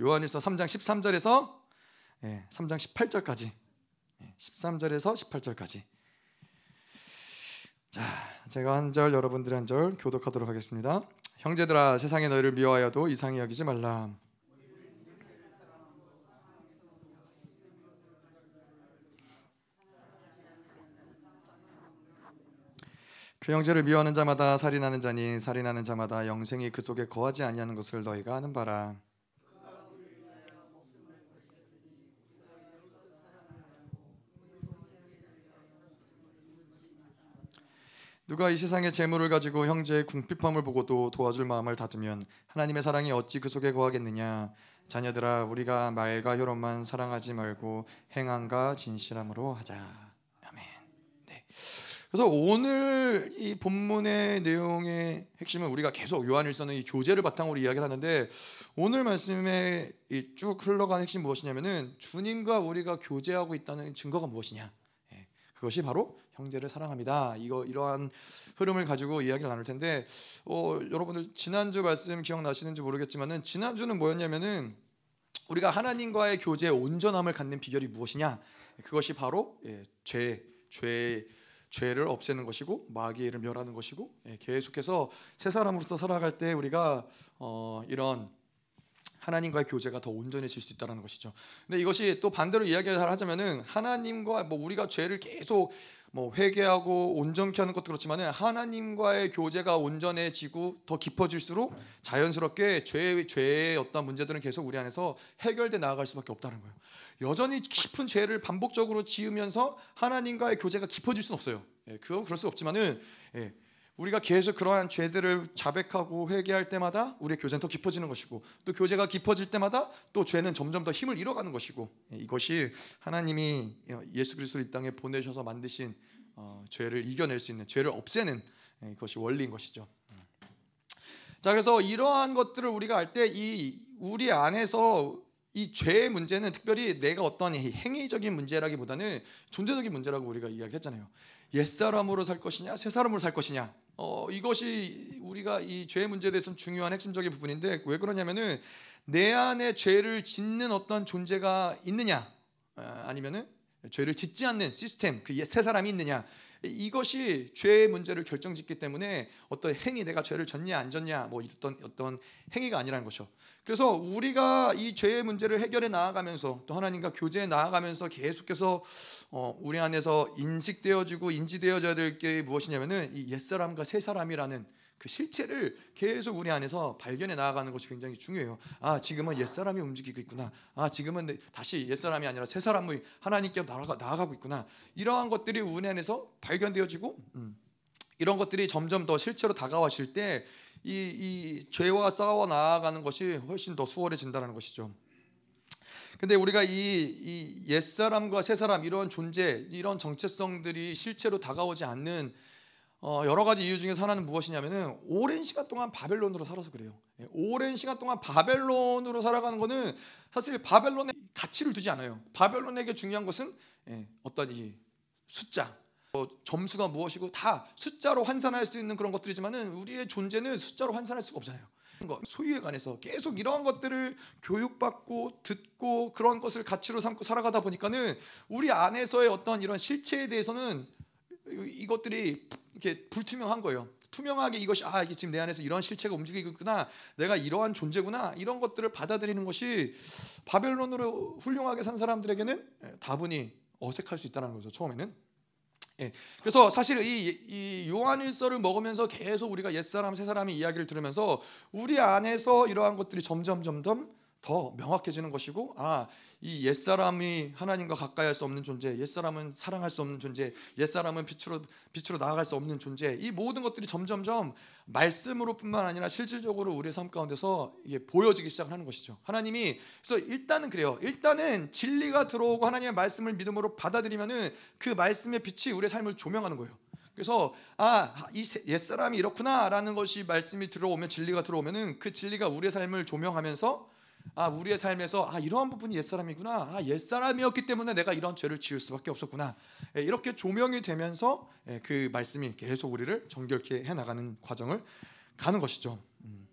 요한일서 3장 13절에서 3장 18절까지 13절에서 18절까지 자, 제가 한 절 여러분들이 한 절 교독하도록 하겠습니다. 형제들아 세상에 너희를 미워하여도 이상히 여기지 말라. 그 형제를 미워하는 자마다 살인하는 자니 살인하는 자마다 영생이 그 속에 거하지 아니하는 것을 너희가 아는 바라. 누가 이 세상의 재물을 가지고 형제의 궁핍함을 보고도 도와줄 마음을 닫으면 하나님의 사랑이 어찌 그 속에 거하겠느냐? 자녀들아 우리가 말과 혈로만 사랑하지 말고 행함과 진실함으로 하자. 아멘. 네. 그래서 오늘 이 본문의 내용의 핵심은 우리가 계속 요한일서는 이 교제를 바탕으로 이야기를 하는데 오늘 말씀에 쭉 흘러간 핵심 무엇이냐면은 주님과 우리가 교제하고 있다는 증거가 무엇이냐? 예, 그것이 바로 형제를 사랑합니다. 이거 이러한 흐름을 가지고 이야기를 나눌 텐데 어, 여러분들 지난주 말씀 기억나시는지 모르겠지만은 지난주는 뭐였냐면은 우리가 하나님과의 교제의 온전함을 갖는 비결이 무엇이냐? 그것이 바로 예, 죄, 죄 죄를 없애는 것이고 마귀를 멸하는 것이고 예, 계속해서 새 사람으로서 살아갈 때 우리가 어, 이런 하나님과의 교제가 더 온전해질 수 있다는 것이죠. 근데 이것이 또 반대로 이야기를 하자면은 하나님과 뭐 우리가 죄를 계속 뭐 회개하고 온전케 하는 것도 그렇지만은 하나님과의 교제가 온전해지고 더 깊어질수록 자연스럽게 죄의 죄의 어떤 문제들은 계속 우리 안에서 해결돼 나아갈 수밖에 없다는 거예요. 여전히 깊은 죄를 반복적으로 지으면서 하나님과의 교제가 깊어질 수는 없어요. 예, 그건 그럴 수 없지만은 예, 우리가 계속 그러한 죄들을 자백하고 회개할 때마다 우리의 교제는 더 깊어지는 것이고 또 교제가 깊어질 때마다 또 죄는 점점 더 힘을 잃어가는 것이고 예, 이것이 하나님이 예수 그리스도를 이 땅에 보내셔서 만드신 어, 죄를 이겨낼 수 있는 죄를 없애는 예, 것이 원리인 것이죠. 자 그래서 이러한 것들을 우리가 알 때 이 우리 안에서 이 죄의 문제는 특별히 내가 어떤 행위적인 문제라기보다는 존재적인 문제라고 우리가 이야기했잖아요. 옛사람으로 살 것이냐, 새 사람으로 살 것이냐. 어, 이것이 우리가 이 죄의 문제에 대해서는 중요한 핵심적인 부분인데 왜 그러냐면은 내 안에 죄를 짓는 어떤 존재가 있느냐, 아, 아니면은 죄를 짓지 않는 시스템, 그새 사람이 있느냐. 이것이 죄의 문제를 결정짓기 때문에 어떤 행위 내가 죄를 졌냐 안 졌냐 뭐 어떤 어떤 행위가 아니라는 것이죠. 그래서 우리가 이 죄의 문제를 해결해 나아가면서 또 하나님과 교제해 나아가면서 계속해서 어, 우리 안에서 인식되어지고 인지되어져야 될 게 무엇이냐면은 이 옛사람과 새사람이라는 그 실체를 계속 우리 안에서 발견해 나아가는 것이 굉장히 중요해요. 아 지금은 옛 사람이 움직이고 있구나. 아 지금은 다시 옛 사람이 아니라 새 사람이 하나님께 나아가, 나아가고 있구나. 이러한 것들이 우리 안에서 발견되어지고 음, 이런 것들이 점점 더 실체로 다가와질 때 이 이 죄와 싸워 나아가는 것이 훨씬 더 수월해진다는 것이죠. 근데 우리가 이, 이 옛사람과 새사람 이런 존재, 이런 정체성들이 실체로 다가오지 않는 어, 여러 가지 이유 중에 하나는 무엇이냐면은 오랜 시간 동안 바벨론으로 살아서 그래요. 예, 오랜 시간 동안 바벨론으로 살아가는 거는 사실 바벨론에 가치를 두지 않아요. 바벨론에게 중요한 것은 예, 어떤 이 숫자, 뭐 점수가 무엇이고 다 숫자로 환산할 수 있는 그런 것들이지만은 우리의 존재는 숫자로 환산할 수가 없잖아요. 소유에 관해서 계속 이러한 것들을 교육받고 듣고 그런 것을 가치로 삼고 살아가다 보니까는 우리 안에서의 어떤 이런 실체에 대해서는 이것들이 이렇게 불투명한 거예요. 투명하게 이것이 아 이게 지금 내 안에서 이런 실체가 움직이고 있구나 내가 이러한 존재구나 이런 것들을 받아들이는 것이 바벨론으로 훌륭하게 산 사람들에게는 예, 다분히 어색할 수 있다는 거죠 처음에는 예. 그래서 사실 이, 이 요한일서를 먹으면서 계속 우리가 옛사람 새사람의 이야기를 들으면서 우리 안에서 이러한 것들이 점점 점점 더 명확해지는 것이고 아 이 옛사람이 하나님과 가까이 할 수 없는 존재 옛사람은 사랑할 수 없는 존재 옛사람은 빛으로 빛으로 나아갈 수 없는 존재 이 모든 것들이 점점점 말씀으로뿐만 아니라 실질적으로 우리의 삶 가운데서 이게 보여지기 시작하는 것이죠. 하나님이 그래서 일단은 그래요. 일단은 진리가 들어오고 하나님의 말씀을 믿음으로 받아들이면은 그 말씀의 빛이 우리의 삶을 조명하는 거예요. 그래서 아 이 옛사람이 이렇구나라는 것이 말씀이 들어오면 진리가 들어오면은 그 진리가 우리의 삶을 조명하면서 아 우리의 삶에서 아 이러한 부분이 옛사람이구나. 아 옛사람이었기 때문에 내가 이런 죄를 지을 수밖에 없었구나. 예, 이렇게 조명이 되면서 예, 그 말씀이 계속 우리를 정결케 해 나가는 과정을 가는 것이죠. 음.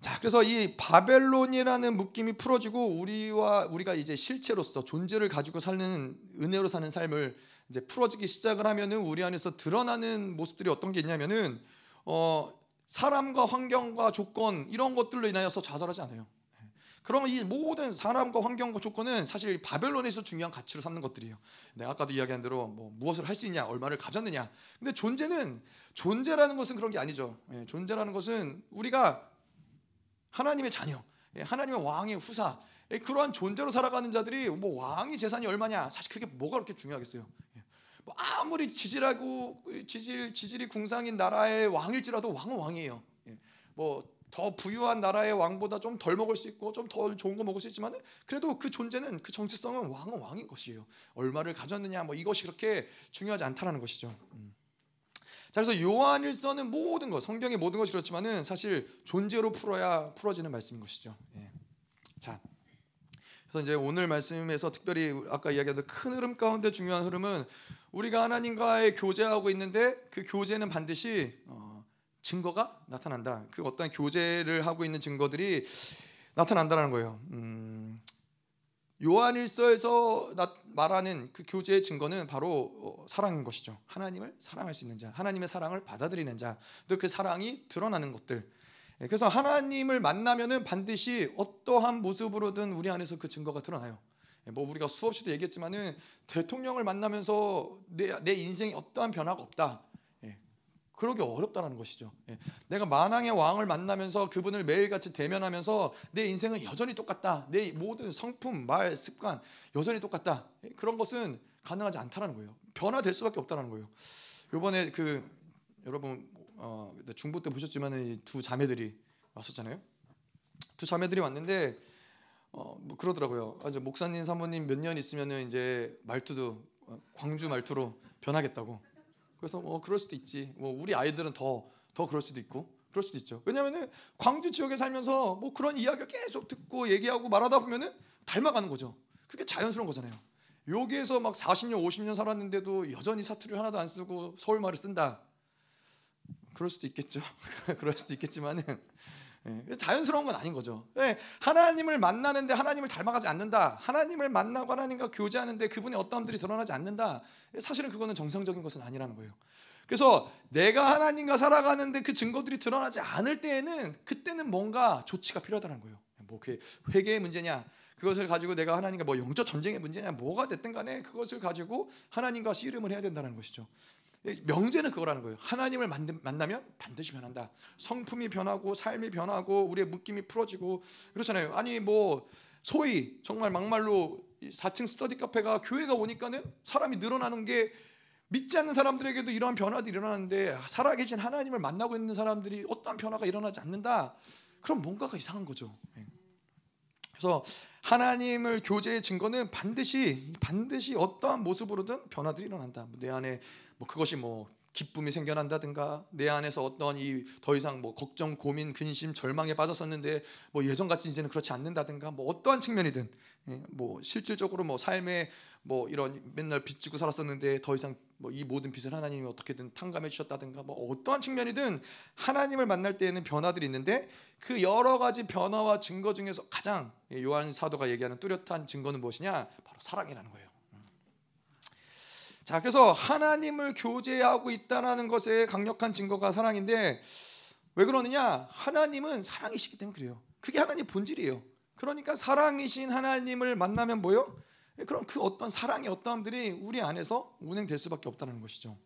자, 그래서 이 바벨론이라는 묶임이 풀어지고 우리와 우리가 이제 실체로서 존재를 가지고 사는 은혜로 사는 삶을 이제 풀어지기 시작을 하면은 우리 안에서 드러나는 모습들이 어떤 게 있냐면은 어 사람과 환경과 조건 이런 것들로 인하여서 좌절하지 않아요. 그러면 이 모든 사람과 환경과 조건은 사실 바벨론에서 중요한 가치로 삼는 것들이에요. 내가 아까도 이야기한 대로 뭐 무엇을 할 수 있냐, 얼마를 가졌느냐. 근데 존재는 존재라는 것은 그런 게 아니죠. 예, 존재라는 것은 우리가 하나님의 자녀, 예, 하나님의 왕의 후사, 예, 그러한 존재로 살아가는 자들이 뭐 왕이 재산이 얼마냐, 사실 그게 뭐가 그렇게 중요하겠어요. 예, 뭐 아무리 지질하고 지질 지질이 궁상인 나라의 왕일지라도 왕은 왕이에요. 뭐더 부유한 나라의 왕보다 좀 덜 먹을 수 있고 좀더 좋은 거 먹을 수 있지만 그래도 그 존재는 그 정체성은 왕은 왕인 것이에요. 얼마를 가졌느냐 뭐 이것이 그렇게 중요하지 않다라는 것이죠. 음. 자 그래서 요한일서는 모든 것 성경의 모든 것이 그렇지만은 사실 존재로 풀어야 풀어지는 말씀인 것이죠. 예. 자 그래서 이제 오늘 말씀에서 특별히 아까 이야기한 큰 흐름 가운데 중요한 흐름은 우리가 하나님과의 교제하고 있는데 그 교제는 반드시 어, 증거가 나타난다. 그 어떤 교제를 하고 있는 증거들이 나타난다는 거예요. 음, 요한일서에서 말하는 그 교제의 증거는 바로 어, 사랑인 것이죠. 하나님을 사랑할 수 있는 자, 하나님의 사랑을 받아들이는 자, 또 그 사랑이 드러나는 것들. 예, 그래서 하나님을 만나면은 반드시 어떠한 모습으로든 우리 안에서 그 증거가 드러나요. 예, 뭐 우리가 수없이도 얘기했지만은 대통령을 만나면서 내, 내 인생에 어떠한 변화가 없다. 그러기 어렵다는 것이죠. 예. 내가 만왕의 왕을 만나면서 그분을 매일같이 대면하면서 내 인생은 여전히 똑같다. 내 모든 성품, 말, 습관 여전히 똑같다. 예. 그런 것은 가능하지 않다는 거예요. 변화될 수밖에 없다는 거예요. 요번에 그 여러분 어, 중보 때 보셨지만 두 자매들이 왔었잖아요. 두 자매들이 왔는데 어, 뭐 그러더라고요. 아주 목사님, 사모님 몇 년 있으면은 이제 말투도 어, 광주 말투로 변하겠다고. 그래서 뭐 그럴 수도 있지. 뭐 우리 아이들은 더 더 그럴 수도 있고 그럴 수도 있죠. 왜냐하면은 광주 지역에 살면서 뭐 그런 이야기를 계속 듣고 얘기하고 말하다 보면은 닮아가는 거죠. 그게 자연스러운 거잖아요. 여기에서 막 40년, 50년 살았는데도 여전히 사투리를 하나도 안 쓰고 서울 말을 쓴다. 그럴 수도 있겠죠. 그럴 수도 있겠지만은 예, 자연스러운 건 아닌 거죠. 예, 하나님을 만나는데 하나님을 닮아가지 않는다. 하나님을 만나고 하나님과 교제하는데 그분의 어떠함들이 드러나지 않는다. 예, 사실은 그거는 정상적인 것은 아니라는 거예요. 그래서 내가 하나님과 살아가는데 그 증거들이 드러나지 않을 때에는 그때는 뭔가 조치가 필요하다는 거예요. 뭐그 회개의 문제냐, 그것을 가지고 내가 하나님과 뭐 영적 전쟁의 문제냐, 뭐가 됐든 간에 그것을 가지고 하나님과 씨름을 해야 된다는 것이죠. 명제는 그거라는 거예요. 하나님을 만나면 반드시 변한다. 성품이 변하고 삶이 변하고 우리의 묶임이 풀어지고 그렇잖아요. 아니 뭐 소위 정말 막말로 4층 스터디 카페가 교회가 오니까는 사람이 늘어나는 게 믿지 않는 사람들에게도 이러한 변화도 일어나는데 살아계신 하나님을 만나고 있는 사람들이 어떠한 변화가 일어나지 않는다. 그럼 뭔가가 이상한 거죠. 예. 그래서 하나님을 교제의 증거는 반드시 반드시 어떠한 모습으로든 변화들이 일어난다. 내 안에 뭐 그것이 뭐 기쁨이 생겨난다든가 내 안에서 어떤 이 더 이상 뭐 걱정, 고민, 근심, 절망에 빠졌었는데 뭐 예전 같이 이제는 그렇지 않는다든가 뭐 어떠한 측면이든 예, 뭐 실질적으로 뭐 삶에 뭐 이런 맨날 빚지고 살았었는데 더 이상 뭐 이 모든 빚을 하나님이 어떻게든 탕감해 주셨다든가 뭐 어떠한 측면이든 하나님을 만날 때에는 변화들이 있는데 그 여러 가지 변화와 증거 중에서 가장 예, 요한 사도가 얘기하는 뚜렷한 증거는 무엇이냐? 바로 사랑이라는 거예요. 자, 그래서 하나님을 교제하고 있다라는 것에 강력한 증거가 사랑인데 왜 그러느냐? 하나님은 사랑이시기 때문에 그래요. 그게 하나님 본질이에요. 그러니까 사랑이신 하나님을 만나면 뭐요? 그럼 그 어떤 사랑의 어떠함들이 우리 안에서 운행될 수밖에 없다는 것이죠.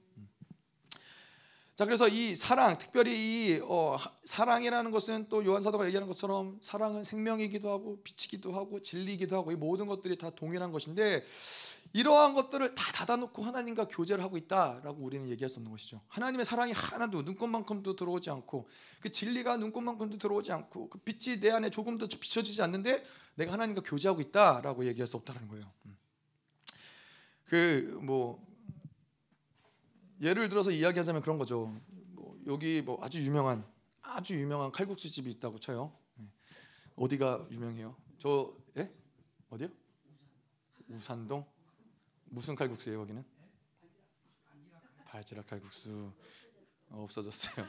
자 그래서 이 사랑 특별히 이 어, 사랑이라는 것은 또 요한 사도가 얘기하는 것처럼 사랑은 생명이기도 하고 빛이기도 하고 진리이기도 하고 이 모든 것들이 다 동일한 것인데 이러한 것들을 다 닫아놓고 하나님과 교제를 하고 있다라고 우리는 얘기할 수 없는 것이죠. 하나님의 사랑이 하나도 눈꽃만큼도 들어오지 않고 그 진리가 눈꽃만큼도 들어오지 않고 그 빛이 내 안에 조금도 비춰지지 않는데 내가 하나님과 교제하고 있다라고 얘기할 수 없다는 거예요. 음. 그뭐 예를 들어서 이야기하자면 그런 거죠. 뭐 여기 뭐 아주 유명한 아주 유명한 칼국수 집이 있다고 쳐요. 네. 어디가 유명해요? 저 예? 어디요? 우산동? 무슨 칼국수예요 거기는? 발지락 칼국수 어, 없어졌어요.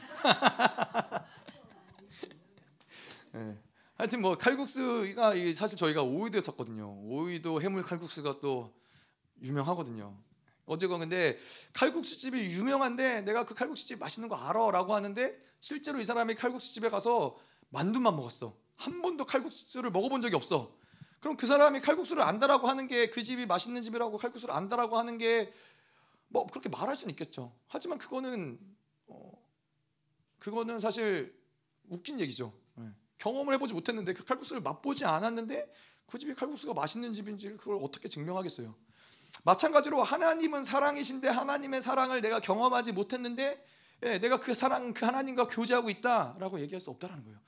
예. 하여튼 뭐 칼국수가 이 사실 저희가 오이도에 샀거든요. 오이도 해물 칼국수가 또 유명하거든요. 어제가 근데 칼국수 집이 유명한데 내가 그 칼국수 집 맛있는 거 알아라고 하는데 실제로 이 사람이 칼국수 집에 가서 만두만 먹었어. 한 번도 칼국수를 먹어본 적이 없어. 그럼 그 사람이 칼국수를 안다라고 하는 게 그 집이 맛있는 집이라고 칼국수를 안다라고 하는 게 뭐 그렇게 말할 수는 있겠죠. 하지만 그거는 어, 그거는 사실 웃긴 얘기죠. 네. 경험을 해보지 못했는데 그 칼국수를 맛보지 않았는데 그 집이 칼국수가 맛있는 집인지 그걸 어떻게 증명하겠어요? 마찬가지로 하나님은 사랑이신데 하나님의 사랑을 내가 경험하지 못했는데 예, 내가 그 사랑 그 하나님과 교제하고 있다라고 얘기할 수 없다라는 거예요.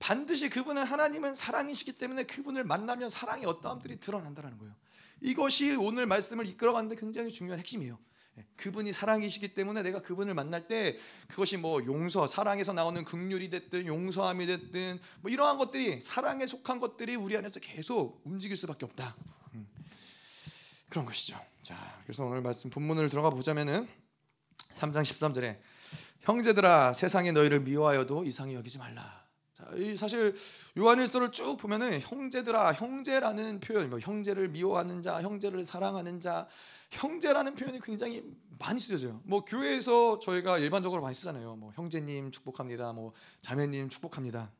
반드시 그분은 하나님은 사랑이시기 때문에 그분을 만나면 사랑의 어떠함들이 드러난다는 거예요. 이것이 오늘 말씀을 이끌어가는데 굉장히 중요한 핵심이에요. 예, 그분이 사랑이시기 때문에 내가 그분을 만날 때 그것이 뭐 용서, 사랑에서 나오는 극률이 됐든 용서함이 됐든 뭐 이러한 것들이 사랑에 속한 것들이 우리 안에서 계속 움직일 수밖에 없다. 음. 그런 것이죠. 자, 그래서 오늘 말씀 본문을 들어가 보자면은 3장 13절에 형제들아 세상에 너희를 미워하여도 이상히 여기지 말라. 이 사실 요한일서를 쭉 보면은 형제들아 형제라는 표현, 뭐 형제를 미워하는 자, 형제를 사랑하는 자, 형제라는 표현이 굉장히 많이 쓰여져요. 뭐 교회에서 저희가 일반적으로 많이 쓰잖아요. 뭐 형제님 축복합니다, 뭐 자매님 축복합니다.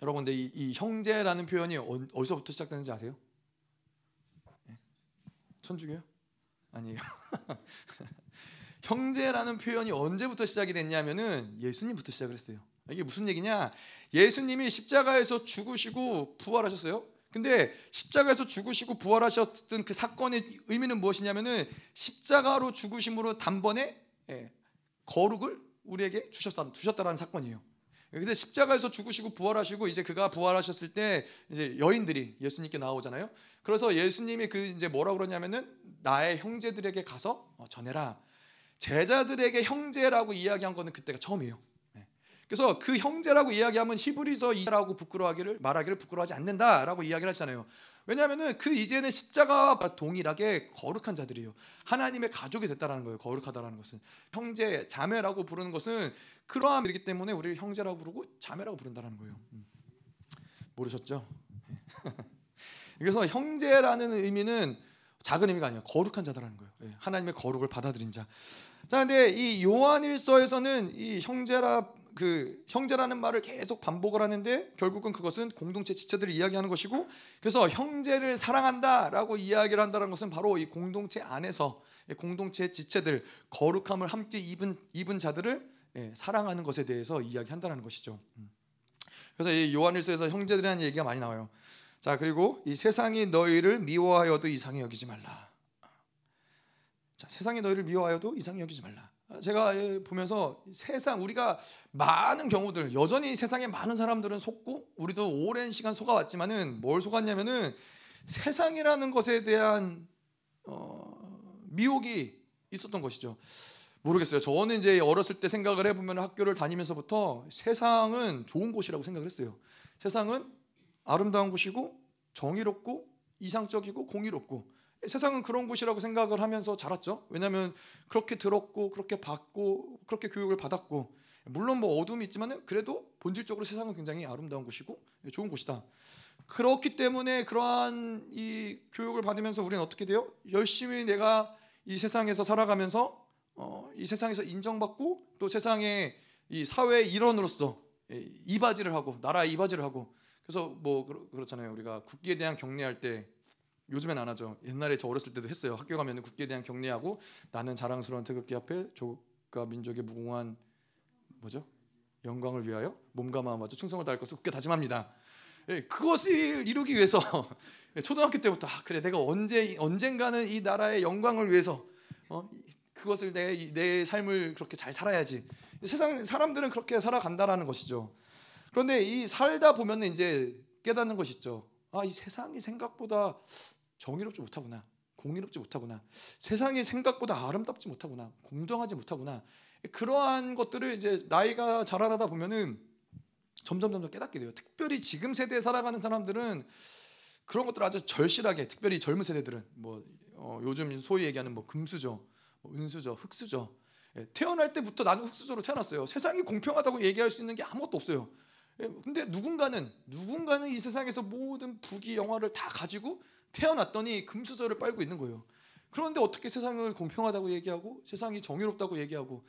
여러분들 이, 이 형제라는 표현이 어, 디서부터 시작되는지 아세요? 네? 천주교요? 아니에요. 형제라는 표현이 언제부터 시작이 됐냐면은 예수님부터 시작을 했어요. 이게 무슨 얘기냐? 예수님이 십자가에서 죽으시고 부활하셨어요. 근데 십자가에서 죽으시고 부활하셨던 그 사건의 의미는 무엇이냐면은 십자가로 죽으심으로 단번에 예, 거룩을 우리에게 주셨다 주셨다라는 사건이에요. 근데 십자가에서 죽으시고 부활하시고 이제 그가 부활하셨을 때 이제 여인들이 예수님께 나오잖아요. 그래서 예수님이 그 이제 뭐라 그러냐면은 나의 형제들에게 가서 어, 전해라. 제자들에게 형제라고 이야기한 거는 그때가 처음이에요. 그래서 그 형제라고 이야기하면 히브리서 이라고 부끄러워하기를 말하기를 부끄러워하지 않는다라고 이야기를 하잖아요. 왜냐하면은 그 이제는 십자가와 동일하게 거룩한 자들이에요. 하나님의 가족이 됐다라는 거예요. 거룩하다라는 것은 형제, 자매라고 부르는 것은 그러함이기 때문에 우리를 형제라고 부르고 자매라고 부른다라는 거예요. 음. 모르셨죠? 그래서 형제라는 의미는 작은 의미가 아니에요. 거룩한 자다라는 거예요. 예, 하나님의 거룩을 받아들인 자. 자, 근데 이 요한일서에서는 이 형제라 그 형제라는 말을 계속 반복을 하는데 결국은 그것은 공동체 지체들을 이야기하는 것이고 그래서 형제를 사랑한다라고 이야기를 한다는 것은 바로 이 공동체 안에서 공동체 지체들 거룩함을 함께 입은 입은 자들을 예, 사랑하는 것에 대해서 이야기한다는 것이죠. 음. 그래서 이 요한일서에서 형제들이라는 얘기가 많이 나와요. 자 그리고 이 세상이 너희를 미워하여도 이상히 여기지 말라. 자 세상이 너희를 미워하여도 이상히 여기지 말라. 제가 보면서 세상 우리가 많은 경우들 여전히 세상에 많은 사람들은 속고 우리도 오랜 시간 속아왔지만은 뭘 속았냐면은 세상이라는 것에 대한 어, 미혹이 있었던 것이죠. 모르겠어요. 저는 이제 어렸을 때 생각을 해보면 학교를 다니면서부터 세상은 좋은 곳이라고 생각을 했어요. 세상은 아름다운 곳이고 정의롭고 이상적이고 공의롭고 세상은 그런 곳이라고 생각을 하면서 자랐죠. 왜냐하면 그렇게 들었고 그렇게 받고 그렇게 교육을 받았고 물론 뭐 어둠이 있지만은 그래도 본질적으로 세상은 굉장히 아름다운 곳이고 좋은 곳이다. 그렇기 때문에 그러한 이 교육을 받으면서 우리는 어떻게 돼요? 열심히 내가 이 세상에서 살아가면서 어, 이 세상에서 인정받고 또 세상의 이 사회의 일원으로서 이바지를 하고 나라 이바지를 하고 그래서 뭐 그렇잖아요. 우리가 국기에 대한 경례할 때 요즘엔 안 하죠. 옛날에 저 어렸을 때도 했어요. 학교 가면 국기에 대한 경례하고 나는 자랑스러운 태극기 앞에 조국과 민족의 무궁한 뭐죠? 영광을 위하여 몸과 마음과 충성을 다할 것을 굳게 다짐합니다. 예, 그것을 이루기 위해서 초등학교 때부터 아, 그래 내가 언제 언젠가는 이 나라의 영광을 위해서 어, 그것을 내, 내 삶을 그렇게 잘 살아야지. 세상 사람들은 그렇게 살아간다라는 것이죠. 그런데 이 살다 보면 이제 깨닫는 것이 있죠. 아, 이 세상이 생각보다 정의롭지 못하구나. 공의롭지 못하구나. 세상이 생각보다 아름답지 못하구나. 공정하지 못하구나. 그러한 것들을 이제 나이가 자라다 보면은 점점 점점 깨닫게 돼요. 특별히 지금 세대에 살아가는 사람들은 그런 것들 아주 절실하게, 특별히 젊은 세대들은 뭐 어, 요즘 소위 얘기하는 뭐 금수저, 뭐 은수저, 흑수저. 예, 태어날 때부터 나는 흑수저로 태어났어요. 세상이 공평하다고 얘기할 수 있는 게 아무것도 없어요. 예, 근데 누군가는 누군가는 이 세상에서 모든 부귀 영화를 다 가지고 태어났더니 금수저를 빨고 있는 거예요. 그런데 어떻게 세상을 공평하다고 얘기하고 세상이 정의롭다고 얘기하고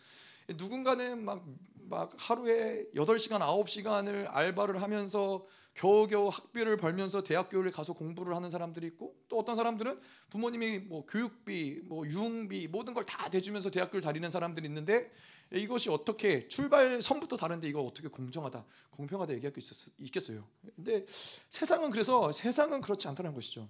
예, 누군가는 막, 막 하루에 8시간, 9시간을 알바를 하면서 겨우겨우 학비를 벌면서 대학교를 가서 공부를 하는 사람들이 있고 또 어떤 사람들은 부모님이 뭐 교육비, 뭐 유흥비 모든 걸 다 대주면서 대학교를 다니는 사람들이 있는데 이것이 어떻게 출발 선부터 다른데 이거 어떻게 공정하다, 공평하다 얘기할 수 있겠어요. 근데 세상은 그래서 세상은 그렇지 않다는 것이죠.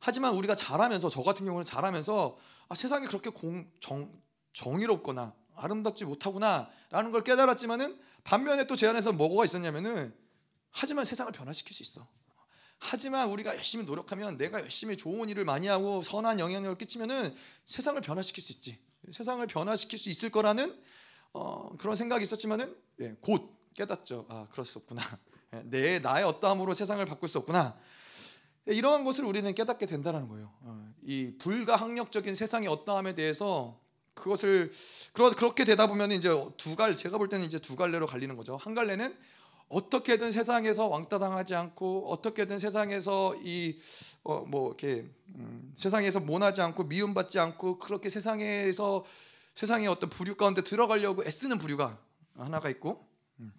하지만 우리가 잘하면서 저 같은 경우는 잘하면서 아, 세상이 그렇게 공, 정, 정의롭거나 아름답지 못하구나라는 걸 깨달았지만은 반면에 또 제 안에서 뭐가 있었냐면은 하지만 세상을 변화시킬 수 있어. 하지만 우리가 열심히 노력하면 내가 열심히 좋은 일을 많이 하고 선한 영향력을 끼치면은 세상을 변화시킬 수 있지. 세상을 변화시킬 수 있을 거라는 어, 그런 생각이 있었지만은 예, 곧 깨닫죠. 아 그럴 수 없구나. 예, 내 나의 어떠함으로 세상을 바꿀 수 없구나. 예, 이러한 것을 우리는 깨닫게 된다는 거예요. 어, 이 불가항력적인 세상의 어떠함에 대해서 그것을 그렇게 되다 보면 이제 두 갈 제가 볼 때는 이제 두 갈래로 갈리는 거죠. 한 갈래는 어떻게든 세상에서 왕따 당하지 않고 어떻게든 세상에서 이뭐 어, 뭐 이렇게 음, 세상에서 모나지 않고 미움받지 않고 그렇게 세상에서 세상의 어떤 부류 가운데 들어가려고 애쓰는 부류가 하나가 있고 음,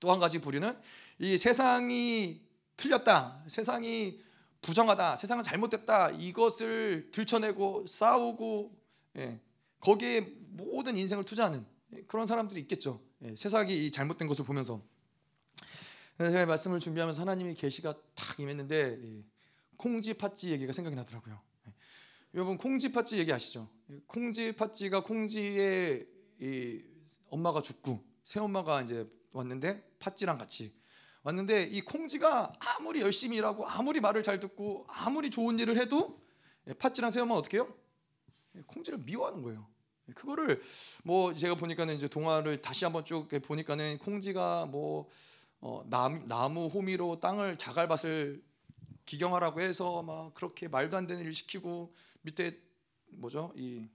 또한 가지 부류는 이 세상이 틀렸다 세상이 부정하다 세상은 잘못됐다 이것을 들춰내고 싸우고 예, 거기에 모든 인생을 투자하는 그런 사람들이 있겠죠 예, 세상이 잘못된 것을 보면서 제가 말씀을 준비하면서 하나님이 계시가 탁 임했는데 콩지 팥쥐 얘기가 생각이 나더라고요. 예. 여러분 콩지 팥쥐 얘기 아시죠? 콩지 팥쥐가 콩지의 엄마가 죽고 새 엄마가 이제 왔는데 팥쥐랑 같이 왔는데 이 콩지가 아무리 열심히 일하고 아무리 말을 잘 듣고 아무리 좋은 일을 해도 예, 팥쥐랑 새 엄마 어떻게 해요? 예, 콩지를 미워하는 거예요. 그거를 뭐 제가 보니까는 이제 동화를 다시 한번 쭉 보니까는 콩지가 뭐 어, 남, 나무 호미로 땅을 자갈밭을 기경하라고 해서 막 그렇게 말도 안 되는 일을 시키고 밑에 뭐죠 이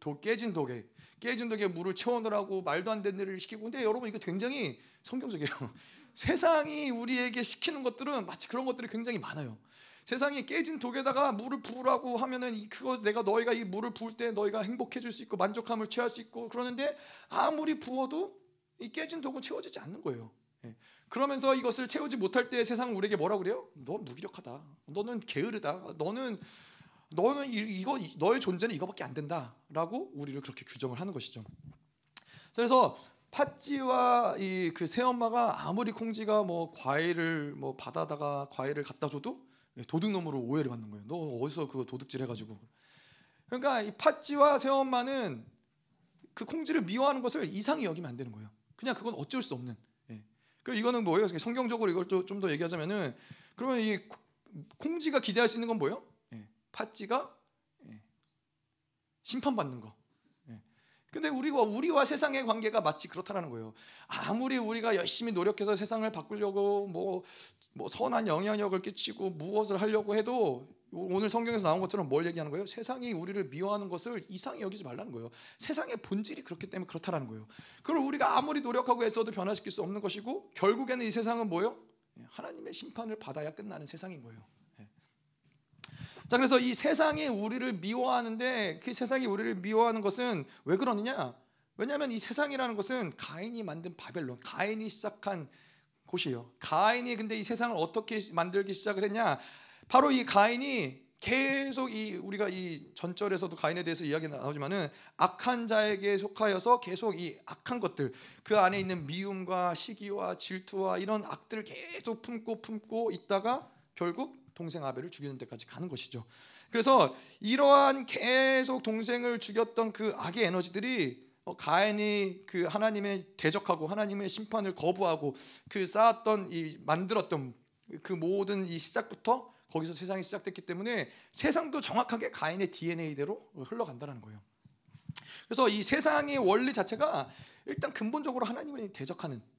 도, 깨진 독에 깨진 독에 물을 채워넣으라고 말도 안 되는 일을 시키고 근데 여러분 이거 굉장히 성경적이에요. 세상이 우리에게 시키는 것들은 마치 그런 것들이 굉장히 많아요. 세상이 깨진 독에다가 물을 부으라고 하면은 그거 내가 너희가 이 물을 부을 때 너희가 행복해질 수 있고 만족함을 취할 수 있고 그러는데 아무리 부어도 이 깨진 독은 채워지지 않는 거예요. 예. 그러면서 이것을 채우지 못할 때 세상은 우리에게 뭐라 그래요? 너 무기력하다. 너는 게으르다. 너는 너는 이거 너의 존재는 이거밖에 안 된다라고 우리를 그렇게 규정을 하는 것이죠. 그래서 팥쥐와 이 그 새엄마가 아무리 콩쥐가 뭐 과일을 뭐 받아다가 과일을 갖다 줘도 예, 도둑놈으로 오해를 받는 거예요. 너 어디서 그 도둑질 해가지고. 그러니까 이 팥쥐와 새엄마는 그 콩쥐를 미워하는 것을 이상히 여기면 안 되는 거예요. 그냥 그건 어쩔 수 없는. 예. 그 이거는 뭐예요? 성경적으로 이걸 좀 더 얘기하자면은 그러면 이 콩쥐가 기대할 수 있는 건 뭐예요? 예. 팥쥐가 예. 심판받는 거. 예. 근데 우리와 우리와 세상의 관계가 마치 그렇다라는 거예요. 아무리 우리가 열심히 노력해서 세상을 바꾸려고 뭐, 뭐 선한 영향력을 끼치고 무엇을 하려고 해도 오늘 성경에서 나온 것처럼 뭘 얘기하는 거예요? 세상이 우리를 미워하는 것을 이상히 여기지 말라는 거예요. 세상의 본질이 그렇기 때문에 그렇다라는 거예요. 그걸 우리가 아무리 노력하고 애써도 변화시킬 수 없는 것이고 결국에는 이 세상은 뭐예요? 예, 하나님의 심판을 받아야 끝나는 세상인 거예요. 예. 자 그래서 이 세상이 우리를 미워하는데 그 세상이 우리를 미워하는 것은 왜 그러느냐? 왜냐하면 이 세상이라는 것은 가인이 만든 바벨론, 가인이 시작한 곳이에요. 가인이 근데 이 세상을 어떻게 만들기 시작을 했냐? 바로 이 가인이 계속 이 우리가 이 전절에서도 가인에 대해서 이야기 나오지만은 악한 자에게 속하여서 계속 이 악한 것들 그 안에 있는 미움과 시기와 질투와 이런 악들을 계속 품고 품고 있다가 결국 동생 아벨을 죽이는 데까지 가는 것이죠. 그래서 이러한 계속 동생을 죽였던 그 악의 에너지들이 어, 가인이 그 하나님의 대적하고 하나님의 심판을 거부하고 그 쌓았던 이 만들었던 그 모든 이 시작부터 거기서 세상이 시작됐기 때문에 세상도 정확하게 가인의 DNA대로 흘러간다는 거예요. 그래서 이 세상의 원리 자체가 일단 근본적으로 하나님을 대적하는 음,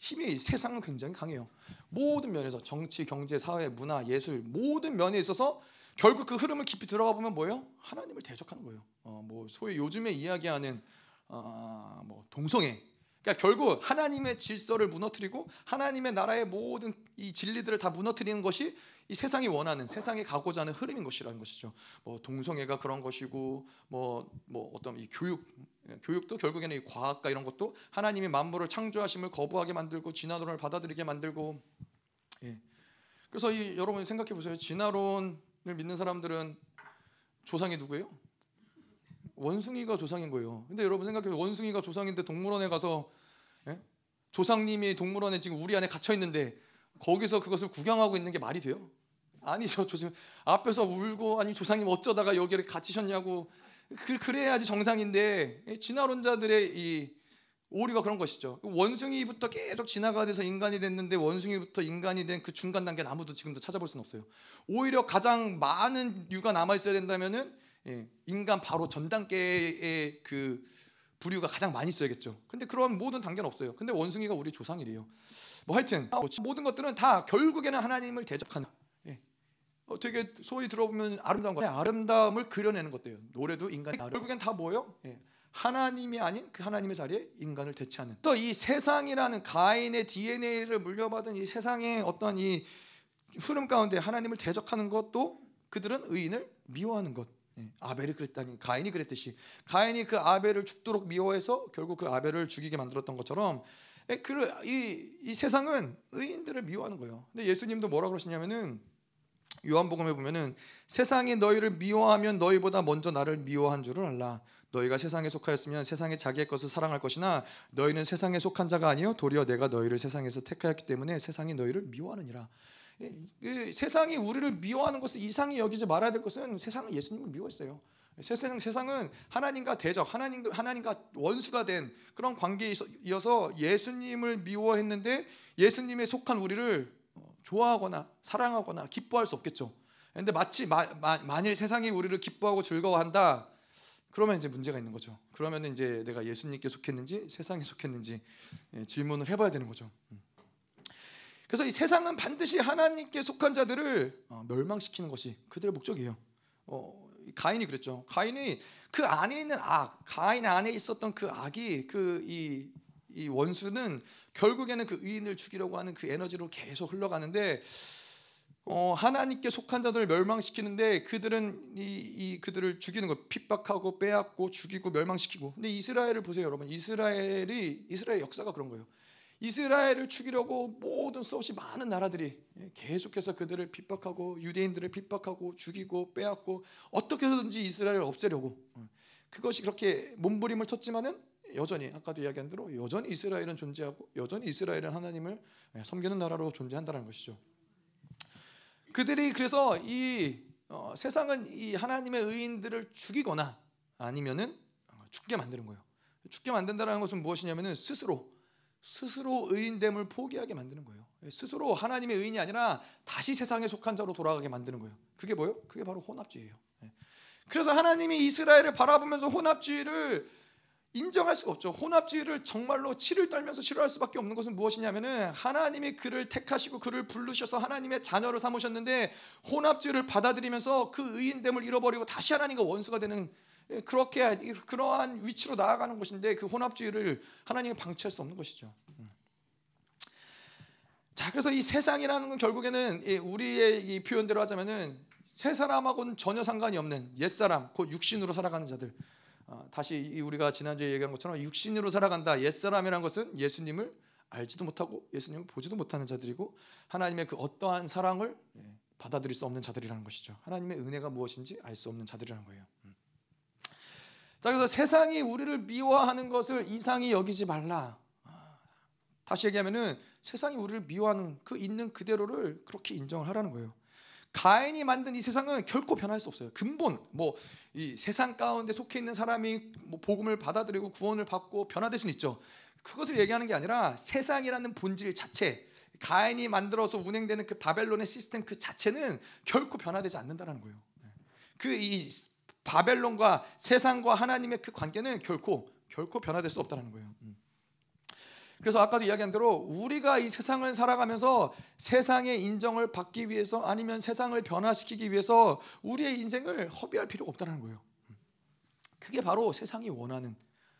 힘이 세상은 굉장히 강해요. 모든 면에서 정치, 경제, 사회, 문화, 예술 모든 면에 있어서 결국 그 흐름을 깊이 들어가 보면 뭐예요? 하나님을 대적하는 거예요. 어, 뭐 소위 요즘에 이야기하는 어, 뭐 동성애 그러니까 결국 하나님의 질서를 무너뜨리고 하나님의 나라의 모든 이 진리들을 다 무너뜨리는 것이 이 세상이 원하는 세상에 가고자 하는 흐름인 것이라는 것이죠. 뭐 동성애가 그런 것이고 뭐뭐 뭐 어떤 이 교육 교육도 결국에는 이 과학과 이런 것도 하나님이 만물을 창조하심을 거부하게 만들고 진화론을 받아들이게 만들고 예. 그래서 이 여러분 생각해 보세요. 진화론을 믿는 사람들은 조상이 누구예요? 원숭이가 조상인 거예요. 근데 여러분 생각해 보세요. 원숭이가 조상인데 동물원에 가서 예? 조상님이 동물원에 지금 우리 안에 갇혀 있는데 거기서 그것을 구경하고 있는 게 말이 돼요? 아니죠. 조상 앞에서 울고 아니 조상님 어쩌다가 여기를 갇히셨냐고 그, 그래야지 정상인데 진화론자들의 이 오류가 그런 것이죠. 원숭이부터 계속 진화가 돼서 인간이 됐는데 원숭이부터 인간이 된 그 중간 단계는 아무도 지금도 찾아볼 수는 없어요. 오히려 가장 많은 유가 남아 있어야 된다면은 예, 인간 바로 전 단계의 그 부류가 가장 많이 있어야겠죠. 근데 그런 모든 단계는 없어요. 근데 원숭이가 우리 조상이래요. 뭐 하여튼 모든 것들은 다 결국에는 하나님을 대적하는 예. 어, 되게 소위 들어보면 아름다운 거 아름다움을 그려내는 것들요 노래도 인간이 결국엔 다 뭐예요? 예. 하나님이 아닌 그 하나님의 자리에 인간을 대체하는. 또 이 세상이라는 가인의 DNA를 물려받은 이 세상의 어떤 이 흐름 가운데 하나님을 대적하는 것도 그들은 의인을 미워하는 것. 예, 아벨이 그랬다니 가인이 그랬듯이 가인이 그 아벨을 죽도록 미워해서 결국 그 아벨을 죽이게 만들었던 것처럼 예, 그 이, 이 세상은 의인들을 미워하는 거예요. 근데 예수님도 뭐라 그러시냐면은 요한복음에 보면은 세상이 너희를 미워하면 너희보다 먼저 나를 미워한 줄을 알라. 너희가 세상에 속하였으면 세상의 자기의 것을 사랑할 것이나 너희는 세상에 속한 자가 아니요 도리어 내가 너희를 세상에서 택하였기 때문에 세상이 너희를 미워하느니라. 예, 그 세상이 우리를 미워하는 것을 이상히 여기지 말아야 될 것은 세상은 예수님을 미워했어요. 세상 세상은 하나님과 대적, 하나님 하나님과 원수가 된 그런 관계이어서 예수님을 미워했는데 예수님에 속한 우리를 좋아하거나 사랑하거나 기뻐할 수 없겠죠. 근데 마치 마, 마, 만일 세상이 우리를 기뻐하고 즐거워한다. 그러면 이제 문제가 있는 거죠. 그러면 이제 내가 예수님께 속했는지 세상에 속했는지 예, 질문을 해봐야 되는 거죠. 음. 그래서 이 세상은 반드시 하나님께 속한 자들을 어, 멸망시키는 것이 그들의 목적이에요. 어, 가인이 그랬죠. 가인이 그 안에 있는 악, 가인 안에 있었던 그 악이 그이 이 원수는 결국에는 그 의인을 죽이려고 하는 그 에너지로 계속 흘러가는데 어, 하나님께 속한 자들을 멸망시키는데 그들은 이, 이 그들을 죽이는 거 핍박하고 빼앗고 죽이고 멸망시키고 근데 이스라엘을 보세요 여러분 이스라엘이 이스라엘 역사가 그런 거예요 이스라엘을 죽이려고 모든 수없이 많은 나라들이 계속해서 그들을 핍박하고 유대인들을 핍박하고 죽이고 빼앗고 어떻게 해서든지 이스라엘을 없애려고 그것이 그렇게 몸부림을 쳤지만은 여전히 아까도 이야기한 대로 여전히 이스라엘은 존재하고 여전히 이스라엘은 하나님을 예, 섬기는 나라로 존재한다는 것이죠. 그들이 그래서 이 어, 세상은 이 하나님의 의인들을 죽이거나 아니면은 어, 죽게 만드는 거예요. 죽게 만든다는 것은 무엇이냐면은 스스로 스스로 의인됨을 포기하게 만드는 거예요. 예, 스스로 하나님의 의인이 아니라 다시 세상에 속한 자로 돌아가게 만드는 거예요. 그게 뭐요? 그게 바로 혼합주의예요. 예. 그래서 하나님이 이스라엘을 바라보면서 혼합주의를 인정할 수가 없죠. 혼합주의를 정말로 치를 떨면서 싫어할 수밖에 없는 것은 무엇이냐면은 하나님이 그를 택하시고 그를 부르셔서 하나님의 자녀로 삼으셨는데 혼합주의를 받아들이면서 그 의인됨을 잃어버리고 다시 하나님과 원수가 되는 예, 그렇게 그러한 위치로 나아가는 것인데 그 혼합주의를 하나님이 방치할 수 없는 것이죠. 음. 자, 그래서 이 세상이라는 건 결국에는 우리의 이 표현대로 하자면은 새 사람하고는 전혀 상관이 없는 옛 사람, 곧 육신으로 살아가는 자들. 어, 다시 우리가 지난주에 얘기한 것처럼 육신으로 살아간다. 옛 사람이란 것은 예수님을 알지도 못하고 예수님을 보지도 못하는 자들이고 하나님의 그 어떠한 사랑을 예, 받아들일 수 없는 자들이라는 것이죠. 하나님의 은혜가 무엇인지 알 수 없는 자들이라는 거예요. 음. 자 그래서 세상이 우리를 미워하는 것을 이상히 여기지 말라. 아, 다시 얘기하면은 세상이 우리를 미워하는 그 있는 그대로를 그렇게 인정을 하라는 거예요. 가인이 만든 이 세상은 결코 변할 수 없어요. 근본 뭐 이 세상 가운데 속해 있는 사람이 뭐 복음을 받아들이고 구원을 받고 변화될 수는 있죠. 그것을 얘기하는 게 아니라 세상이라는 본질 자체 가인이 만들어서 운행되는 그 바벨론의 시스템 그 자체는 결코 변화되지 않는다라는 거예요. 그 이 바벨론과 세상과 하나님의 그 관계는 결코 결코 변화될 수 없다는 거예요. 음. 그래서 아까도 이야기한 대로 우리가 이 세상을 살아가면서 세상의 인정을 받기 위해서 아니면 세상을 변화시키기 위해서 우리의 인생을 허비할 필요가 없다는 거예요. 그게 바로 세상이 원하는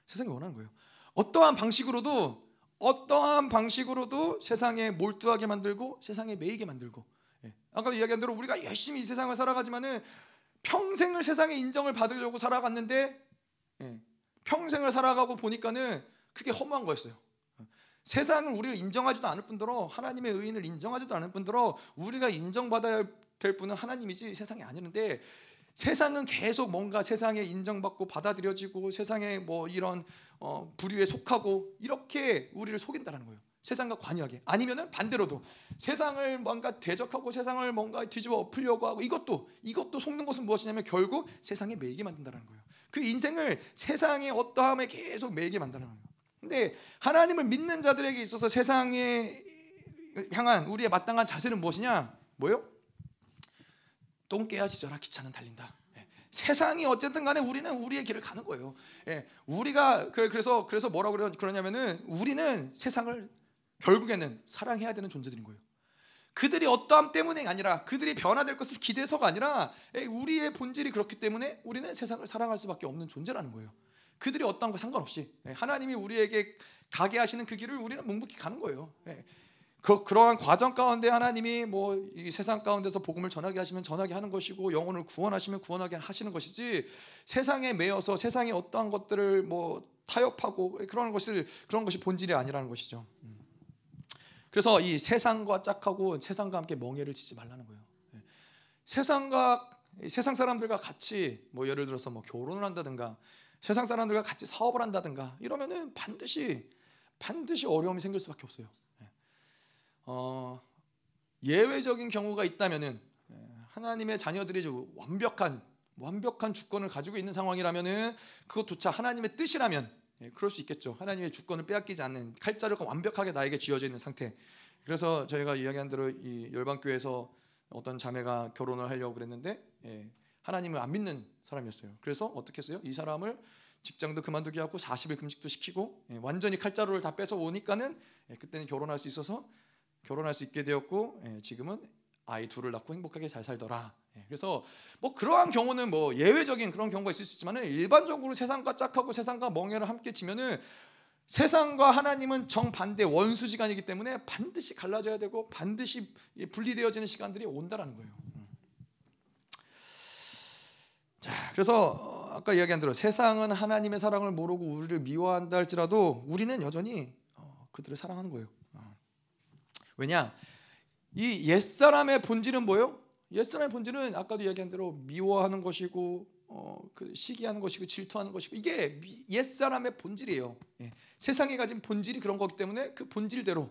세상이 원하는 거예요. 어떠한 방식으로도 어떠한 방식으로도 세상에 몰두하게 만들고 세상에 매이게 만들고 예. 아까 이야기한 대로 우리가 열심히 이 세상을 살아가지만은 평생을 세상에 인정을 받으려고 살아갔는데 예. 평생을 살아가고 보니까는 그게 허무한 거였어요. 세상은 우리를 인정하지도 않을 뿐더러 하나님의 의인을 인정하지도 않을 뿐더러 우리가 인정받아야 될 분은 하나님이지 세상이 아니는데 세상은 계속 뭔가 세상에 인정받고 받아들여지고 세상에 뭐 이런 어, 부류에 속하고 이렇게 우리를 속인다는 거예요. 세상과 관여하게 아니면은 반대로도 세상을 뭔가 대적하고 세상을 뭔가 뒤집어 엎으려고 하고 이것도 이것도 속는 것은 무엇이냐면 결국 세상에 매이게 만든다는 거예요. 그 인생을 세상의 어떠함에 계속 매이게 만드는 거예요. 근데 하나님을 믿는 자들에게 있어서 세상에 향한 우리의 마땅한 자세는 무엇이냐? 뭐요? 똥개야 지져라 기차는 달린다. 예. 세상이 어쨌든 간에 우리는 우리의 길을 가는 거예요. 예. 우리가 그래서 그래서 뭐라고 그러냐면은 우리는 세상을 결국에는 사랑해야 되는 존재들인 거예요. 그들이 어떠함 때문에 아니라 그들이 변화될 것을 기대서가 아니라 예, 우리의 본질이 그렇기 때문에 우리는 세상을 사랑할 수밖에 없는 존재라는 거예요. 그들이 어떠한 거 상관없이 예, 하나님이 우리에게 가게 하시는 그 길을 우리는 묵묵히 가는 거예요. 예. 그, 그러한 과정 가운데 하나님이 뭐 이 세상 가운데서 복음을 전하게 하시면 전하게 하는 것이고 영혼을 구원하시면 구원하게 하시는 것이지 세상에 매여서 세상의 어떠한 것들을 뭐 타협하고 그런 것을 그런 것이 본질이 아니라는 것이죠. 음. 그래서 이 세상과 짝하고 세상과 함께 멍해를 지지 말라는 거예요. 예. 세상과 세상 사람들과 같이 뭐 예를 들어서 뭐 결혼을 한다든가 세상 사람들과 같이 사업을 한다든가 이러면은 반드시 반드시 어려움이 생길 수밖에 없어요. 예. 어, 예외적인 경우가 있다면은 예, 하나님의 자녀들이 완벽한 완벽한 주권을 가지고 있는 상황이라면은 그것조차 하나님의 뜻이라면 예, 그럴 수 있겠죠. 하나님의 주권을 빼앗기지 않는 칼자루가 완벽하게 나에게 쥐어져 있는 상태. 그래서 저희가 이야기한 대로 이 열방교회에서 어떤 자매가 결혼을 하려고 그랬는데 예, 하나님을 안 믿는 사람이었어요. 그래서 어떻게 했어요? 이 사람을 직장도 그만두게 하고 40일 금식도 시키고 예, 완전히 칼자루를 다 뺏어 오니까는 예, 그때는 결혼할 수 있어서 결혼할 수 있게 되었고 예, 지금은 아이 둘을 낳고 행복하게 잘 살더라. 예, 그래서 뭐 그러한 경우는 뭐 예외적인 그런 경우가 있을 수 있지만은 일반적으로 세상과 짝하고 세상과 멍해를 함께 지면은 세상과 하나님은 정반대 원수지간이기 때문에 반드시 갈라져야 되고 반드시 분리되어지는 시간들이 온다라는 거예요. 자, 그래서 어, 아까 이야기한 대로 세상은 하나님의 사랑을 모르고 우리를 미워한다 할지라도 우리는 여전히 어, 그들을 사랑하는 거예요. 어. 왜냐? 이 옛사람의 본질은 뭐예요? 옛사람의 본질은 아까도 이야기한 대로 미워하는 것이고 어, 그 시기하는 것이고 질투하는 것이고 이게 옛사람의 본질이에요. 예. 세상에 가진 본질이 그런 거기 때문에 그 본질대로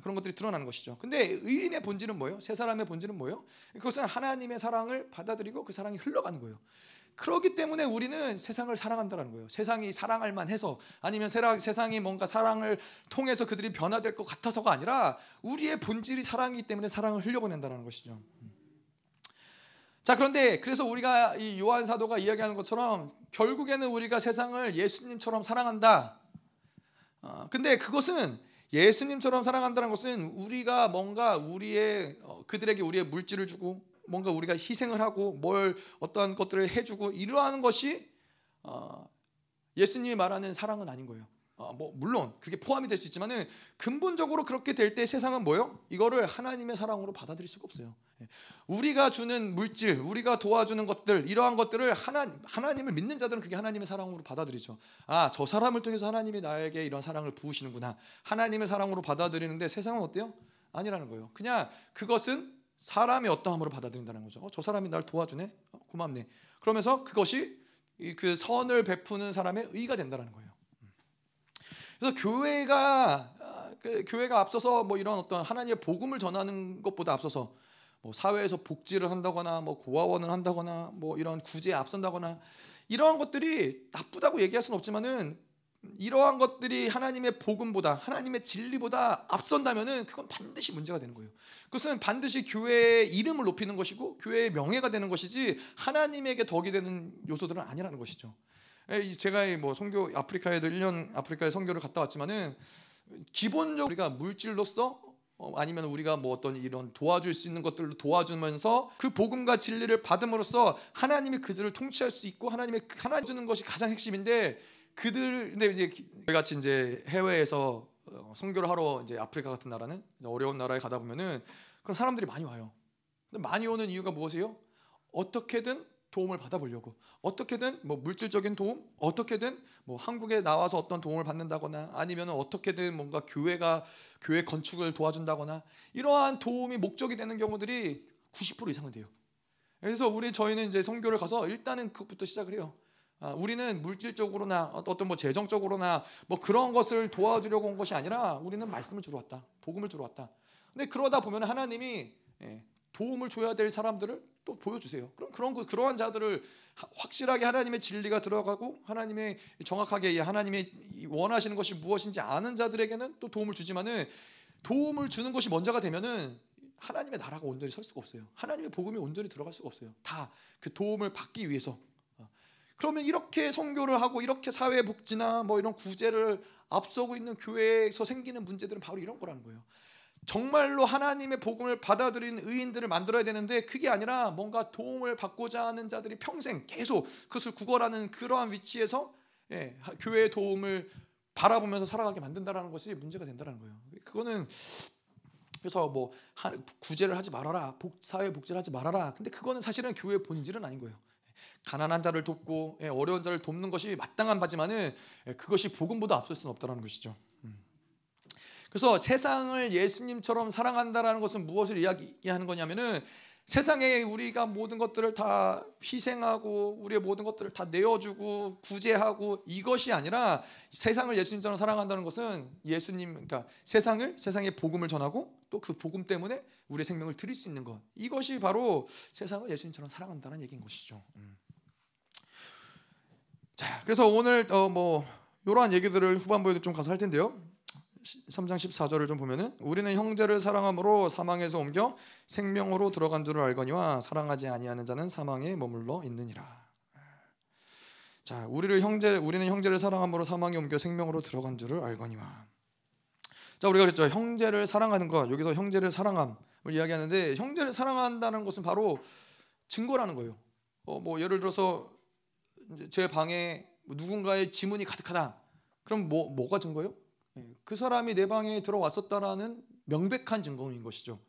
그런 것들이 드러나는 것이죠. 근데 의인의 본질은 뭐예요? 세 사람의 본질은 뭐예요? 그것은 하나님의 사랑을 받아들이고 그 사랑이 흘러가는 거예요. 그렇기 때문에 우리는 세상을 사랑한다는 거예요. 세상이 사랑할 만해서 아니면 세상이 뭔가 사랑을 통해서 그들이 변화될 것 같아서가 아니라 우리의 본질이 사랑이기 때문에 사랑을 흘려보낸다는 것이죠. 자 그런데 그래서 우리가 이 요한 사도가 이야기하는 것처럼 결국에는 우리가 세상을 예수님처럼 사랑한다. 어, 근데 그것은 예수님처럼 사랑한다는 것은 우리가 뭔가 우리의 어, 그들에게 우리의 물질을 주고 뭔가 우리가 희생을 하고 뭘 어떤 것들을 해주고 이러하는 것이 어, 예수님이 말하는 사랑은 아닌 거예요. 어, 뭐 물론 그게 포함이 될 수 있지만은 근본적으로 그렇게 될 때 세상은 뭐요? 이거를 하나님의 사랑으로 받아들일 수가 없어요. 예. 우리가 주는 물질, 우리가 도와주는 것들 이러한 것들을 하나 하나님을 믿는 자들은 그게 하나님의 사랑으로 받아들이죠. 아, 저 사람을 통해서 하나님이 나에게 이런 사랑을 부으시는구나. 하나님의 사랑으로 받아들이는데 세상은 어때요? 아니라는 거예요. 그냥 그것은 사람이 어떠함으로 받아들인다는 거죠. 어, 저 사람이 날 도와주네, 어, 고맙네. 그러면서 그것이 그 선을 베푸는 사람의 의가 된다는 거예요. 그래서 교회가 아, 그 교회가 앞서서 뭐 이런 어떤 하나님의 복음을 전하는 것보다 앞서서 뭐 사회에서 복지를 한다거나 뭐 고아원을 한다거나 뭐 이런 구제에 앞선다거나 이러한 것들이 나쁘다고 얘기할 수는 없지만은 이러한 것들이 하나님의 복음보다 하나님의 진리보다 앞선다면은 그건 반드시 문제가 되는 거예요. 그것은 반드시 교회의 이름을 높이는 것이고 교회의 명예가 되는 것이지 하나님에게 덕이 되는 요소들은 아니라는 것이죠. 제가 뭐 선교 아프리카에도 1년 아프리카에 선교를 갔다 왔지만은 기본적으로 우리가 물질로서 어, 아니면 우리가 뭐 어떤 이런 도와줄 수 있는 것들로 도와주면서 그 복음과 진리를 받음으로써 하나님이 그들을 통치할 수 있고 하나님의 하나 주는 것이 가장 핵심인데 그들 근데 이제 저희 같이 이제 해외에서 어, 선교를 하러 이제 아프리카 같은 나라는 어려운 나라에 가다 보면은 그런 사람들이 많이 와요. 근데 많이 오는 이유가 무엇이에요? 어떻게든 도움을 받아보려고 어떻게든 뭐 물질적인 도움 어떻게든 뭐 한국에 나와서 어떤 도움을 받는다거나 아니면 어떻게든 뭔가 교회가 교회 건축을 도와준다거나 이러한 도움이 목적이 되는 경우들이 90% 이상은 돼요. 그래서 우리 저희는 이제 선교를 가서 일단은 그것부터 시작을 해요. 아, 우리는 물질적으로나 어떤 뭐 재정적으로나 뭐 그런 것을 도와주려고 온 것이 아니라 우리는 말씀을 주러 왔다. 복음을 주러 왔다. 근데 그러다 보면 하나님이 예, 도움을 줘야 될 사람들을 또 보여주세요. 그럼 그런 그 그러한 자들을 확실하게 하나님의 진리가 들어가고 하나님의 정확하게 하나님의 원하시는 것이 무엇인지 아는 자들에게는 또 도움을 주지만은 도움을 주는 것이 먼저가 되면은 하나님의 나라가 온전히 설 수가 없어요. 하나님의 복음이 온전히 들어갈 수가 없어요. 다 그 도움을 받기 위해서. 어. 그러면 이렇게 선교를 하고 이렇게 사회 복지나 뭐 이런 구제를 앞서고 있는 교회에서 생기는 문제들은 바로 이런 거라는 거예요. 정말로 하나님의 복음을 받아들인 의인들을 만들어야 되는데 그게 아니라 뭔가 도움을 받고자 하는 자들이 평생 계속 그것을 구걸하는 그러한 위치에서 예, 교회의 도움을 바라보면서 살아가게 만든다라는 것이 문제가 된다는 거예요. 그거는 그래서 뭐 구제를 하지 말아라, 복, 사회 복제를 하지 말아라. 근데 그거는 사실은 교회의 본질은 아닌 거예요. 가난한 자를 돕고 예, 어려운 자를 돕는 것이 마땅한 바지만은 예, 그것이 복음보다 앞설 수는 없다는 것이죠. 음. 그래서 세상을 예수님처럼 사랑한다라는 것은 무엇을 이야기하는 거냐면은 세상에 우리가 모든 것들을 다 희생하고 우리의 모든 것들을 다 내어주고 구제하고 이것이 아니라 세상을 예수님처럼 사랑한다는 것은 예수님 그러니까 세상을 세상의 복음을 전하고 또 그 복음 때문에 우리의 생명을 드릴 수 있는 것 이것이 바로 세상을 예수님처럼 사랑한다는 얘기인 것이죠. 음. 자 그래서 오늘 어 뭐 이러한 얘기들을 후반부에도 좀 가서 할 텐데요. 3장 14절을 좀 보면은 우리는 형제를 사랑함으로 사망에서 옮겨 생명으로 들어간 줄을 알거니와 사랑하지 아니하는 자는 사망에 머물러 있느니라. 자, 우리를 형제 우리는 형제를 사랑함으로 사망에 옮겨 생명으로 들어간 줄을 알거니와. 자, 우리가 그랬죠. 형제를 사랑하는 것. 여기서 형제를 사랑함을 이야기하는데 형제를 사랑한다는 것은 바로 증거라는 거예요. 어, 뭐 예를 들어서 제 방에 누군가의 지문이 가득하다. 그럼 뭐 뭐가 증거예요? 예, 그 사람이 내 방에 들어왔었다라는 명백한 증거인 것이죠.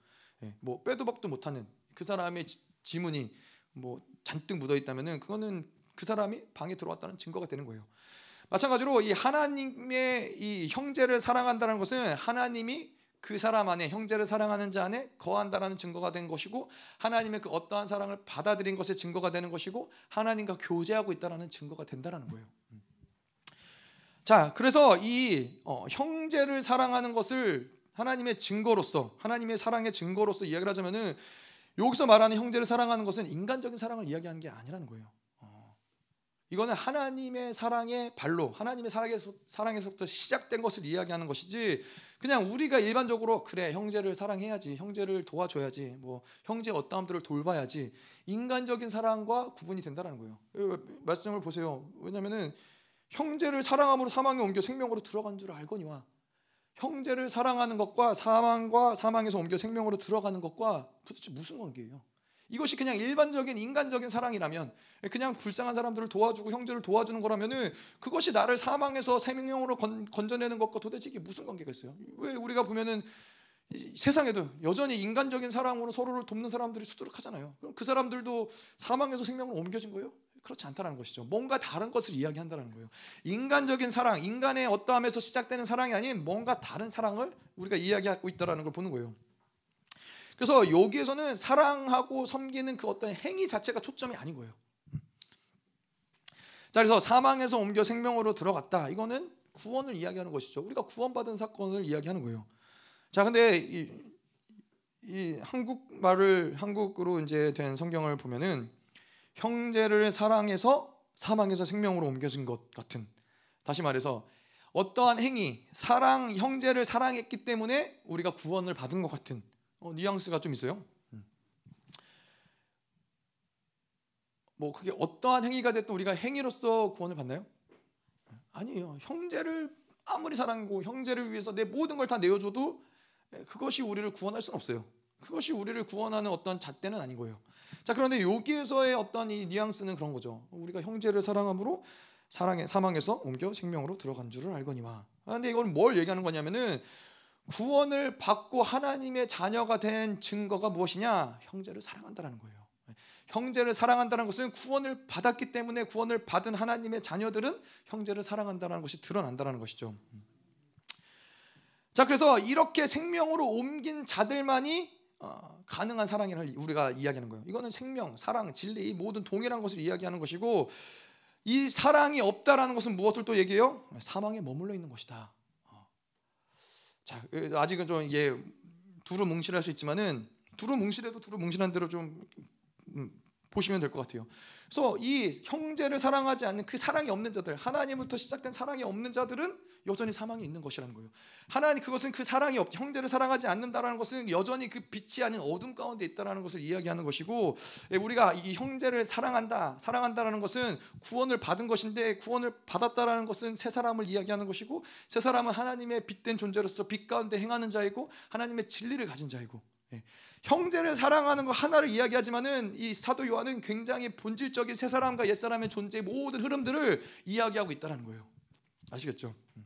예, 뭐 빼도 박도 못하는 그 사람의 지, 문이뭐 잔뜩 묻어 있다면은 그거는 그 사람이 방에 들어왔다는 증거가 되는 거예요. 마찬가지로 이 하나님의 이 형제를 사랑한다는 것은 하나님이 그 사람 안에 형제를 사랑하는 자 안에 거한다라는 증거가 된 것이고 하나님의 그 어떠한 사랑을 받아들인 것의 증거가 되는 것이고 하나님과 교제하고 있다라는 증거가 된다라는 거예요. 자, 그래서 이 어, 형제를 사랑하는 것을 하나님의 증거로서 하나님의 사랑의 증거로서 이야기를 하자면은 여기서 말하는 형제를 사랑하는 것은 인간적인 사랑을 이야기하는 게 아니라는 거예요. 어. 이거는 하나님의 사랑의 발로 하나님의 사랑에서, 사랑에서부터 시작된 것을 이야기하는 것이지 그냥 우리가 일반적으로 그래 형제를 사랑해야지 형제를 도와줘야지 뭐 형제 어떠함들을 돌봐야지 인간적인 사랑과 구분이 된다는 거예요. 말씀을 보세요. 왜냐하면은 형제를 사랑함으로 사망에 옮겨 생명으로 들어간 줄 알거니와 형제를 사랑하는 것과 사망과 사망에서 옮겨 생명으로 들어가는 것과 도대체 무슨 관계예요? 이것이 그냥 일반적인 인간적인 사랑이라면 그냥 불쌍한 사람들을 도와주고 형제를 도와주는 거라면은 그것이 나를 사망에서 생명으로 건, 건져내는 것과 도대체 이게 무슨 관계가 있어요? 왜 우리가 보면은 세상에도 여전히 인간적인 사랑으로 서로를 돕는 사람들이 수두룩하잖아요. 그럼 그 사람들도 사망에서 생명으로 옮겨진 거예요? 그렇지 않다는 것이죠. 뭔가 다른 것을 이야기한다는 거예요. 인간적인 사랑, 인간의 어떠함에서 시작되는 사랑이 아닌 뭔가 다른 사랑을 우리가 이야기하고 있다는 걸 보는 거예요. 그래서 여기에서는 사랑하고 섬기는 그 어떤 행위 자체가 초점이 아닌 거예요. 자, 그래서 사망에서 옮겨 생명으로 들어갔다. 이거는 구원을 이야기하는 것이죠. 우리가 구원받은 사건을 이야기하는 거예요. 자, 근데 이, 이 한국말을 한국으로 이제 된 성경을 보면은 형제를 사랑해서 사망에서 생명으로 옮겨진 것 같은 다시 말해서 어떠한 행위 사랑 형제를 사랑했기 때문에 우리가 구원을 받은 것 같은 어, 뉘앙스가 좀 있어요. 음. 뭐 그게 어떠한 행위가 됐든 우리가 행위로서 구원을 받나요? 아니에요. 형제를 아무리 사랑하고 형제를 위해서 내 모든 걸 다 내어줘도 그것이 우리를 구원할 수는 없어요. 그것이 우리를 구원하는 어떤 잣대는 아닌 거예요. 자 그런데 여기에서의 어떤 이 뉘앙스는 그런 거죠. 우리가 형제를 사랑함으로 사랑의 사망에서 옮겨 생명으로 들어간 줄을 알거니와. 아, 근데 이건 뭘 얘기하는 거냐면은 구원을 받고 하나님의 자녀가 된 증거가 무엇이냐? 형제를 사랑한다라는 거예요. 형제를 사랑한다는 것은 구원을 받았기 때문에 구원을 받은 하나님의 자녀들은 형제를 사랑한다는 것이 드러난다는 것이죠. 자, 그래서 이렇게 생명으로 옮긴 자들만이 어, 가능한 사랑을 우리가 이야기하는 거예요. 이거는 생명, 사랑, 진리 이 모든 동일한 것을 이야기하는 것이고 이 사랑이 없다라는 것은 무엇을 또 얘기해요? 사망에 머물러 있는 것이다. 어. 자, 아직은 좀 예, 두루 뭉실할 수 있지만은 두루 뭉실해도 두루 뭉실한 대로 좀 음, 보시면 될 것 같아요. 그래서 이 형제를 사랑하지 않는 그 사랑이 없는 자들, 하나님부터 시작된 사랑이 없는 자들은 여전히 사망이 있는 것이라는 거예요. 하나님 그것은 그 사랑이 없, 형제를 사랑하지 않는다라는 것은 여전히 그 빛이 아닌 어둠 가운데 있다라는 것을 이야기하는 것이고, 예, 우리가 이 형제를 사랑한다, 사랑한다라는 것은 구원을 받은 것인데 구원을 받았다라는 것은 새 사람을 이야기하는 것이고, 새 사람은 하나님의 빛된 존재로서 빛 가운데 행하는 자이고, 하나님의 진리를 가진 자이고. 예. 형제를 사랑하는 것 하나를 이야기하지만은 이 사도 요한은 굉장히 본질적인 새 사람과 옛 사람의 존재의 모든 흐름들을 이야기하고 있다는 거예요. 아시겠죠? 음.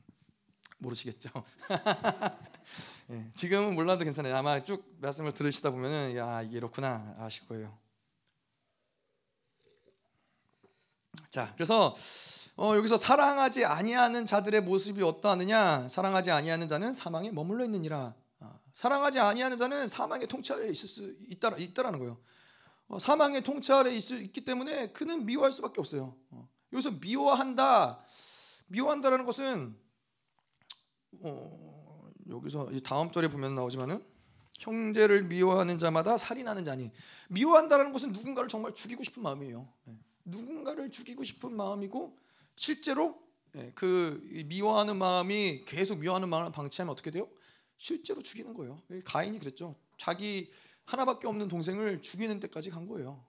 모르시겠죠? 예, 지금은 몰라도 괜찮아요. 아마 쭉 말씀을 들으시다 보면은 야 이게 이렇구나 아실 거예요. 자, 그래서 어, 여기서 사랑하지 아니하는 자들의 모습이 어떠하느냐? 사랑하지 아니하는 자는 사망에 머물러 있느니라. 사랑하지 아니하는 자는 사망의 아래 있을 수 있다 있다라는 거예요. 어, 사망의 통치 아래 있을, 있기 때문에 그는 미워할 수밖에 없어요. 어, 여기서 미워한다, 미워한다라는 것은 어, 여기서 다음 절에 보면 나오지만은 형제를 미워하는 자마다 살인하는 자니 미워한다라는 것은 누군가를 정말 죽이고 싶은 마음이에요. 네. 누군가를 죽이고 싶은 마음이고 실제로 네, 그 미워하는 마음이 계속 미워하는 마음을 방치하면 어떻게 돼요? 실제로 죽이는 거예요. 가인이 그랬죠. 자기 하나밖에 없는 동생을 죽이는 데까지 간 거예요.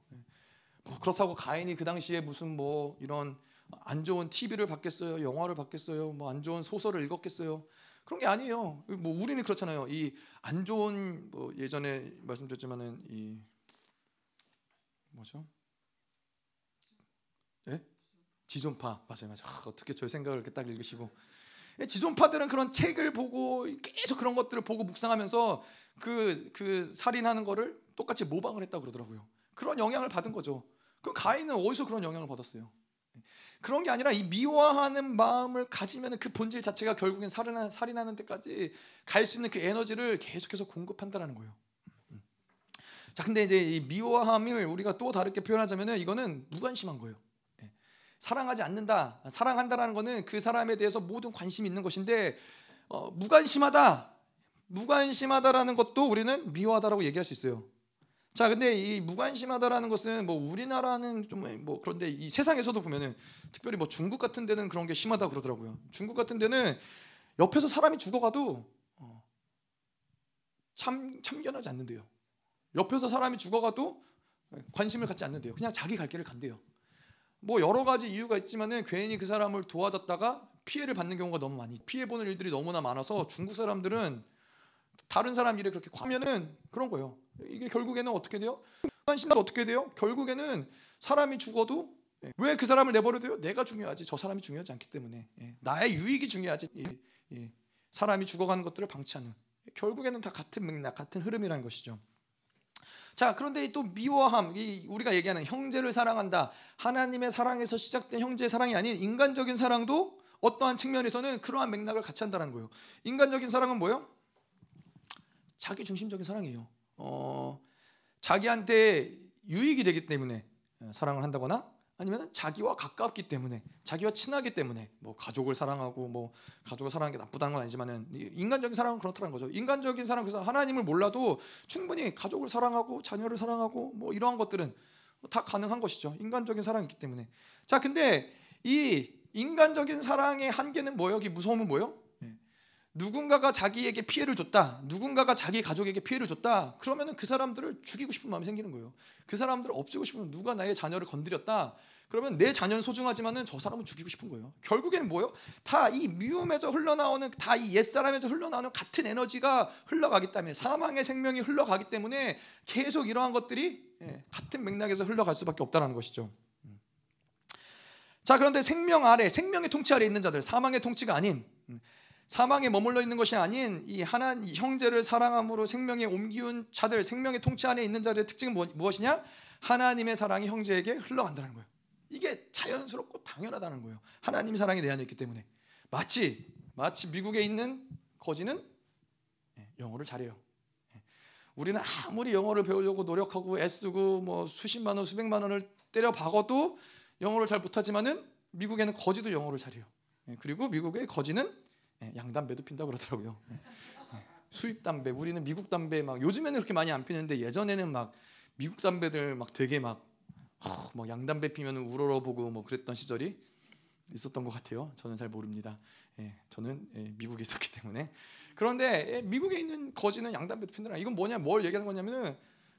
뭐 그렇다고 가인이 그 당시에 무슨 뭐 이런 안 좋은 TV를 봤겠어요, 영화를 봤겠어요, 뭐 안 좋은 소설을 읽었겠어요. 그런 게 아니에요. 뭐 우리는 그렇잖아요. 이 안 좋은 뭐 예전에 말씀드렸지만은 이 뭐죠? 예? 지존파 맞아요, 맞아요. 아, 어떻게 저 생각을 이렇게 딱 읽으시고 지존파들은 그런 책을 보고 계속 그런 것들을 보고 묵상하면서 그, 그 살인하는 거를 똑같이 모방을 했다고 그러더라고요. 그런 영향을 받은 거죠. 그 가인은 어디서 그런 영향을 받았어요? 그런 게 아니라 이 미워하는 마음을 가지면 그 본질 자체가 결국엔 살인하는, 살인하는 데까지 갈 수 있는 그 에너지를 계속해서 공급한다라는 거예요. 자, 근데 이제 이 미워함을 우리가 또 다르게 표현하자면은 이거는 무관심한 거예요. 사랑하지 않는다, 사랑한다라는 것은 그 사람에 대해서 모든 관심이 있는 것인데 어, 무관심하다, 무관심하다라는 것도 우리는 미워하다라고 얘기할 수 있어요. 자, 근데 이 무관심하다라는 것은 뭐 우리나라는 좀 뭐 그런데 이 세상에서도 보면은 특별히 뭐 중국 같은 데는 그런 게 심하다 그러더라고요. 중국 같은 데는 옆에서 사람이 죽어가도 어, 참 참견하지 않는데요. 옆에서 사람이 죽어가도 관심을 갖지 않는데요. 그냥 자기 갈 길을 간대요. 뭐 여러 가지 이유가 있지만은 괜히 그 사람을 도와줬다가 피해를 받는 경우가 너무 많이 피해 보는 일들이 너무나 많아서 중국 사람들은 다른 사람 일에 그렇게 과면은 그런 거예요. 이게 결국에는 어떻게 돼요? 관심도 어떻게 돼요? 결국에는 사람이 죽어도 예, 왜그 사람을 내버려둬요? 내가 중요하지 저 사람이 중요하지 않기 때문에 예, 나의 유익이 중요하지 예, 사람이 죽어가는 것들을 방치하는 결국에는 다 같은 맥락 같은 흐름이라는 것이죠. 자, 그런데 또 미워함, 이 우리가 얘기하는 형제를 사랑한다. 하나님의 사랑에서 시작된 형제의 사랑이 아닌 인간적인 사랑도 어떠한 측면에서는 그러한 맥락을 같이 한다는 거예요. 인간적인 사랑은 뭐예요? 자기 중심적인 사랑이에요. 어, 자기한테 유익이 되기 때문에 사랑을 한다거나 아니면 자기와 가깝기 때문에 자기와 친하기 때문에 뭐 가족을 사랑하고 뭐 가족을 사랑하는 게 나쁘다는 건 아니지만은 인간적인 사랑은 그렇다는 거죠. 인간적인 사랑 그래서 하나님을 몰라도 충분히 가족을 사랑하고 자녀를 사랑하고 뭐 이러한 것들은 다 가능한 것이죠. 인간적인 사랑이기 때문에. 자, 근데 이 인간적인 사랑의 한계는 뭐예요? 이 무서움은 뭐예요? 누군가가 자기에게 피해를 줬다. 누군가가 자기 가족에게 피해를 줬다. 그러면은 그 사람들을 죽이고 싶은 마음이 생기는 거예요. 그 사람들을 없애고 싶으면 누가 나의 자녀를 건드렸다. 그러면 내 자녀는 소중하지만은 저 사람은 죽이고 싶은 거예요. 결국에는 뭐예요? 다 이 미움에서 흘러나오는 다 이 옛사람에서 흘러나오는 같은 에너지가 흘러가기 때문에 사망의 생명이 흘러가기 때문에 계속 이러한 것들이 예, 같은 맥락에서 흘러갈 수밖에 없다는 것이죠. 자 그런데 생명 아래 생명의 통치 아래 있는 자들 사망의 통치가 아닌 음, 사망에 머물러 있는 것이 아닌 이 하나 형제를 사랑함으로 생명에 옮기운 자들 생명의 통치 안에 있는 자들의 특징은 뭐, 무엇이냐? 하나님의 사랑이 형제에게 흘러간다는 거예요. 이게 자연스럽고 당연하다는 거예요. 하나님의 사랑이 내 안에 있기 때문에 마치 마치 미국에 있는 거지는 예, 영어를 잘해요. 예. 우리는 아무리 영어를 배우려고 노력하고 애쓰고 뭐 수십만 원, 수백만 원을 때려 박아도 영어를 잘 못하지만은 미국에는 거지도 영어를 잘해요. 예, 그리고 미국의 거지는 예, 양담배도 핀다 그러더라고요. 예, 수입 담배, 우리는 미국 담배 막 요즘에는 그렇게 많이 안 피는데 예전에는 막 미국 담배들 막 되게 막, 어, 막 양담배 피면 우러러 보고 뭐 그랬던 시절이 있었던 것 같아요. 저는 잘 모릅니다. 예, 저는 예, 미국에 있었기 때문에 그런데 예, 미국에 있는 거지는 양담배도 핀다. 이건 뭐냐? 뭘 얘기하는 거냐면은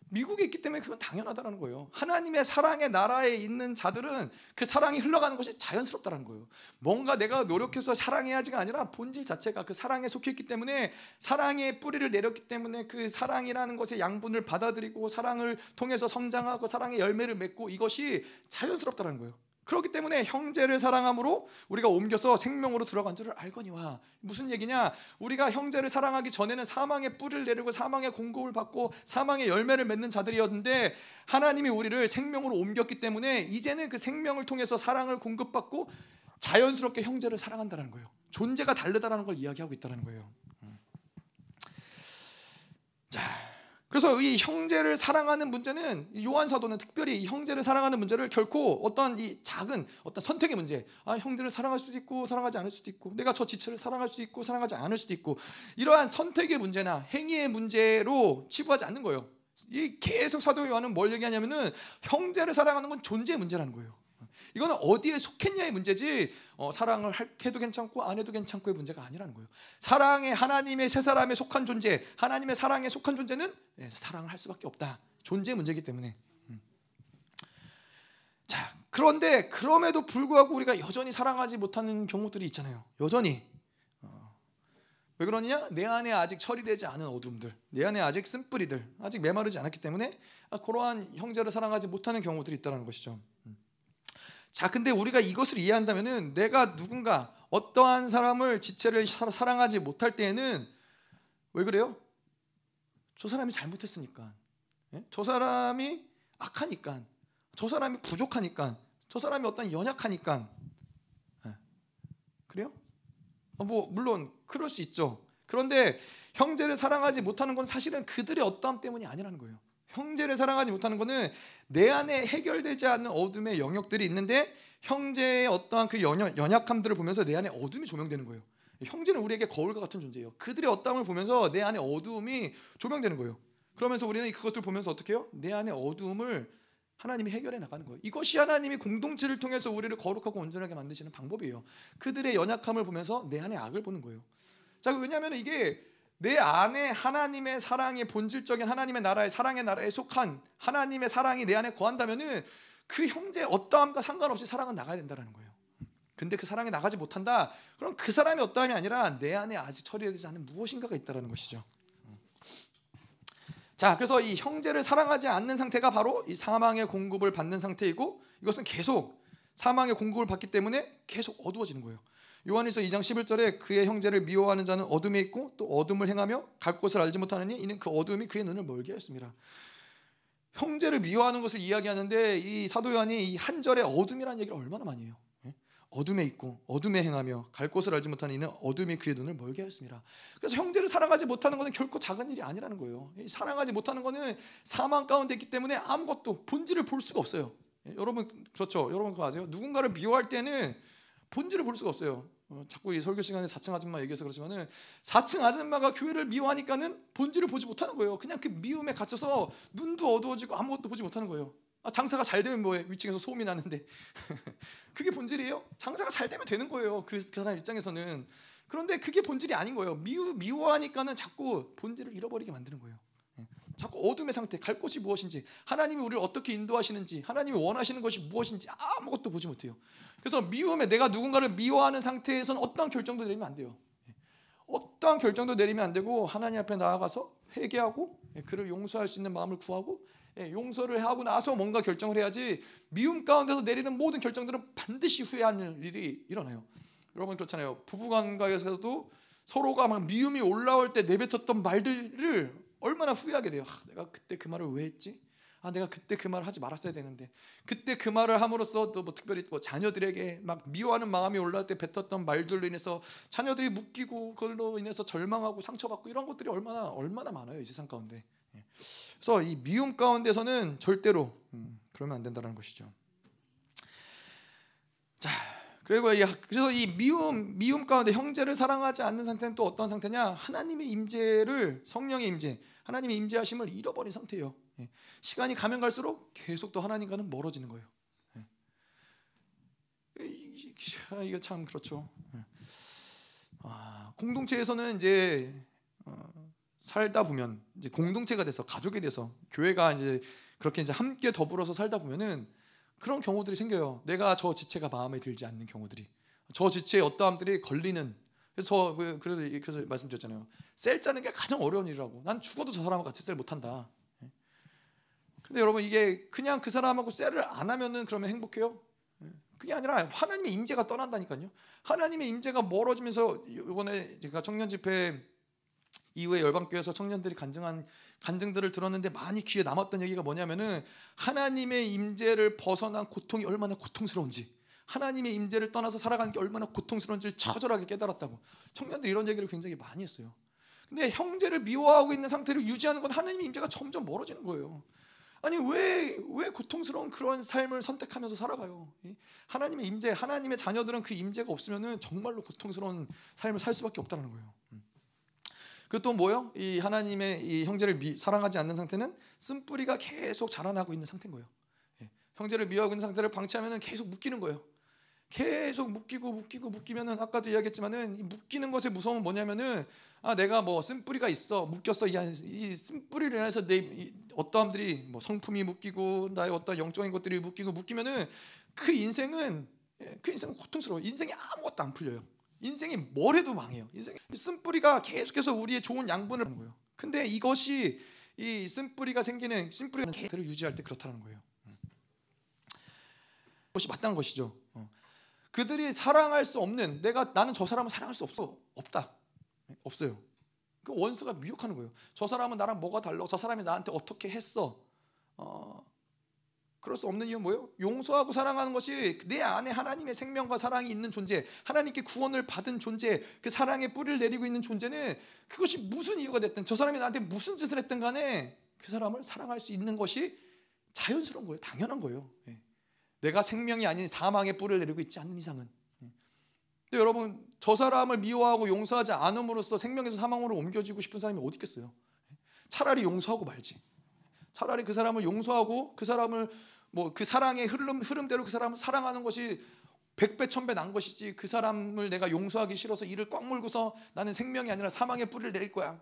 미국에 있기 때문에 그건 당연하다는 거예요. 하나님의 사랑의 나라에 있는 자들은 그 사랑이 흘러가는 것이 자연스럽다는 거예요. 뭔가 내가 노력해서 사랑해야지가 아니라 본질 자체가 그 사랑에 속해 있기 때문에 사랑의 뿌리를 내렸기 때문에 그 사랑이라는 것의 양분을 받아들이고 사랑을 통해서 성장하고 사랑의 열매를 맺고 이것이 자연스럽다는 거예요. 그렇기 때문에 형제를 사랑함으로 우리가 옮겨서 생명으로 들어간 줄을 알거니와 무슨 얘기냐? 우리가 형제를 사랑하기 전에는 사망의 뿌리를 내리고 사망의 공급을 받고 사망의 열매를 맺는 자들이었는데 하나님이 우리를 생명으로 옮겼기 때문에 이제는 그 생명을 통해서 사랑을 공급받고 자연스럽게 형제를 사랑한다는 거예요. 존재가 다르다라는 걸 이야기하고 있다는 거예요. 음. 자. 그래서 이 형제를 사랑하는 문제는 요한 사도는 특별히 이 형제를 사랑하는 문제를 결코 어떤 이 작은 어떤 선택의 문제, 아 형제를 사랑할 수도 있고 사랑하지 않을 수도 있고 내가 저 지체를 사랑할 수도 있고 사랑하지 않을 수도 있고 이러한 선택의 문제나 행위의 문제로 치부하지 않는 거예요. 이 계속 사도 요한은 뭘 얘기하냐면은 형제를 사랑하는 건 존재의 문제라는 거예요. 이거는 어디에 속했냐의 문제지 어, 사랑을 해도 괜찮고 안 해도 괜찮고의 문제가 아니라는 거예요. 사랑의 하나님의 세 사람에 속한 존재, 하나님의 사랑에 속한 존재는 네, 사랑을 할 수밖에 없다. 존재 문제이기 때문에. 음. 자, 그런데 그럼에도 불구하고 우리가 여전히 사랑하지 못하는 경우들이 있잖아요. 여전히. 어. 왜 그러느냐? 내 안에 아직 처리되지 않은 어둠들, 내 안에 아직 쓴뿌리들, 아직 메마르지 않았기 때문에 아, 그러한 형제를 사랑하지 못하는 경우들이 있다는 것이죠. 음. 자, 근데 우리가 이것을 이해한다면은 내가 누군가 어떠한 사람을 지체를 사랑하지 못할 때에는 왜 그래요? 저 사람이 잘못했으니까. 예? 저 사람이 악하니까. 저 사람이 부족하니까. 저 사람이 어떤 연약하니까. 예. 그래요? 어, 뭐 물론 그럴 수 있죠. 그런데 형제를 사랑하지 못하는 건 사실은 그들의 어떠함 때문이 아니라는 거예요. 형제를 사랑하지 못하는 것은 내 안에 해결되지 않는 어둠의 영역들이 있는데 형제의 어떠한 그 연약, 연약함들을 보면서 내 안에 어둠이 조명되는 거예요. 형제는 우리에게 거울과 같은 존재예요. 그들의 어떠함을 보면서 내 안에 어두움이 조명되는 거예요. 그러면서 우리는 그것을 보면서 어떻게 해요? 내 안에 어두움을 하나님이 해결해 나가는 거예요. 이것이 하나님이 공동체를 통해서 우리를 거룩하고 온전하게 만드시는 방법이에요. 그들의 연약함을 보면서 내 안에 악을 보는 거예요. 자, 왜냐하면 이게 내 안에 하나님의 사랑의 본질적인 하나님의 나라의 사랑의 나라에 속한 하나님의 사랑이 내 안에 거한다면은 그 형제 어떠함과 상관없이 사랑은 나가야 된다는 거예요. 근데 그 사랑이 나가지 못한다. 그럼 그 사람이 어떠함이 아니라 내 안에 아직 처리되지 않은 무엇인가가 있다라는 것이죠. 자, 그래서 이 형제를 사랑하지 않는 상태가 바로 이 사망의 공급을 받는 상태이고 이것은 계속 사망의 공급을 받기 때문에 계속 어두워지는 거예요. 요한일서 2장 11절에 그의 형제를 미워하는 자는 어둠에 있고 또 어둠을 행하며 갈 곳을 알지 못하느니 이는 그 어둠이 그의 눈을 멀게 하였습니다. 형제를 미워하는 것을 이야기하는데 이 사도 요한이 이한 절에 어둠이라는 얘기를 얼마나 많이 해요. 예? 어둠에 있고 어둠에 행하며 갈 곳을 알지 못하는 이는 어둠이 그의 눈을 멀게 하였습니다. 그래서 형제를 사랑하지 못하는 것은 결코 작은 일이 아니라는 거예요. 사랑하지 못하는 것은 사망 가운데 있기 때문에 아무것도 본질을 볼 수가 없어요. 예? 여러분 그렇죠. 여러분 그거 아세요? 누군가를 미워할 때는 본질을 볼 수가 없어요. 어, 자꾸 이 설교 시간에 4층 아줌마 얘기해서 그렇지만은 4층 아줌마가 교회를 미워하니까는 본질을 보지 못하는 거예요. 그냥 그 미움에 갇혀서 눈도 어두워지고 아무것도 보지 못하는 거예요. 아, 장사가 잘 되면 뭐해? 위층에서 소음이 나는데 그게 본질이에요. 장사가 잘 되면 되는 거예요. 그, 그 사람 입장에서는 그런데 그게 본질이 아닌 거예요. 미워 미워하니까는 자꾸 본질을 잃어버리게 만드는 거예요. 자꾸 어둠의 상태, 갈 곳이 무엇인지, 하나님이 우리를 어떻게 인도하시는지, 하나님이 원하시는 것이 무엇인지 아무것도 보지 못해요. 그래서 미움에 내가 누군가를 미워하는 상태에서는 어떠한 결정도 내리면 안 돼요. 예. 어떠한 결정도 내리면 안 되고 하나님 앞에 나아가서 회개하고 예, 그를 용서할 수 있는 마음을 구하고 예, 용서를 하고 나서 뭔가 결정을 해야지 미움 가운데서 내리는 모든 결정들은 반드시 후회하는 일이 일어나요. 여러분 그렇잖아요. 부부관계에서도 서로가 막 미움이 올라올 때 내뱉었던 말들을 얼마나 후회하게 돼요. 아, 내가 그때 그 말을 왜 했지? 아 내가 그때 그 말을 하지 말았어야 되는데 그때 그 말을 함으로써 또 뭐 특별히 뭐 자녀들에게 막 미워하는 마음이 올라올 때 뱉었던 말들로 인해서 자녀들이 묶이고 그걸로 인해서 절망하고 상처받고 이런 것들이 얼마나 얼마나 많아요 이 세상 가운데. 예. 그래서 이 미움 가운데서는 절대로 음, 그러면 안 된다는 것이죠. 자 그리고 이, 그래서 이 미움 미움 가운데 형제를 사랑하지 않는 상태는 또 어떤 상태냐? 하나님의 임재를 성령의 임재, 하나님의 임재하심을 잃어버린 상태예요. 예. 시간이 가면 갈수록 계속 또 하나님과는 멀어지는 거예요. 예. 이거 참 그렇죠. 예. 아, 공동체에서는 이제 어, 살다 보면 이제 공동체가 돼서 가족이 돼서 교회가 이제 그렇게 이제 함께 더불어서 살다 보면은 그런 경우들이 생겨요. 내가 저 지체가 마음에 들지 않는 경우들이 저 지체의 어떠함들이 걸리는 그래서 그, 그래서 그래서 말씀드렸잖아요. 셀 짜는 게 가장 어려운 일이라고. 난 죽어도 저 사람하고 같이 셀 못한다. 예. 근데 여러분 이게 그냥 그 사람하고 셀을 안 하면은 그러면 행복해요? 예. 그게 아니라 하나님의 임재가 떠난다니까요. 하나님의 임재가 멀어지면서 이번에 제가 청년 집회 이후에 열방교회에서 청년들이 간증한 간증들을 들었는데 많이 귀에 남았던 얘기가 뭐냐면은 하나님의 임재를 벗어난 고통이 얼마나 고통스러운지 하나님의 임재를 떠나서 살아가는 게 얼마나 고통스러운지를 처절하게 깨달았다고 청년들이 이런 얘기를 굉장히 많이 했어요. 근데 형제를 미워하고 있는 상태를 유지하는 건 하나님의 임재가 점점 멀어지는 거예요. 아니 왜 왜 고통스러운 그런 삶을 선택하면서 살아가요? 하나님의 임재, 하나님의 자녀들은 그 임재가 없으면은 정말로 고통스러운 삶을 살 수밖에 없다는 거예요. 음. 그리고 또 뭐요? 이 하나님의 이 형제를 미, 사랑하지 않는 상태는 쓴뿌리가 계속 자라나고 있는 상태인 거예요. 예. 형제를 미워하고 있는 상태를 방치하면은 계속 묶이는 거예요. 계속 묶이고 묶이고 묶이면은 아까도 이야기했지만은 이 묶이는 것의 무서움은 뭐냐면은 아 내가 뭐 쓴뿌리가 있어 묶였어 이, 이 쓴뿌리를 인해서 내 어떠함들이 뭐 성품이 묶이고 나의 어떤 영적인 것들이 묶이고 묶이면은 그 인생은 예, 그 인생은 고통스러워 인생이 아무것도 안 풀려요 인생이 뭘 해도 망해요 인생 쓴뿌리가 계속해서 우리의 좋은 양분을 거예요 근데 이것이 이 쓴뿌리가 생기는 쓴뿌리가 계를 유지할 때 그렇다는 거예요 음. 그것이 마땅한 것이죠 어. 그들이 사랑할 수 없는 내가 나는 저 사람을 사랑할 수 없어 없다 없어요. 그 원수가 미혹하는 거예요. 저 사람은 나랑 뭐가 달라? 저 사람이 나한테 어떻게 했어? 어, 그럴 수 없는 이유는 뭐예요? 용서하고 사랑하는 것이 내 안에 하나님의 생명과 사랑이 있는 존재, 하나님께 구원을 받은 존재, 그 사랑의 뿌리를 내리고 있는 존재는 그것이 무슨 이유가 됐든 저 사람이 나한테 무슨 짓을 했든 간에 그 사람을 사랑할 수 있는 것이 자연스러운 거예요. 당연한 거예요. 예. 내가 생명이 아닌 사망의 뿌리를 내리고 있지 않는 이상은. 근데 여러분 저 사람을 미워하고 용서하지 않음으로써 생명에서 사망으로 옮겨지고 싶은 사람이 어디 있겠어요? 차라리 용서하고 말지. 차라리 그 사람을 용서하고 그 사람을 뭐 그 사랑의 흐름 흐름대로 그 사람을 사랑하는 것이 백배 천배 난 것이지 그 사람을 내가 용서하기 싫어서 이를 꽉 물고서 나는 생명이 아니라 사망의 뿌리를 내릴 거야.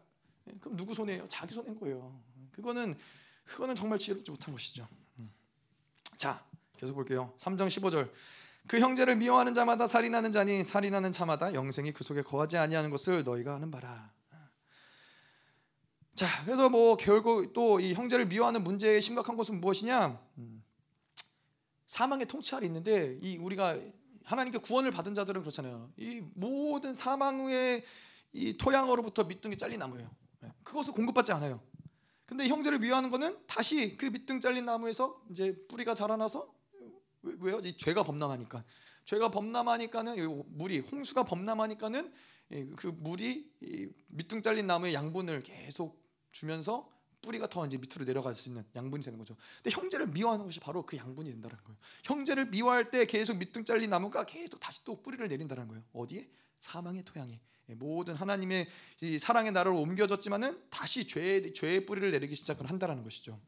그럼 누구 손해예요? 자기 손해인 거예요. 그거는 그거는 정말 지혜롭지 못한 것이죠. 음. 자, 계속 볼게요. 3장 15절. 그 형제를 미워하는 자마다 살인하는 자니 살인하는 자마다 영생이 그 속에 거하지 아니하는 것을 너희가 아는 바라. 자, 그래서 뭐 결국 또 이 형제를 미워하는 문제의 심각한 것은 무엇이냐? 음, 사망의 통치 아래 있는데 이 우리가 하나님께 구원을 받은 자들은 그렇잖아요. 이 모든 사망의 이 토양으로부터 밑둥이 잘린 나무예요. 네, 그것을 공급받지 않아요. 근데 형제를 미워하는 것은 다시 그 밑둥 잘린 나무에서 이제 뿌리가 자라나서 왜요? 이 죄가 범람하니까. 죄가 범람하니까는 물이 홍수가 범람하니까는 그 물이 밑둥 잘린 나무의 양분을 계속 주면서 뿌리가 더 이제 밑으로 내려갈 수 있는 양분이 되는 거죠. 근데 형제를 미워하는 것이 바로 그 양분이 된다는 거예요. 형제를 미워할 때 계속 밑둥 잘린 나무가 계속 다시 또 뿌리를 내린다는 거예요. 어디에? 사망의 토양에. 모든 하나님의 사랑의 나라로 옮겨졌지만은 다시 죄의 죄의 뿌리를 내리기 시작을 한다라는 것이죠.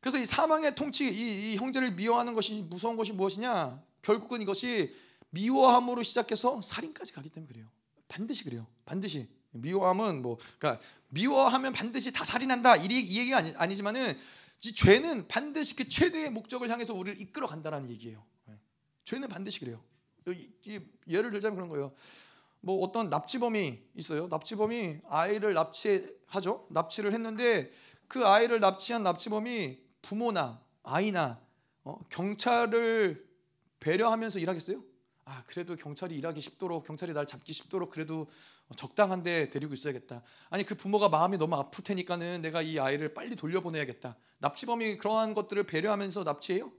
그래서 이 사망의 통치, 이, 이 형제를 미워하는 것이 무서운 것이 무엇이냐? 결국은 이것이 미워함으로 시작해서 살인까지 가기 때문에 그래요. 반드시 그래요. 반드시 미워함은 뭐, 그러니까 미워하면 반드시 다 살인한다 이, 이 얘기가 아니, 아니지만은 이 죄는 반드시 그 최대의 목적을 향해서 우리를 이끌어 간다라는 얘기예요. 네. 죄는 반드시 그래요. 예를 들자면 그런 거예요. 뭐 어떤 납치범이 있어요. 납치범이 아이를 납치하죠. 납치를 했는데 그 아이를 납치한 납치범이 부모나 아이나 어, 경찰을 배려하면서 일하겠어요? 아 그래도 경찰이 일하기 쉽도록 경찰이 날 잡기 쉽도록 그래도 적당한데 데리고 있어야겠다. 아니 그 부모가 마음이 너무 아플 테니까는 내가 이 아이를 빨리 돌려보내야겠다. 납치범이 그러한 것들을 배려하면서 납치해요?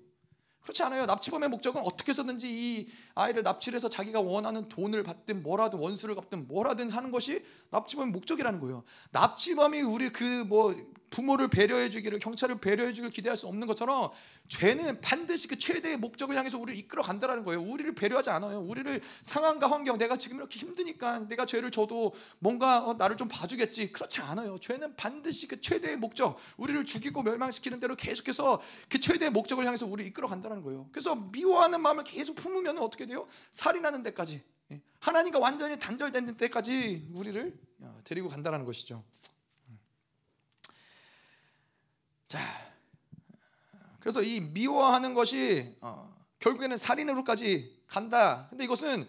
그렇지 않아요. 납치범의 목적은 어떻게 해서든지 이 아이를 납치를 해서 자기가 원하는 돈을 받든 뭐라든 원수를 갚든 뭐라든 하는 것이 납치범의 목적이라는 거예요. 납치범이 우리 그 뭐 부모를 배려해 주기를 경찰을 배려해 주기를 기대할 수 없는 것처럼 죄는 반드시 그 최대의 목적을 향해서 우리를 이끌어 간다라는 거예요. 우리를 배려하지 않아요. 우리를 상황과 환경 내가 지금 이렇게 힘드니까 내가 죄를 져도 뭔가 어, 나를 좀 봐주겠지. 그렇지 않아요. 죄는 반드시 그 최대의 목적, 우리를 죽이고 멸망시키는 대로 계속해서 그 최대의 목적을 향해서 우리를 이끌어 간다는 거예요. 그래서 미워하는 마음을 계속 품으면 어떻게 돼요? 살인하는 데까지 예. 하나님과 완전히 단절된 때까지 우리를 어, 데리고 간다는 것이죠. 자, 그래서 이 미워하는 것이 어, 결국에는 살인으로까지 간다. 근데 이것은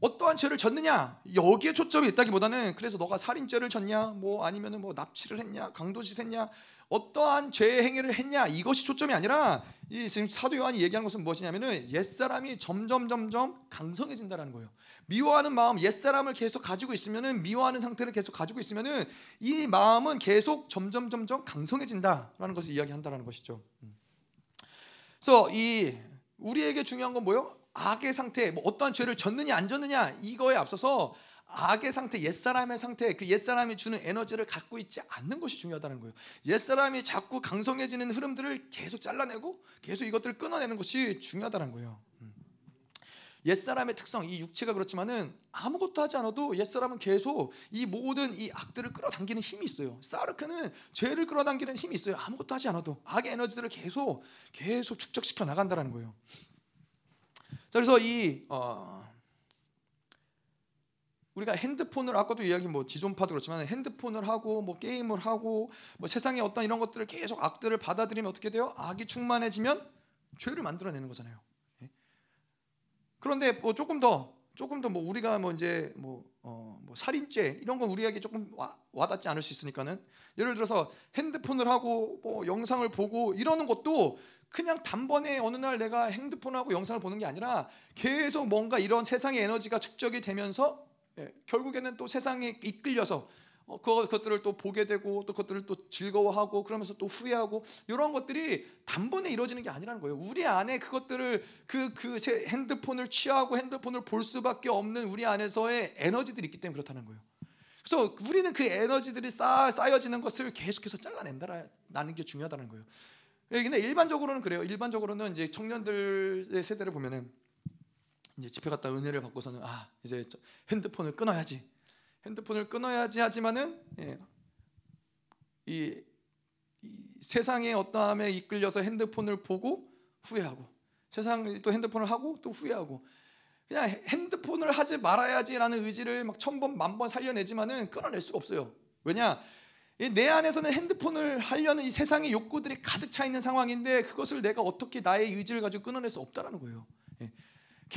어떠한 죄를 졌느냐? 여기에 초점이 있다기보다는 그래서 너가 살인죄를 졌냐? 뭐 아니면은 뭐 납치를 했냐? 강도짓 했냐 어떠한 죄 행위를 했냐 이것이 초점이 아니라 이 지금 사도 요한이 얘기하는 것은 무엇이냐면은 옛 사람이 점점 점점 강성해진다라는 거예요. 미워하는 마음 옛 사람을 계속 가지고 있으면은 미워하는 상태를 계속 가지고 있으면은 이 마음은 계속 점점 점점 강성해진다라는 것을 이야기한다라는 것이죠. 음. 그래서 이 우리에게 중요한 건 뭐요? 악의 상태, 뭐 어떠한 죄를 졌느냐 안 졌느냐 이거에 앞서서 악의 상태, 옛사람의 상태, 그 옛사람이 주는 에너지를 갖고 있지 않는 것이 중요하다는 거예요. 옛사람이 자꾸 강성해지는 흐름들을 계속 잘라내고 계속 이것들을 끊어내는 것이 중요하다는 거예요. 음. 옛사람의 특성, 이 육체가 그렇지만은 아무것도 하지 않아도 옛사람은 계속 이 모든 이 악들을 끌어당기는 힘이 있어요. 사르크는 죄를 끌어당기는 힘이 있어요. 아무것도 하지 않아도 악의 에너지들을 계속 계속 축적시켜 나간다는 거예요. 자, 그래서 이 어, 우리가 핸드폰을 아까도 이야기 뭐 지존파도 그렇지만 핸드폰을 하고 뭐 게임을 하고 뭐 세상에 어떤 이런 것들을 계속 악들을 받아들이면 어떻게 돼요? 악이 충만해지면 죄를 만들어내는 거잖아요. 예? 그런데 뭐 조금 더 조금 더 뭐 우리가 뭐 이제 뭐, 어, 뭐 살인죄 이런 건 우리에게 조금 와, 와닿지 않을 수 있으니까는 예를 들어서 핸드폰을 하고 뭐 영상을 보고 이러는 것도 그냥 단번에 어느 날 내가 핸드폰하고 영상을 보는 게 아니라 계속 뭔가 이런 세상의 에너지가 축적이 되면서 예, 결국에는 또 세상에 이끌려서 어, 그, 그것들을 또 보게 되고 또 그것들을 또 즐거워하고 그러면서 또 후회하고 이런 것들이 단번에 이루어지는 게 아니라는 거예요. 우리 안에 그것들을 그, 그 핸드폰을 취하고 핸드폰을 볼 수밖에 없는 우리 안에서의 에너지들이 있기 때문에 그렇다는 거예요. 그래서 우리는 그 에너지들이 쌓, 쌓여지는 것을 계속해서 잘라낸다라는 게 중요하다는 거예요. 예, 근데 일반적으로는 그래요. 일반적으로는 이제 청년들의 세대를 보면은 이제 집회 갔다 은혜를 받고서는 아 이제 핸드폰을 끊어야지 핸드폰을 끊어야지 하지만은 예, 이, 이 세상의 어떠함에 이끌려서 핸드폰을 보고 후회하고 세상 또 핸드폰을 하고 또 후회하고 그냥 핸드폰을 하지 말아야지라는 의지를 막 천번 만번 살려내지만은 끊어낼 수가 없어요. 왜냐 내 안에서는 핸드폰을 하려는 이 세상의 욕구들이 가득 차 있는 상황인데 그것을 내가 어떻게 나의 의지를 가지고 끊어낼 수 없다라는 거예요.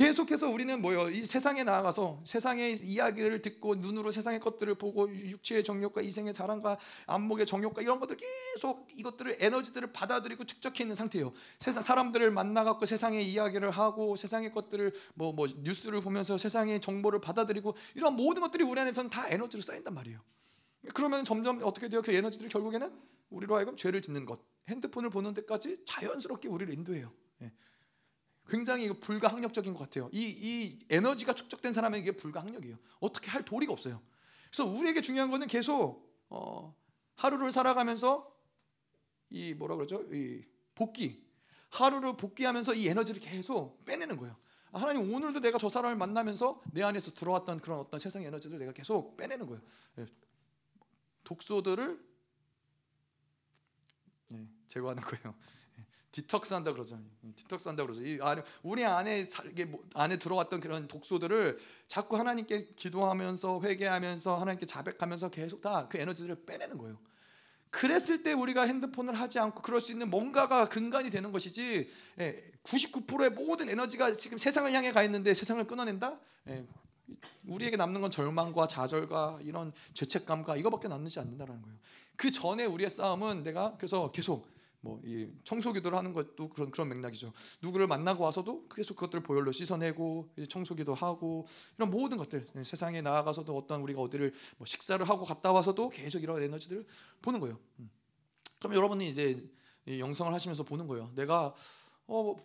예. 계속해서 우리는 뭐요? 이 세상에 나아가서 세상의 이야기를 듣고 눈으로 세상의 것들을 보고 육체의 정욕과 이생의 자랑과 안목의 정욕과 이런 것들 계속 이것들을 에너지들을 받아들이고 축적해 있는 상태예요. 세상 사람들을 만나 갖고 세상의 이야기를 하고 세상의 것들을 뭐뭐 뭐 뉴스를 보면서 세상의 정보를 받아들이고 이런 모든 것들이 우리 안에서는 다 에너지로 쌓인단 말이에요. 그러면 점점 어떻게 돼요? 그 에너지들이 결국에는 우리로 하여금 죄를 짓는 것, 핸드폰을 보는 데까지 자연스럽게 우리를 인도해요. 예. 굉장히 불가항력적인 것 같아요. 이, 이 에너지가 축적된 사람에게 불가항력이에요. 어떻게 할 도리가 없어요. 그래서 우리에게 중요한 거는 계속 어, 하루를 살아가면서 이 뭐라 그러죠? 이 복기. 하루를 복기하면서 이 에너지를 계속 빼내는 거예요. 아, 하나님 오늘도 내가 저 사람을 만나면서 내 안에서 들어왔던 그런 어떤 세상의 에너지를 내가 계속 빼내는 거예요. 예. 독소들을 예, 제거하는 거예요. 예, 디톡스 한다 그러죠. 예, 디톡스 한다 그러죠. 이 안에 우리 안에 살게 뭐, 안에 들어왔던 그런 독소들을 자꾸 하나님께 기도하면서 회개하면서 하나님께 자백하면서 계속 다 그 에너지를 빼내는 거예요. 그랬을 때 우리가 핸드폰을 하지 않고 그럴 수 있는 뭔가가 근간이 되는 것이지 99%의 모든 에너지가 지금 세상을 향해 가 있는데 세상을 끊어낸다? 우리에게 남는 건 절망과 좌절과 이런 죄책감과 이거밖에 남지 않는다라는 거예요. 그 전에 우리의 싸움은 내가 그래서 계속 뭐 이 청소기도를 하는 것도 그런 그런 맥락이죠. 누구를 만나고 와서도 계속 그것들을 보혈로 씻어내고 청소기도 하고 이런 모든 것들 세상에 나아가서도 어떤 우리가 어디를 뭐 식사를 하고 갔다 와서도 계속 이런 에너지들을 보는 거예요. 음. 그럼 여러분이 이제 영성을 하시면서 보는 거예요. 내가 어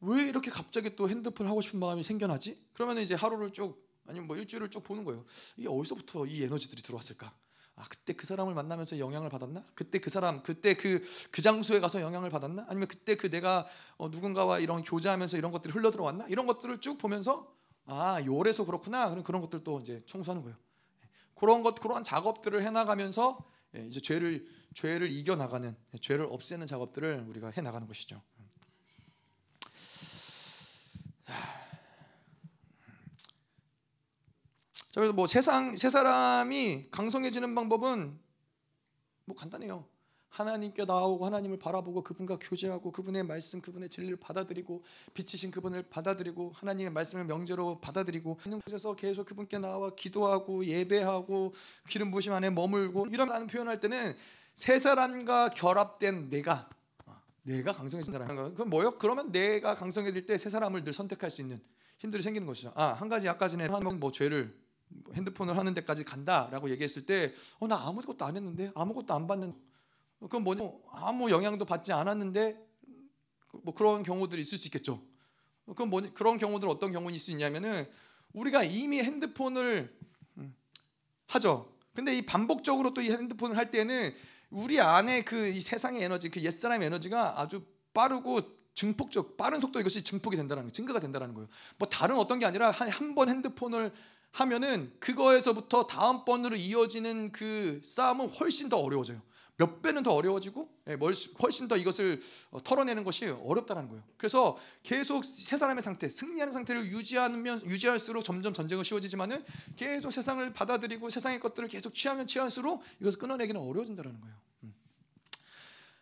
왜 이렇게 갑자기 또 핸드폰 하고 싶은 마음이 생겨나지? 그러면 이제 하루를 쭉 아니면 뭐 일주일을 쭉 보는 거예요. 이게 어디서부터 이 에너지들이 들어왔을까? 아 그때 그 사람을 만나면서 영향을 받았나? 그때 그 사람 그때 그그 그 장소에 가서 영향을 받았나? 아니면 그때 그 내가 어, 누군가와 이런 교제하면서 이런 것들이 흘러 들어왔나? 이런 것들을 쭉 보면서 아 요래서 그렇구나. 그런 그런 것들도 이제 청소하는 거예요. 그런 것 그런 작업들을 해 나가면서 예, 이제 죄를 죄를 이겨 나가는 죄를 없애는 작업들을 우리가 해 나가는 것이죠. 자, 그래서 뭐 세상 세 사람이 강성해지는 방법은 뭐 간단해요. 하나님께 나오고 하나님을 바라보고 그분과 교제하고 그분의 말씀, 그분의 진리를 받아들이고 빛이신 그분을 받아들이고 하나님의 말씀을 명제로 받아들이고 있는 곳에서 계속 그분께 나와 기도하고 예배하고 기름 부심 안에 머물고 이런 표현할 때는 세 사람과 결합된 내가 내가 강성해진다는 거. 그건 뭐요? 그러면 내가 강성해질 때 세 사람을 늘 선택할 수 있는 힘들이 생기는 것이죠. 아, 한 가지 아까 전에 한뭐 죄를 핸드폰을 하는 데까지 간다라고 얘기했을 때, 어, 나 아무것도 안 했는데, 아무것도 안 받는, 그건 뭐냐, 아무 영향도 받지 않았는데, 뭐 그런 경우들이 있을 수 있겠죠. 그건 뭐 그런 경우들 어떤 경우는 있을 수 있냐면은 우리가 이미 핸드폰을 음, 하죠. 근데 이 반복적으로 또 이 핸드폰을 할 때는 우리 안에 그 이 세상의 에너지, 그 옛사람의 에너지가 아주 빠르고 증폭적 빠른 속도 이것이 증폭이 된다는 거, 증가가 된다는 거예요. 뭐 다른 어떤 게 아니라 한번 핸드폰을 하면은 그거에서부터 다음번으로 이어지는 그 싸움은 훨씬 더 어려워져요. 몇 배는 더 어려워지고 예, 훨씬 더 이것을 어, 털어내는 것이 어렵다는 거예요. 그래서 계속 세 사람의 상태, 승리하는 상태를 유지하면 유지할수록 점점 전쟁은 쉬워지지만은 계속 세상을 받아들이고 세상의 것들을 계속 취하면 취할수록 이것을 끊어내기는 어려워진다는 거예요. 음.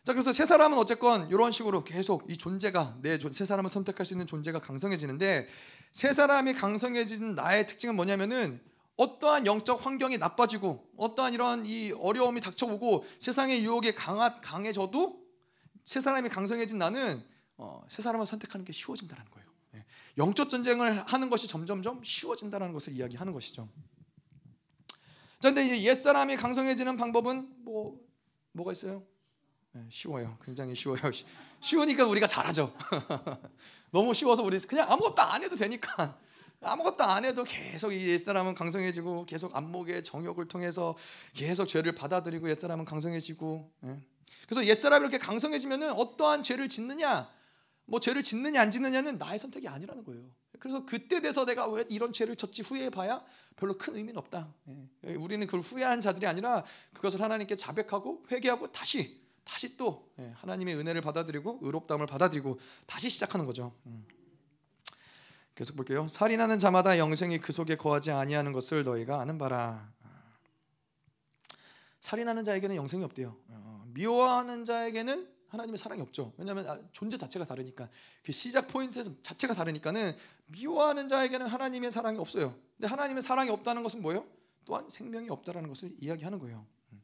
자 그래서 세 사람은 어쨌건 이런 식으로 계속 이 존재가 내 세 사람을 선택할 수 있는 존재가 강성해지는데 세 사람이 강성해진 나의 특징은 뭐냐면은 어떠한 영적 환경이 나빠지고 어떠한 이런 이 어려움이 닥쳐오고 세상의 유혹에 강하, 강해져도 세 사람이 강성해진 나는 어, 세 사람을 선택하는 게 쉬워진다는 거예요. 예. 영적 전쟁을 하는 것이 점점점 쉬워진다는 것을 이야기하는 것이죠. 그런데 옛 사람이 강성해지는 방법은 뭐 뭐가 있어요? 네, 쉬워요. 굉장히 쉬워요. 쉬우니까 우리가 잘하죠. 너무 쉬워서 우리 그냥 아무것도 안 해도 되니까 아무것도 안 해도 계속 이 옛사람은 강성해지고 계속 안목의 정욕을 통해서 계속 죄를 받아들이고 옛사람은 강성해지고 예. 그래서 옛사람이 이렇게 강성해지면은 어떠한 죄를 짓느냐 뭐 죄를 짓느냐 안 짓느냐는 나의 선택이 아니라는 거예요. 그래서 그때 돼서 내가 왜 이런 죄를 졌지 후회해봐야 별로 큰 의미는 없다. 예. 우리는 그걸 후회한 자들이 아니라 그것을 하나님께 자백하고 회개하고 다시 다시 또 예, 하나님의 은혜를 받아들이고 의롭다함을 받아들이고 다시 시작하는 거죠. 음. 계속 볼게요. 살인하는 자마다 영생이 그 속에 거하지 아니하는 것을 너희가 아는 바라. 살인하는 자에게는 영생이 없대요. 어, 미워하는 자에게는 하나님의 사랑이 없죠. 왜냐하면 아, 존재 자체가 다르니까 그 시작 포인트 자체가 다르니까는 미워하는 자에게는 하나님의 사랑이 없어요. 근데 하나님의 사랑이 없다는 것은 뭐예요? 또한 생명이 없다라는 것을 이야기하는 거예요. 음.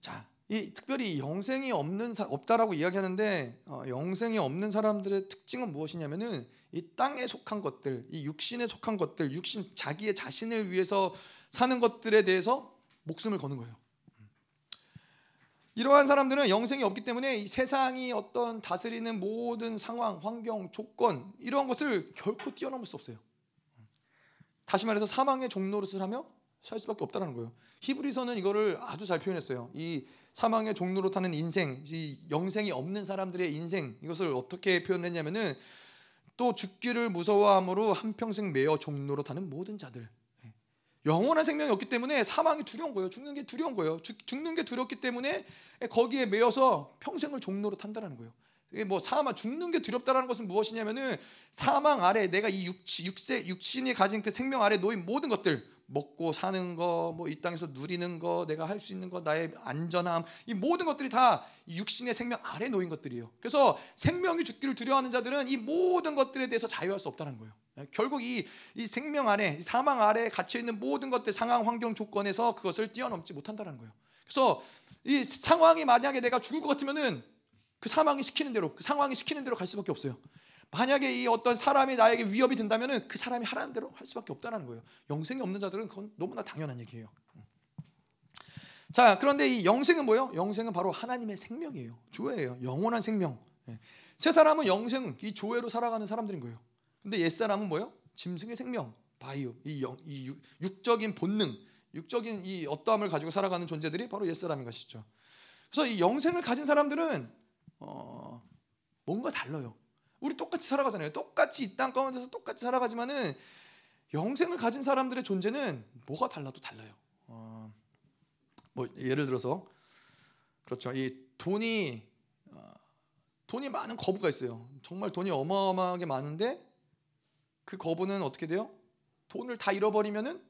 자, 이 특별히 영생이 없는 없다라고 이야기하는데 어, 영생이 없는 사람들의 특징은 무엇이냐면은 이 땅에 속한 것들, 이 육신에 속한 것들, 육신 자기의 자신을 위해서 사는 것들에 대해서 목숨을 거는 거예요. 이러한 사람들은 영생이 없기 때문에 이 세상이 어떤 다스리는 모든 상황, 환경, 조건 이러한 것을 결코 뛰어넘을 수 없어요. 다시 말해서 사망의 종로릇을 하며 살 수밖에 없다는 거예요. 히브리서는 이거를 아주 잘 표현했어요. 이 사망의 종로로 타는 인생, 이 영생이 없는 사람들의 인생 이것을 어떻게 표현했냐면은 또 죽기를 무서워함으로 한 평생 매어 종로로 타는 모든 자들. 예. 영원한 생명이 없기 때문에 사망이 두려운 거예요. 죽는 게 두려운 거예요. 죽, 죽는 게 두렵기 때문에 거기에 매여서 평생을 종로로 탄다는 거예요. 뭐 사망 죽는 게 두렵다라는 것은 무엇이냐면은 사망 아래 내가 이 육치, 육세 육신이 가진 그 생명 아래 놓인 모든 것들 먹고 사는 거, 뭐 이 땅에서 누리는 거, 내가 할 수 있는 거, 나의 안전함, 이 모든 것들이 다 육신의 생명 아래 놓인 것들이에요. 그래서 생명이 죽기를 두려워하는 자들은 이 모든 것들에 대해서 자유할 수 없다는 거예요. 예, 결국 이, 이 생명 안에 사망 아래에 갇혀 있는 모든 것들 상황 환경 조건에서 그것을 뛰어넘지 못한다는 거예요. 그래서 이 상황이 만약에 내가 죽을 것 같으면은 그 사망이 시키는 대로 그 상황이 시키는 대로 갈 수밖에 없어요. 만약에 이 어떤 사람이 나에게 위협이 된다면은 그 사람이 하라는 대로 할 수밖에 없다는 거예요. 영생이 없는 자들은 그건 너무나 당연한 얘기예요. 자, 그런데 이 영생은 뭐예요? 영생은 바로 하나님의 생명이에요. 조예예요. 영원한 생명. 예. 세 사람은 영생, 이 조회로 살아가는 사람들인 거예요. 근데 옛 사람은 뭐예요? 짐승의 생명, 바이오, 이, 영, 이 육, 적인 본능, 육적인 이 어떠함을 가지고 살아가는 존재들이 바로 옛 사람인 것이죠. 그래서 이 영생을 가진 사람들은 어, 뭔가 달라요. 우리 똑같이 살아가잖아요. 똑같이 이 땅 가운데서 똑같이 살아가지만은 영생을 가진 사람들의 존재는 뭐가 달라도 달라요. 어, 뭐 예를 들어서 그렇죠. 이 돈이 어, 돈이 많은 거부가 있어요. 정말 돈이 어마어마하게 많은데 그 거부는 어떻게 돼요? 돈을 다 잃어버리면은 예.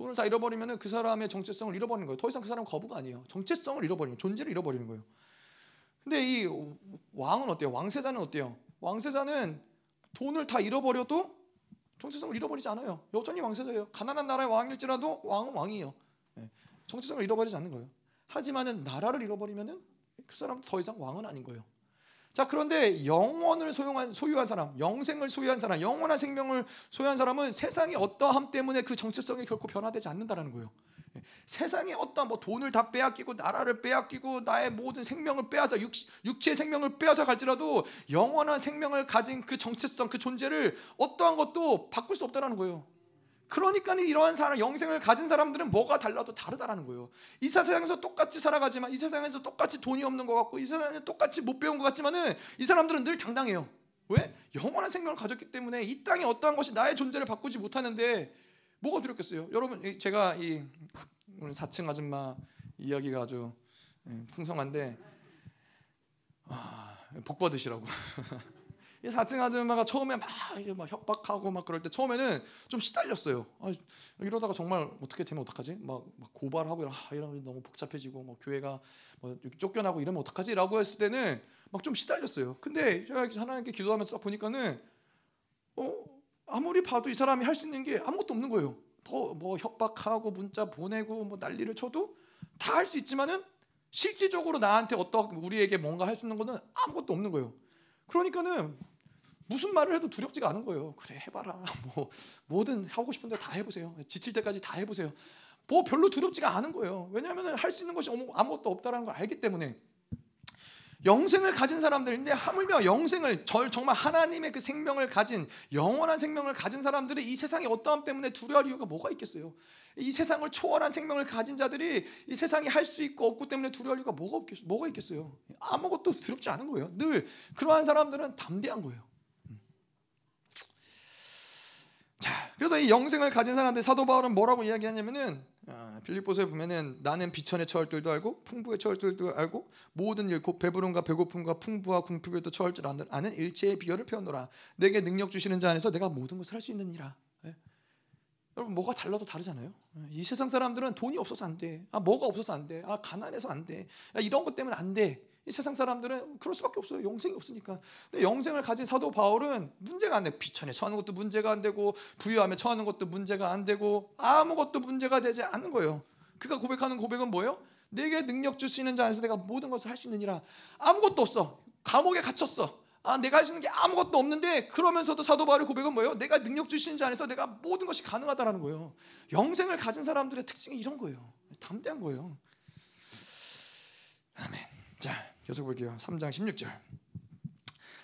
돈을 다 잃어버리면은 그 사람의 정체성을 잃어버리는 거예요. 더 이상 그 사람 거부가 아니에요. 정체성을 잃어버리는 존재를 잃어버리는 거예요. 근데 이 왕은 어때요? 왕세자는 어때요? 왕세자는 돈을 다 잃어버려도 정체성을 잃어버리지 않아요. 여전히 왕세자예요. 가난한 나라의 왕일지라도 왕은 왕이에요. 예. 정체성을 잃어버리지 않는 거예요. 하지만은 나라를 잃어버리면은 그 사람 더 이상 왕은 아닌 거예요. 자 그런데 영원을 소유한 소유한 사람, 영생을 소유한 사람, 영원한 생명을 소유한 사람은 세상의 어떠함 때문에 그 정체성이 결코 변화되지 않는다라는 거예요. 세상에 어떤 뭐 돈을 다 빼앗기고 나라를 빼앗기고 나의 모든 생명을 빼앗아 육, 육체의 생명을 빼앗아 갈지라도 영원한 생명을 가진 그 정체성 그 존재를 어떠한 것도 바꿀 수 없다라는 거예요. 그러니까 이러한 사람 영생을 가진 사람들은 뭐가 달라도 다르다라는 거예요. 이 세상에서 똑같이 살아가지만 이 세상에서 똑같이 돈이 없는 것 같고 이 세상에 똑같이 못 배운 것 같지만은 이 사람들은 늘 당당해요. 왜? 영원한 생명을 가졌기 때문에 이 땅에 어떠한 것이 나의 존재를 바꾸지 못하는데 뭐가 두렵겠어요? 여러분 제가 이 오늘 4층 아줌마 이야기가 아주 예, 풍성한데 아, 복 받으시라고. 이 4층 아줌마가 처음에 막, 막 협박하고 막 그럴 때 처음에는 좀 시달렸어요. 아, 이러다가 정말 어떻게 되면 어떡하지? 막, 막 고발하고 아, 이러면 너무 복잡해지고 뭐 교회가 뭐 쫓겨나고 이러면 어떡하지?라고 했을 때는 막 좀 시달렸어요. 근데 하나님께 기도하면서 보니까는 어, 아무리 봐도 이 사람이 할 수 있는 게 아무것도 없는 거예요. 뭐, 뭐 협박하고 문자 보내고 뭐 난리를 쳐도 다 할 수 있지만은 실질적으로 나한테 어떤 우리에게 뭔가 할 수 있는 거는 아무것도 없는 거예요. 그러니까는 무슨 말을 해도 두렵지가 않은 거예요. 그래 해봐라. 뭐 뭐든 하고 싶은데 다 해보세요. 지칠 때까지 다 해보세요. 뭐 별로 두렵지가 않은 거예요. 왜냐하면 할 수 있는 것이 아무것도 없다라는 걸 알기 때문에 영생을 가진 사람들인데 하물며 영생을 정말 하나님의 그 생명을 가진 영원한 생명을 가진 사람들이 이 세상의 어떠함 때문에 두려워할 이유가 뭐가 있겠어요? 이 세상을 초월한 생명을 가진 자들이 이 세상이 할 수 있고 없고 때문에 두려워할 이유가? 뭐가 있겠어요? 아무것도 두렵지 않은 거예요. 늘 그러한 사람들은 담대한 거예요. 자, 그래서 이 영생을 가진 사람들 사도 바울은 뭐라고 이야기하냐면은 아, 빌립보서에 보면은 나는 비천의 처할 줄도 알고 풍부의 처할 줄도 알고 모든 일 곧 배부름과 배고픔과 풍부와 궁핍에도 처할 줄 아는 일체의 비결을 표현노라. 내게 능력 주시는 자 안에서 내가 모든 것을 할 수 있느니라. 예. 여러분 뭐가 달라도 다르잖아요. 예. 이 세상 사람들은 돈이 없어서 안 돼 아 뭐가 없어서 안 돼 아 가난해서 안돼. 아, 이런 것 때문에 안 돼 이 세상 사람들은 그럴 수밖에 없어요. 영생이 없으니까. 근데 영생을 가진 사도 바울은 문제가 안 돼. 비천에 처하는 것도 문제가 안 되고 부유함에 처하는 것도 문제가 안 되고 아무것도 문제가 되지 않는 거예요. 그가 고백하는 고백은 뭐예요? 내게 능력 주시는 자 안에서 내가 모든 것을 할 수 있느니라. 아무것도 없어. 감옥에 갇혔어. 아, 내가 할 수 있는 게 아무것도 없는데 그러면서도 사도 바울의 고백은 뭐예요? 내가 능력 주시는 자 안에서 내가 모든 것이 가능하다라는 거예요. 영생을 가진 사람들의 특징이 이런 거예요. 담대한 거예요. 아멘. 자, 계속 볼게요. 3장 16절.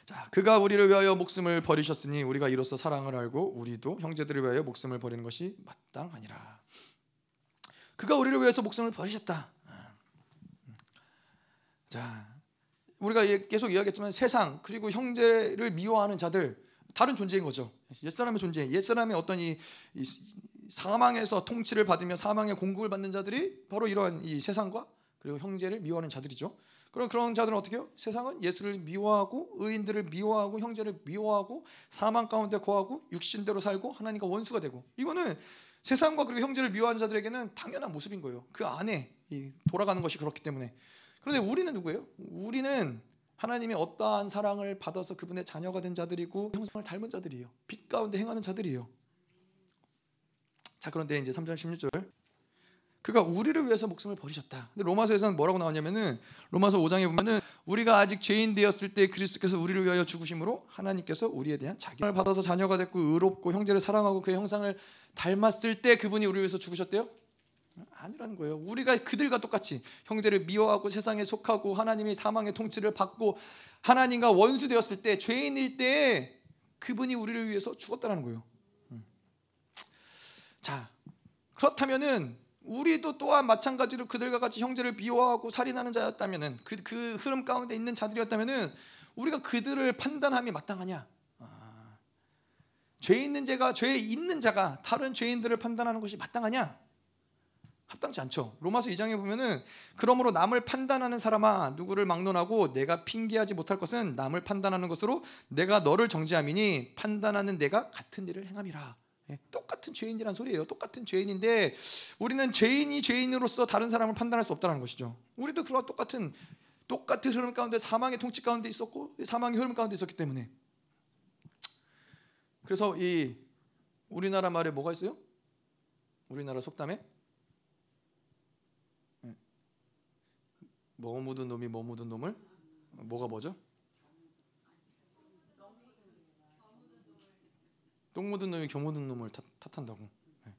자, 그가 우리를 위하여 목숨을 버리셨으니 우리가 이로써 사랑을 알고 우리도 형제들을 위하여 목숨을 버리는 것이 마땅하니라. 그가 우리를 위해서 목숨을 버리셨다. 자, 우리가 계속 이야기했지만 세상 그리고 형제를 미워하는 자들 다른 존재인 거죠. 옛사람의 존재, 옛사람의 어떤 이, 이 사망에서 통치를 받으며 사망의 공급을 받는 자들이 바로 이러한 이 세상과 그리고 형제를 미워하는 자들이죠. 그럼 그런 자들은 어떻게 해요? 세상은 예수를 미워하고 의인들을 미워하고 형제를 미워하고 사망 가운데 거하고 육신대로 살고 하나님과 원수가 되고 이거는 세상과 그리고 형제를 미워하는 자들에게는 당연한 모습인 거예요. 그 안에 돌아가는 것이 그렇기 때문에. 그런데 우리는 누구예요? 우리는 하나님이 어떠한 사랑을 받아서 그분의 자녀가 된 자들이고 형상을 닮은 자들이에요. 빛 가운데 행하는 자들이에요. 자 그런데 이제 3절 16절 그가 우리를 위해서 목숨을 버리셨다. 근데 로마서에서는 뭐라고 나오냐면은 로마서 5장에 보면은 우리가 아직 죄인 되었을 때 그리스도께서 우리를 위하여 죽으심으로 하나님께서 우리에 대한 자격을 받아서 자녀가 됐고 의롭고 형제를 사랑하고 그의 형상을 닮았을 때 그분이 우리를 위해서 죽으셨대요? 아니라는 거예요. 우리가 그들과 똑같이 형제를 미워하고 세상에 속하고 하나님이 사망의 통치를 받고 하나님과 원수 되었을 때 죄인일 때 그분이 우리를 위해서 죽었다는 거예요. 음. 자 그렇다면은 우리도 또한 마찬가지로 그들과 같이 형제를 미워하고 살인하는 자였다면은 그, 그 흐름 가운데 있는 자들이었다면은 우리가 그들을 판단함이 마땅하냐? 아, 죄 있는 자가 죄 있는 자가 다른 죄인들을 판단하는 것이 마땅하냐? 합당치 않죠. 로마서 2장에 보면은 그러므로 남을 판단하는 사람아 누구를 막론하고 내가 핑계하지 못할 것은 남을 판단하는 것으로 내가 너를 정죄함이니 판단하는 내가 같은 일을 행함이라. 예, 똑같은 죄인이란 소리예요. 똑같은 죄인인데 우리는 죄인이 죄인으로서 다른 사람을 판단할 수 없다는 것이죠. 우리도 그와 똑같은 똑같은 흐름 가운데 사망의 통치 가운데 있었고 사망의 흐름 가운데 있었기 때문에 그래서 이 우리나라 말에 뭐가 있어요? 우리나라 속담에 예. 뭐 묻은 놈이 뭐 묻은 놈을 뭐가 뭐죠? 똥 묻은 놈이 겨 묻은 놈을 탓, 한다고 네.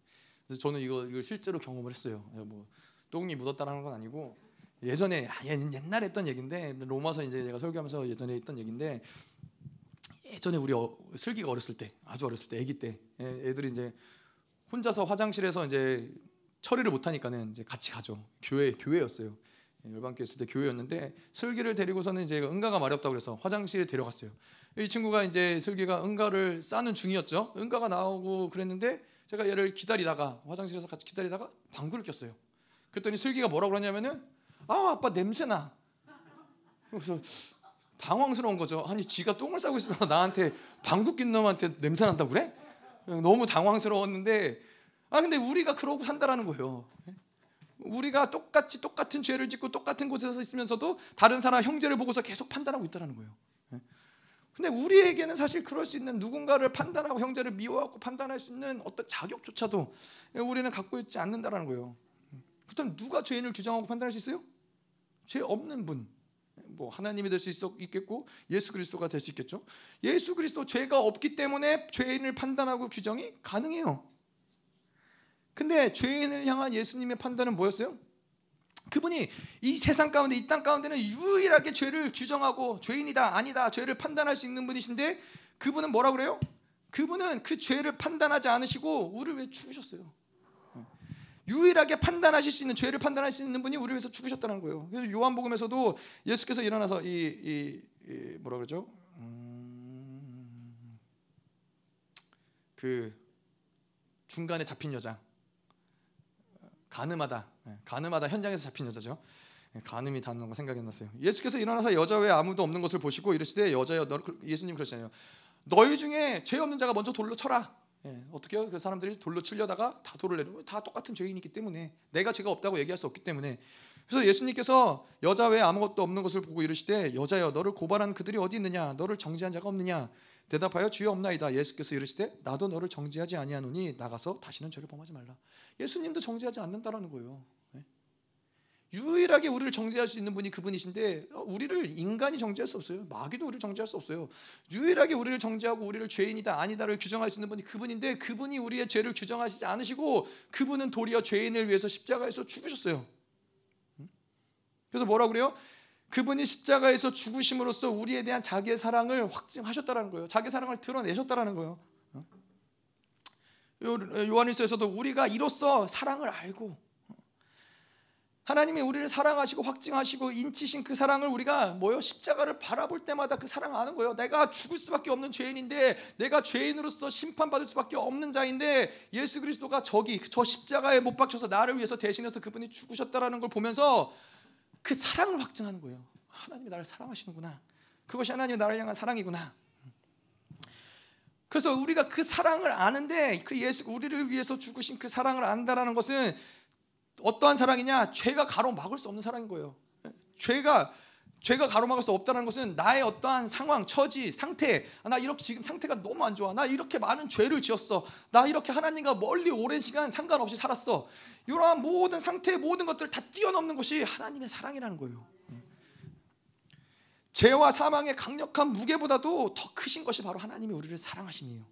그래서 저는 이거 이걸 실제로 경험을 했어요. 네, 뭐 똥이 묻었다라는 건 아니고 예전에 아, 옛날에 했던 얘긴데 로마서 이제 제가 설교하면서 예전에 했던 얘긴데 예전에 우리 어, 슬기가 어렸을 때 아주 어렸을 때 아기 때 예, 애들이 이제 혼자서 화장실에서 이제 처리를 못 하니까는 이제 같이 가죠. 교회 교회였어요. 예, 열방교회 있을 때 교회였는데 슬기를 데리고서는 이제 응가가 없다고 그래서 화장실에 데려갔어요. 이 친구가 이제 슬기가 응가를 싸는 중이었죠. 응가가 나오고 그랬는데 제가 얘를 기다리다가 화장실에서 같이 기다리다가 방구를 꼈어요. 그랬더니 슬기가 뭐라고 그러냐면은 아 아빠 냄새나. 그래서 당황스러운 거죠. 아니 지가 똥을 싸고 있으면 나한테 방구 낀 놈한테 냄새 난다고 그래? 너무 당황스러웠는데 아 근데 우리가 그러고 산다라는 거예요. 우리가 똑같이 똑같은 죄를 짓고 똑같은 곳에서 있으면서도 다른 사람 형제를 보고서 계속 판단하고 있다는 거예요. 근데 우리에게는 사실 그럴 수 있는 누군가를 판단하고 형제를 미워하고 판단할 수 있는 어떤 자격조차도 우리는 갖고 있지 않는다라는 거예요. 그렇다면 누가 죄인을 규정하고 판단할 수 있어요? 죄 없는 분. 뭐 하나님이 될 수 있겠고 예수 그리스도가 될 수 있겠죠. 예수 그리스도 죄가 없기 때문에 죄인을 판단하고 규정이 가능해요. 근데 죄인을 향한 예수님의 판단은 뭐였어요? 그분이 이 세상 가운데 이 땅 가운데는 유일하게 죄를 규정하고 죄인이다 아니다 죄를 판단할 수 있는 분이신데 그분은 뭐라 그래요? 그분은 그 죄를 판단하지 않으시고 우리를 위해 죽으셨어요. 유일하게 판단하실 수 있는 죄를 판단할 수 있는 분이 우리를 위해서 죽으셨다는 거예요. 그래서 요한복음에서도 예수께서 일어나서 이, 이, 이 뭐라 그러죠? 음, 그 중간에 잡힌 여자 가늠하다 예, 가늠하다 현장에서 잡힌 여자죠. 예, 가늠이 닿는 거 생각이 났어요. 예수께서 일어나서 여자 외에 아무도 없는 것을 보시고 이르시되 여자여 너 그, 예수님 그러시잖아요. 너희 중에 죄 없는 자가 먼저 돌로 쳐라. 예, 어떻게 요? 그 사람들이 돌로 치려다가 다 돌을 내리고 다 똑같은 죄인이기 때문에 내가 죄가 없다고 얘기할 수 없기 때문에 그래서 예수님께서 여자 외에 아무것도 없는 것을 보고 이르시되 여자여 너를 고발한 그들이 어디 있느냐 너를 정죄한 자가 없느냐 대답하여 주여 없나이다. 예수께서 이르시되 나도 너를 정죄하지 아니하노니 나가서 다시는 죄를 범하지 말라. 예수님도 정죄하지 않는다라는 거예요. 네? 유일하게 우리를 정죄할 수 있는 분이 그분이신데 어, 우리를 인간이 정죄할 수 없어요. 마귀도 우리를 정죄할 수 없어요. 유일하게 우리를 정죄하고 우리를 죄인이다 아니다를 규정할 수 있는 분이 그분인데 그분이 우리의 죄를 규정하시지 않으시고 그분은 도리어 죄인을 위해서 십자가에서 죽으셨어요. 그래서 뭐라 그래요? 그분이 십자가에서 죽으심으로써 우리에 대한 자기의 사랑을 확증하셨다라는 거예요. 자기 사랑을 드러내셨다라는 거예요. 어? 요한일서에서도 우리가 이로써 사랑을 알고 하나님이 우리를 사랑하시고 확증하시고 인치신 그 사랑을 우리가 뭐요 십자가를 바라볼 때마다 그 사랑 아는 거예요. 내가 죽을 수밖에 없는 죄인인데 내가 죄인으로서 심판받을 수밖에 없는 자인데 예수 그리스도가 저기 저 십자가에 못 박혀서 나를 위해서 대신해서 그분이 죽으셨다라는 걸 보면서 그 사랑을 확증하는 거예요. 하나님이 나를 사랑하시는구나. 그것이 하나님이 나를 향한 사랑이구나. 그래서 우리가 그 사랑을 아는데 그 예수 우리를 위해서 죽으신 그 사랑을 안다라는 것은 어떠한 사랑이냐? 죄가 가로막을 수 없는 사랑인 거예요. 죄가 죄가 가로막을 수 없다는 것은 나의 어떠한 상황, 처지, 상태, 아, 나 이렇게 지금 상태가 너무 안 좋아. 나 이렇게 많은 죄를 지었어. 나 이렇게 하나님과 멀리 오랜 시간 상관없이 살았어. 이러한 모든 상태, 모든 것들을 다 뛰어넘는 것이 하나님의 사랑이라는 거예요. 죄와 사망의 강력한 무게보다도 더 크신 것이 바로 하나님이 우리를 사랑하심이에요.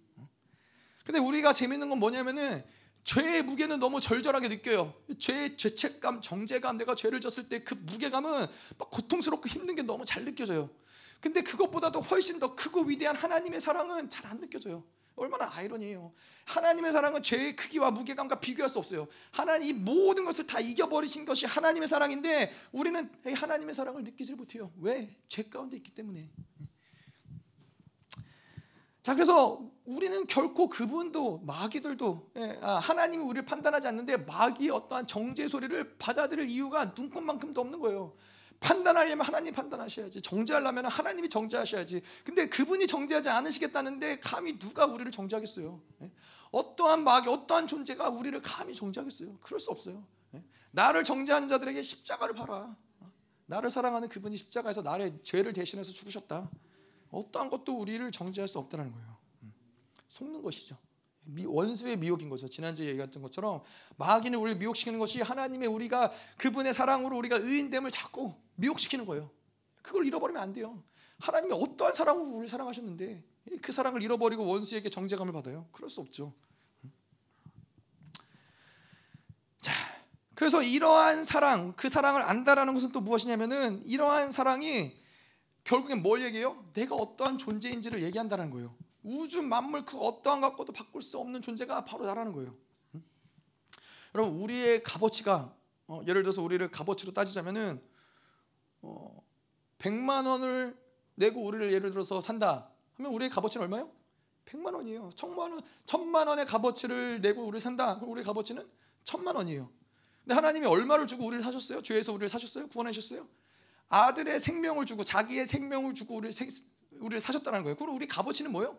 근데 우리가 재밌는 건 뭐냐면은 죄의 무게는 너무 절절하게 느껴요. 죄의 죄책감, 정죄감, 내가 죄를 졌을 때 그 무게감은 막 고통스럽고 힘든 게 너무 잘 느껴져요. 근데 그것보다도 훨씬 더 크고 위대한 하나님의 사랑은 잘 안 느껴져요. 얼마나 아이러니해요. 하나님의 사랑은 죄의 크기와 무게감과 비교할 수 없어요. 하나님 모든 것을 다 이겨버리신 것이 하나님의 사랑인데 우리는 하나님의 사랑을 느끼질 못해요. 왜? 죄 가운데 있기 때문에. 자 그래서 우리는 결코 그분도 마귀들도 예, 아, 하나님이 우리를 판단하지 않는데 마귀의 어떠한 정죄 소리를 받아들일 이유가 눈꽃만큼도 없는 거예요. 판단하려면 하나님 판단하셔야지. 정죄하려면 하나님이 정죄하셔야지. 근데 그분이 정죄하지 않으시겠다는데 감히 누가 우리를 정죄하겠어요? 예? 어떠한 마귀 어떠한 존재가 우리를 감히 정죄하겠어요? 그럴 수 없어요. 예? 나를 정죄하는 자들에게 십자가를 봐라 나를 사랑하는 그분이 십자가에서 나의 죄를 대신해서 죽으셨다 어떠한 것도 우리를 정죄할 수 없다는 거예요. 음. 속는 것이죠. 원수의 미혹인 거죠. 지난주에 얘기했던 것처럼 마귀는 우리를 미혹시키는 것이 하나님의 우리가 그분의 사랑으로 우리가 의인됨을 자꾸 미혹시키는 거예요. 그걸 잃어버리면 안 돼요. 하나님이 어떠한 사랑으로 우리를 사랑하셨는데 그 사랑을 잃어버리고 원수에게 정죄감을 받아요. 그럴 수 없죠. 음. 자, 그래서 이러한 사랑, 그 사랑을 안다라는 것은 또 무엇이냐면은 이러한 사랑이 결국엔 뭘 얘기해요? 내가 어떠한 존재인지를 얘기한다는 거예요. 우주 만물 그 어떠한 것과도 바꿀 수 없는 존재가 바로 나라는 거예요. 응? 여러분 우리의 값어치가 어, 예를 들어서 우리를 값어치로 따지자면은 어, 100만 원을 내고 우리를 예를 들어서 산다 하면 우리의 값어치는 얼마요? 100만 원이에요. 천만 원, 천만 원의 값어치를 내고 우리를 산다. 그럼 우리의 값어치는 천만 원이에요. 근데 하나님이 얼마를 주고 우리를 사셨어요? 죄에서 우리를 사셨어요? 구원하셨어요? 아들의 생명을 주고 자기의 생명을 주고 우리 우리를 사셨다는 거예요. 그리고 우리 값어치는 뭐요?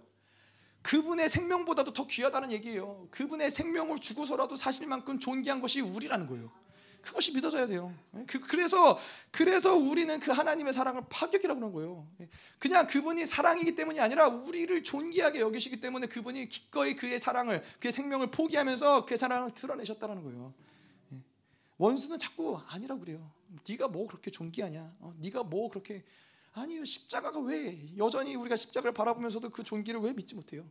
그분의 생명보다도 더 귀하다는 얘기예요. 그분의 생명을 주고서라도 사실 만큼 존귀한 것이 우리라는 거예요. 그것이 믿어져야 돼요. 그, 래서 그래서 우리는 그 하나님의 사랑을 파격이라고 하는 거예요. 그냥 그분이 사랑이기 때문이 아니라 우리를 존귀하게 여기시기 때문에 그분이 기꺼이 그의 사랑을 그의 생명을 포기하면서 그의 사랑을 드러내셨다는 거예요. 원수는 자꾸 아니라고 그래요. 네가 뭐 그렇게 존귀하냐? 어, 네가 뭐 그렇게 아니요 십자가가 왜 여전히 우리가 십자가를 바라보면서도 그 존귀를 왜 믿지 못해요?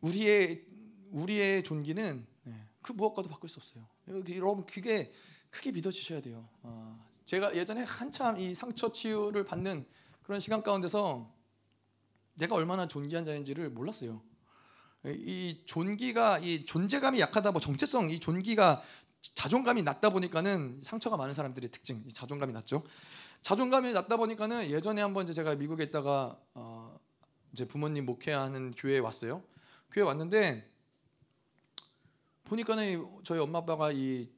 우리의 우리의 존귀는 네, 그 무엇과도 바꿀 수 없어요. 여러분 그게 크게 믿어지셔야 돼요. 어, 제가 예전에 한참 이 상처 치유를 받는 그런 시간 가운데서 내가 얼마나 존귀한 자인지를 몰랐어요. 이 존귀가 이 존재감이 약하다 뭐 정체성 이 존귀가 자존감이 낮다 보니까는 상처가 많은 사람들의 특징 자존감이 낮죠. 자존감이 낮다 보니까는 예전에 한번 이제 제가 미국에 있다가 어 이제 부모님 목회하는 교회에 왔어요. 교회 왔는데 보니까는 저희 엄마 아빠가 이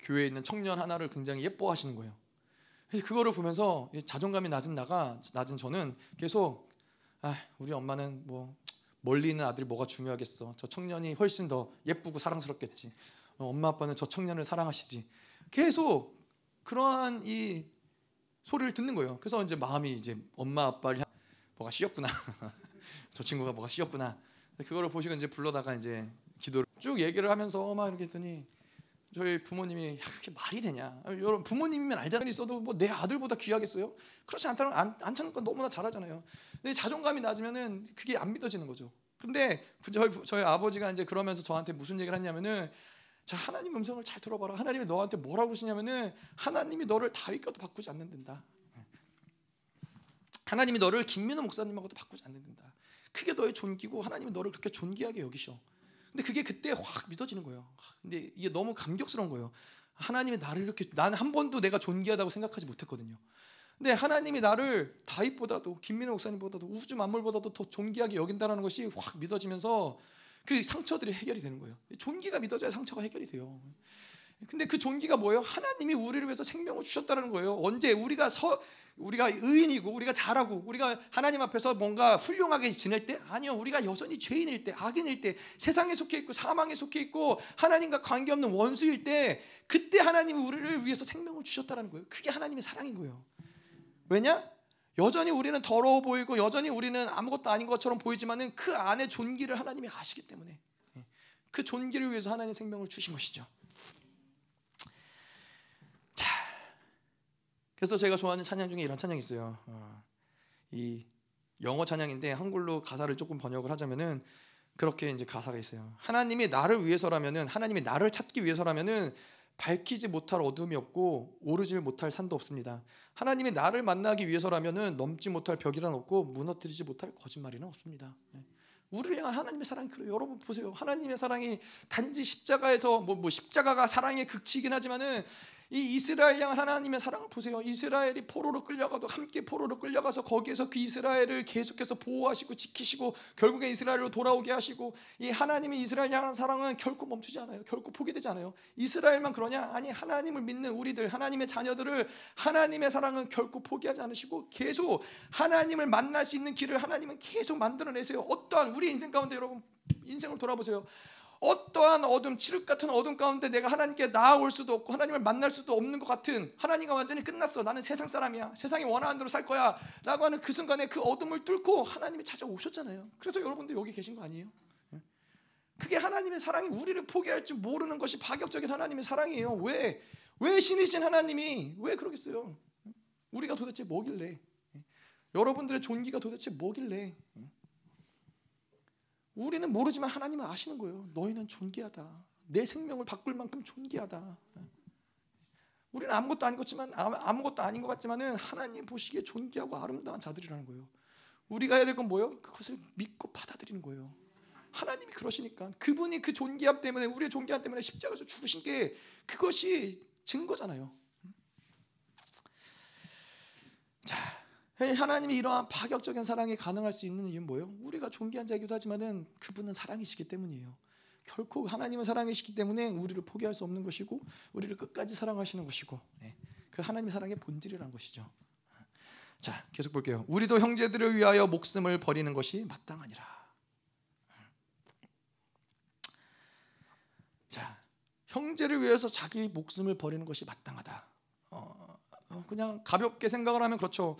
교회에 있는 청년 하나를 굉장히 예뻐하시는 거예요. 그거를 보면서 자존감이 낮은 나가 낮은 저는 계속 아, 우리 엄마는 뭐 멀리 있는 아들이 뭐가 중요하겠어. 저 청년이 훨씬 더 예쁘고 사랑스럽겠지. 어, 엄마 아빠는 저 청년을 사랑하시지. 계속 그러한 이 소리를 듣는 거예요. 그래서 이제 마음이 이제 엄마 아빠를 뭐가 씌었구나. 저 친구가 뭐가 씌었구나. 그거를 보시고 이제 불러다가 이제 기도를 쭉 얘기를 하면서 막 이렇게 했더니 저희 부모님이 그게 말이 되냐? 여러분 부모님이면 알잖아요. 있어도 뭐 내 아들보다 귀하겠어요? 그렇지 않다는 안, 않다는 건 너무나 잘 알잖아요. 근데 자존감이 낮으면은 그게 안 믿어지는 거죠. 근데 저희 저희 아버지가 이제 그러면서 저한테 무슨 얘기를 했냐면은 자 하나님 음성을 잘 들어봐라. 하나님이 너한테 뭐라고 하시냐면은 하나님이 너를 다윗과도 바꾸지 않는다. 하나님이 너를 김민호 목사님하고도 바꾸지 않는다. 크게 너의 존귀고 하나님이 너를 그렇게 존귀하게 여기셔. 근데 그게 그때 확 믿어지는 거예요. 근데 이게 너무 감격스러운 거예요. 하나님이 나를 이렇게 난 한 번도 내가 존귀하다고 생각하지 못했거든요. 근데 하나님이 나를 다윗보다도 김민호 목사님보다도 우주 만물보다도 더 존귀하게 여긴다는 것이 확 믿어지면서 그 상처들이 해결이 되는 거예요. 존귀가 믿어져야 상처가 해결이 돼요. 근데 그 존귀가 뭐예요? 하나님이 우리를 위해서 생명을 주셨다는 거예요. 언제 우리가 서 우리가 의인이고 우리가 잘하고 우리가 하나님 앞에서 뭔가 훌륭하게 지낼 때 아니요 우리가 여전히 죄인일 때 악인일 때 세상에 속해 있고 사망에 속해 있고 하나님과 관계없는 원수일 때 그때 하나님이 우리를 위해서 생명을 주셨다는 거예요 그게 하나님의 사랑인 거예요 왜냐? 여전히 우리는 더러워 보이고 여전히 우리는 아무것도 아닌 것처럼 보이지만은 그 안에 존귀를 하나님이 아시기 때문에 그 존귀를 위해서 하나님의 생명을 주신 것이죠 그래서 제가 좋아하는 찬양 중에 이런 찬양이 있어요. 어, 이 영어 찬양인데 한글로 가사를 조금 번역을 하자면은 그렇게 이제 가사가 있어요. 하나님이 나를 위해서라면은 하나님이 나를 찾기 위해서라면은 밝히지 못할 어둠이 없고 오르지 못할 산도 없습니다. 하나님이 나를 만나기 위해서라면은 넘지 못할 벽이란 없고 무너뜨리지 못할 거짓말이는 없습니다. 예. 우리를 향한 하나님의 사랑이 그래요. 여러분 보세요. 하나님의 사랑이 단지 십자가에서 뭐, 뭐 십자가가 사랑의 극치이긴 하지만은 이 이스라엘 향한 하나님의 사랑을 보세요. 이스라엘이 포로로 끌려가도 함께 포로로 끌려가서 거기에서 그 이스라엘을 계속해서 보호하시고 지키시고 결국에 이스라엘로 돌아오게 하시고 이 하나님의 이스라엘 향한 사랑은 결코 멈추지 않아요. 결코 포기되지 않아요. 이스라엘만 그러냐? 아니 하나님을 믿는 우리들 하나님의 자녀들을 하나님의 사랑은 결코 포기하지 않으시고 계속 하나님을 만날 수 있는 길을 하나님은 계속 만들어내세요. 어떠한 우리 인생 가운데 여러분 인생을 돌아보세요. 어떠한 어둠, 칠흑 같은 어둠 가운데 내가 하나님께 나아올 수도 없고 하나님을 만날 수도 없는 것 같은 하나님과 완전히 끝났어. 나는 세상 사람이야. 세상이 원하는 대로 살 거야. 라고 하는 그 순간에 그 어둠을 뚫고 하나님이 찾아오셨잖아요. 그래서 여러분들 여기 계신 거 아니에요? 예? 그게 하나님의 사랑이 우리를 포기할 줄 모르는 것이 파격적인 하나님의 사랑이에요. 왜? 왜 신이신 하나님이 왜 그러겠어요? 우리가 도대체 뭐길래? 예? 여러분들의 존귀가 도대체 뭐길래? 예? 우리는 모르지만 하나님은 아시는 거예요. 너희는 존귀하다. 내 생명을 바꿀 만큼 존귀하다. 우리는 아무것도 아닌 것지만 아무것도 아닌 것 같지만은 하나님 보시기에 존귀하고 아름다운 자들이라는 거예요. 우리가 해야 될 건 뭐예요? 그것을 믿고 받아들이는 거예요. 하나님이 그러시니까 그분이 그 존귀함 때문에 우리의 존귀함 때문에 십자가에서 죽으신 게 그것이 증거잖아요. 하나님이 이러한 파격적인 사랑이 가능할 수 있는 이유는 뭐예요? 우리가 존귀한 자이기도 하지만은 그분은 사랑이시기 때문이에요. 결코 하나님은 사랑이시기 때문에 우리를 포기할 수 없는 것이고 우리를 끝까지 사랑하시는 것이고 네. 그 하나님의 사랑의 본질이라는 것이죠. 자, 계속 볼게요. 우리도 형제들을 위하여 목숨을 버리는 것이 마땅하니라. 자, 형제를 위해서 자기 목숨을 버리는 것이 마땅하다. 어, 어 그냥 가볍게 생각을 하면 그렇죠.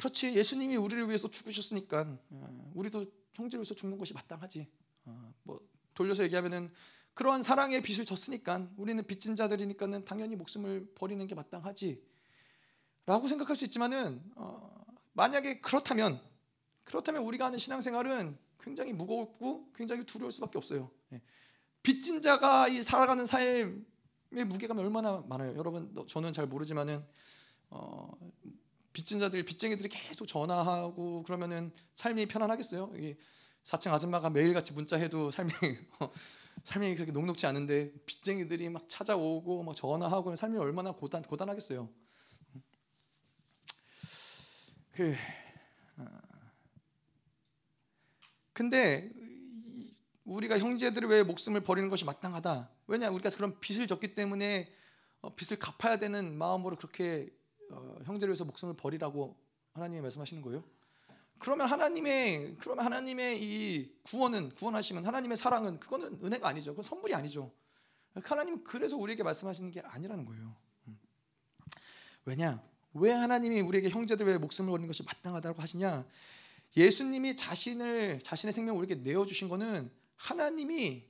그렇지 예수님이 우리를 위해서 죽으셨으니까 어, 우리도 형제를 위해서 죽는 것이 마땅하지. 어, 뭐 돌려서 얘기하면은 그러한 사랑의 빚을 졌으니까 우리는 빚진 자들이니까는 당연히 목숨을 버리는 게 마땅하지. 라고 생각할 수 있지만은 어, 만약에 그렇다면 그렇다면 우리가 하는 신앙생활은 굉장히 무겁고 굉장히 두려울 수밖에 없어요. 예. 빚진 자가 이 살아가는 삶의 무게감이 얼마나 많아요. 여러분 저는 잘 모르지만은 어, 빚진 자들, 빚쟁이들이 계속 전화하고 그러면은 삶이 편안하겠어요? 이 4층 아줌마가 매일같이 문자해도 삶이 삶이 그렇게 녹록지 않은데 빚쟁이들이 막 찾아오고 막 전화하고 삶이 얼마나 고단 고단하겠어요. 그 어. 근데 우리가 형제들을 왜 목숨을 버리는 것이 마땅하다. 왜냐 우리가 그런 빚을 졌기 때문에 어, 빚을 갚아야 되는 마음으로 그렇게 어, 형제를 위해서 목숨을 버리라고 하나님이 말씀하시는 거예요? 그러면 하나님의 그러면 하나님의 이 구원은 구원하시면 하나님의 사랑은 그거는 은혜가 아니죠. 그건 선물이 아니죠. 하나님은 그래서 우리에게 말씀하시는 게 아니라는 거예요. 음. 왜냐? 왜 하나님이 우리에게 형제들 왜 목숨을 버리는 것이 마땅하다고 하시냐? 예수님이 자신을 자신의 생명을 우리에게 내어 주신 거는 하나님이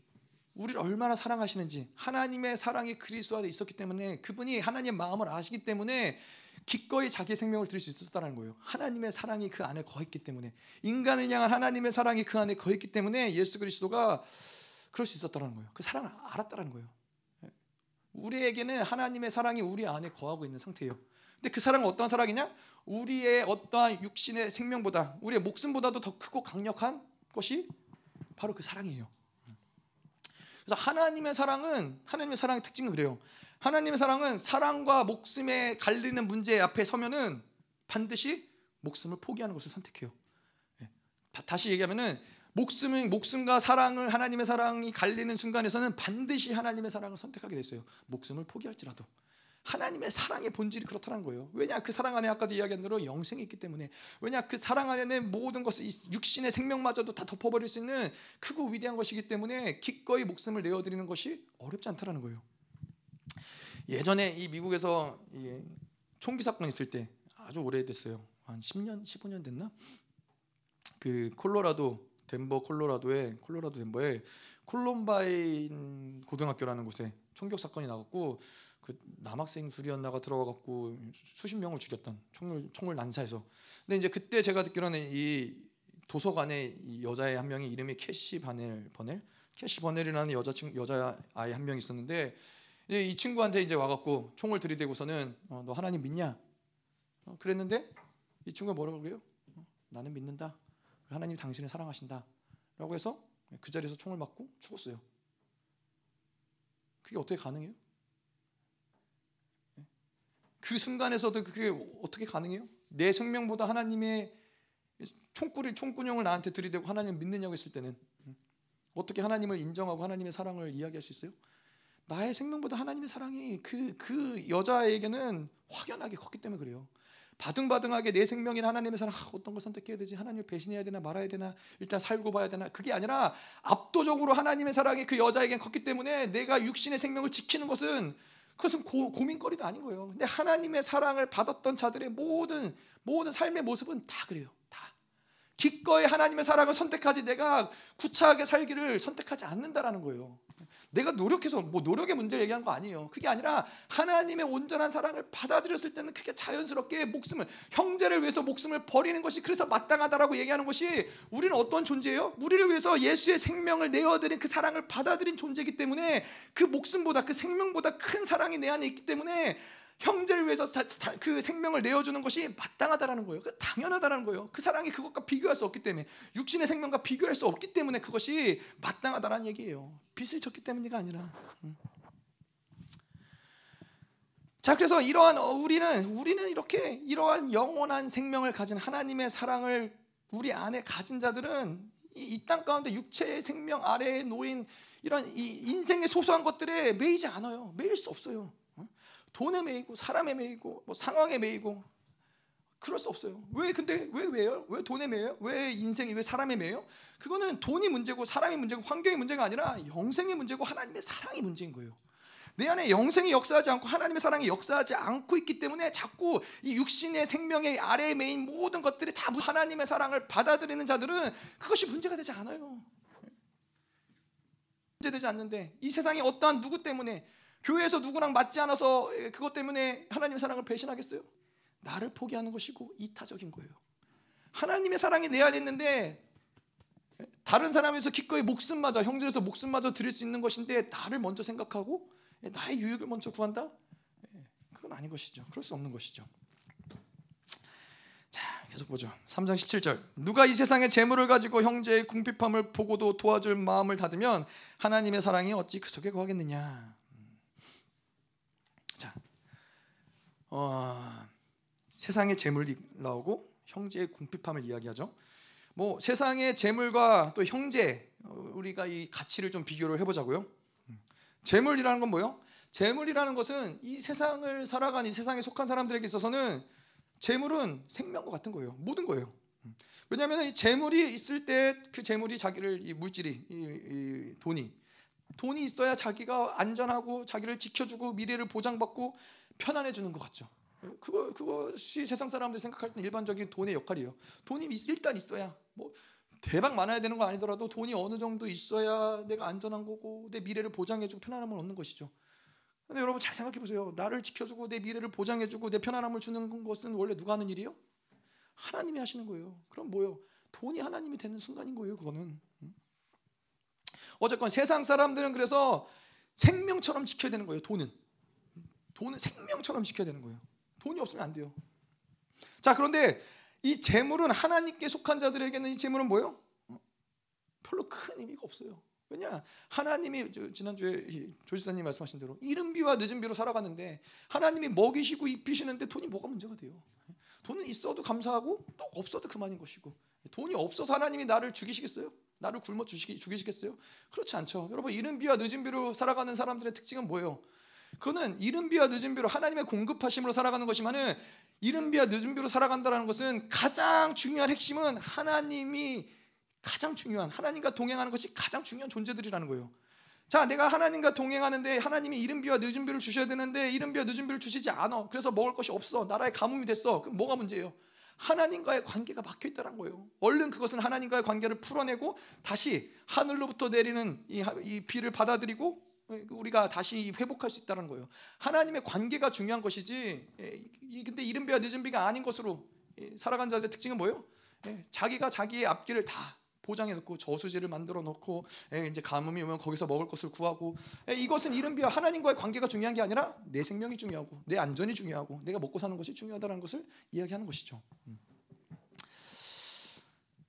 우리를 얼마나 사랑하시는지 하나님의 사랑이 그리스도 안에 있었기 때문에 그분이 하나님의 마음을 아시기 때문에 기꺼이 자기 생명을 드릴 수 있었다는 거예요. 하나님의 사랑이 그 안에 거했기 때문에 인간을 향한 하나님의 사랑이 그 안에 거했기 때문에 예수 그리스도가 그럴 수 있었다는 거예요. 그 사랑을 알았다는 거예요. 우리에게는 하나님의 사랑이 우리 안에 거하고 있는 상태예요. 근데 그 사랑은 어떠한 사랑이냐? 우리의 어떠한 육신의 생명보다 우리의 목숨보다도 더 크고 강력한 것이 바로 그 사랑이에요. 그래서 하나님의 사랑은 하나님의 사랑의 특징은 그래요. 하나님의 사랑은 사랑과 목숨에 갈리는 문제 앞에 서면은 반드시 목숨을 포기하는 것을 선택해요. 예. 다시 얘기하면은 목숨은 목숨과 사랑을 하나님의 사랑이 갈리는 순간에서는 반드시 하나님의 사랑을 선택하게 됐어요. 목숨을 포기할지라도 하나님의 사랑의 본질이 그렇다는 거예요. 왜냐 그 사랑 안에 아까도 이야기한 대로 영생이 있기 때문에 왜냐 그 사랑 안에는 모든 것을 육신의 생명마저도 다 덮어버릴 수 있는 크고 위대한 것이기 때문에 기꺼이 목숨을 내어드리는 것이 어렵지 않다라는 거예요. 예전에 이 미국에서 이 총기 사건 있을 때 아주 오래됐어요. 한 10년, 15년 됐나? 그 콜로라도 덴버 콜로라도에 콜로라도 덴버에 콜롬바인 고등학교라는 곳에 총격 사건이 나갖고 그 남학생 둘이었나가 들어와 갖고 수십 명을 죽였던 총을 총을 난사해서. 근데 이제 그때 제가 듣기로는 이 도서관에 이 여자의 한 명이 이름이 캐시 바넬 버넬 캐시 버넬이라는 여자 친 여자 아이 한 명 있었는데 이 친구한테 이제 와갖고 총을 들이대고서는 어, 너 하나님 믿냐? 어, 그랬는데 이 친구가 뭐라고 그래요? 어, 나는 믿는다. 하나님 당신을 사랑하신다. 라고 해서 그 자리에서 총을 맞고 죽었어요. 그게 어떻게 가능해요? 그 순간에서도 그게 어떻게 가능해요? 내 생명보다 하나님의 총구리 총구녕을 나한테 들이대고 하나님 믿느냐고 했을 때는 어떻게 하나님을 인정하고 하나님의 사랑을 이야기할 수 있어요? 나의 생명보다 하나님의 사랑이 그, 그 여자에게는 확연하게 컸기 때문에 그래요. 바등바등하게 내 생명이나 하나님의 사랑 아, 어떤 걸 선택해야 되지 하나님을 배신해야 되나 말아야 되나 일단 살고 봐야 되나 그게 아니라 압도적으로 하나님의 사랑이 그 여자에겐 컸기 때문에 내가 육신의 생명을 지키는 것은 그것은 고, 고민거리도 아닌 거예요. 근데 하나님의 사랑을 받았던 자들의 모든 모든 삶의 모습은 다 그래요. 다 기꺼이 하나님의 사랑을 선택하지 내가 구차하게 살기를 선택하지 않는다라는 거예요. 내가 노력해서 뭐 노력의 문제를 얘기하는 거 아니에요. 그게 아니라 하나님의 온전한 사랑을 받아들였을 때는 그게 자연스럽게 목숨을 형제를 위해서 목숨을 버리는 것이 그래서 마땅하다라고 얘기하는 것이 우리는 어떤 존재예요? 우리를 위해서 예수의 생명을 내어드린 그 사랑을 받아들인 존재이기 때문에 그 목숨보다 그 생명보다 큰 사랑이 내 안에 있기 때문에 형제를 위해서 그 생명을 내어주는 것이 마땅하다라는 거예요. 그 당연하다라는 거예요. 그 사랑이 그것과 비교할 수 없기 때문에 육신의 생명과 비교할 수 없기 때문에 그것이 마땅하다라는 얘기예요. 빚을 졌기 때문이가 아니라. 음. 자 그래서 이러한 어, 우리는 우리는 이렇게 이러한 영원한 생명을 가진 하나님의 사랑을 우리 안에 가진 자들은 이땅 가운데 육체의 생명 아래에 놓인 이런 이 인생의 소소한 것들에 매이지 않아요. 매일 수 없어요. 돈에 매이고 사람에 매이고 뭐 상황에 매이고 그럴 수 없어요. 왜 근데 왜 왜요? 왜 돈에 매요? 왜 인생이 왜 사람에 매요? 그거는 돈이 문제고 사람이 문제고 환경이 문제가 아니라 영생의 문제고 하나님의 사랑이 문제인 거예요. 내 안에 영생이 역사하지 않고 하나님의 사랑이 역사하지 않고 있기 때문에 자꾸 이 육신의 생명의 아래에 매인 모든 것들이 다 하나님의 사랑을 받아들이는 자들은 그것이 문제가 되지 않아요. 문제되지 않는데 이 세상에 어떠한 누구 때문에 교회에서 누구랑 맞지 않아서 그것 때문에 하나님의 사랑을 배신하겠어요? 나를 포기하는 것이고 이타적인 거예요. 하나님의 사랑이 내 안에 있는데 다른 사람에서 기꺼이 목숨마저 형제에서 목숨마저 드릴 수 있는 것인데 나를 먼저 생각하고 나의 유익을 먼저 구한다? 그건 아닌 것이죠. 그럴 수 없는 것이죠. 자, 계속 보죠. 3장 17절. 누가 이 세상의 재물을 가지고 형제의 궁핍함을 보고도 도와줄 마음을 닫으면 하나님의 사랑이 어찌 그 속에 거하겠느냐. 어, 세상의 재물이 나오고 형제의 궁핍함을 이야기하죠. 뭐 세상의 재물과 또 형제 어, 우리가 이 가치를 좀 비교를 해보자고요. 재물이라는 건 뭐요? 재물이라는 것은 이 세상을 살아가는 이 세상에 속한 사람들에게 있어서는 재물은 생명과 같은 거예요. 모든 거예요. 왜냐하면 이 재물이 있을 때 그 재물이 자기를 이 물질이 이, 이 돈이 돈이 있어야 자기가 안전하고 자기를 지켜주고 미래를 보장받고 편안해 주는 것 같죠. 그거 그것이 세상 사람들이 생각할 때 일반적인 돈의 역할이에요. 돈이 일단 있어야 뭐 대박 많아야 되는 거 아니더라도 돈이 어느 정도 있어야 내가 안전한 거고 내 미래를 보장해주고 편안함을 얻는 것이죠. 근데 여러분 잘 생각해 보세요. 나를 지켜주고 내 미래를 보장해주고 내 편안함을 주는 것은 원래 누가 하는 일이요? 하나님이 하시는 거예요. 그럼 뭐요? 돈이 하나님이 되는 순간인 거예요. 그거는. 어쨌건 세상 사람들은 그래서 생명처럼 지켜야 되는 거예요. 돈은. 돈은 생명처럼 지켜야 되는 거예요. 돈이 없으면 안 돼요. 자, 그런데 이 재물은 하나님께 속한 자들에게는 이 재물은 뭐예요? 어? 별로 큰 의미가 없어요. 왜냐? 하나님이 지난주에 조지사님 말씀하신 대로 이른 비와 늦은 비로 살아가는데 하나님이 먹이시고 입히시는데 돈이 뭐가 문제가 돼요? 돈은 있어도 감사하고 또 없어도 그만인 것이고 돈이 없어서 하나님이 나를 죽이시겠어요? 나를 굶어 죽이시겠어요? 그렇지 않죠. 여러분 이른 비와 늦은 비로 살아가는 사람들의 특징은 뭐예요? 그거는 이른 비와 늦은 비로 하나님의 공급하심으로 살아가는 것이면은 이른 비와 늦은 비로 살아간다는 것은 가장 중요한 핵심은 하나님이 가장 중요한 하나님과 동행하는 것이 가장 중요한 존재들이라는 거예요. 자, 내가 하나님과 동행하는데 하나님이 이른 비와 늦은 비를 주셔야 되는데 이른 비와 늦은 비를 주시지 않아. 그래서 먹을 것이 없어. 나라의 가뭄이 됐어. 그럼 뭐가 문제예요? 하나님과의 관계가 막혀 있다는 거예요. 얼른 그것은 하나님과의 관계를 풀어내고 다시 하늘로부터 내리는 이, 이 비를 받아들이고 우리가 다시 회복할 수 있다는 거예요. 하나님의 관계가 중요한 것이지. 예, 근데 이른 비와 늦은 비가 아닌 것으로 예, 살아간 자들의 특징은 뭐예요? 예, 자기가 자기의 앞길을 다 포장해 놓고 저수지를 만들어 놓고 이제 가뭄이 오면 거기서 먹을 것을 구하고 이것은 이른 비와 하나님과의 관계가 중요한 게 아니라 내 생명이 중요하고 내 안전이 중요하고 내가 먹고 사는 것이 중요하다는 것을 이야기하는 것이죠. 음.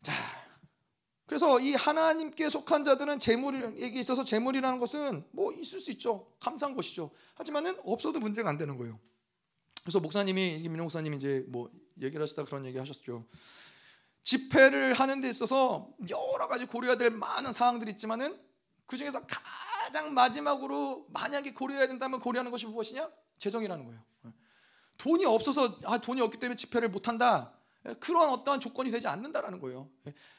자, 그래서 이 하나님께 속한 자들은 재물에게 있어서 재물이라는 것은 뭐 있을 수 있죠. 감사한 것이죠. 하지만은 없어도 문제가 안 되는 거예요. 그래서 목사님이 김민호 목사님이 이제 뭐 얘기를 하시다 그런 얘기 하셨죠. 집회를 하는 데 있어서 여러 가지 고려해야 될 많은 사항들이 있지만은 그 중에서 가장 마지막으로 만약에 고려해야 된다면 고려하는 것이 무엇이냐? 재정이라는 거예요. 돈이 없어서 아 돈이 없기 때문에 집회를 못 한다. 그런 어떠한 조건이 되지 않는다라는 거예요.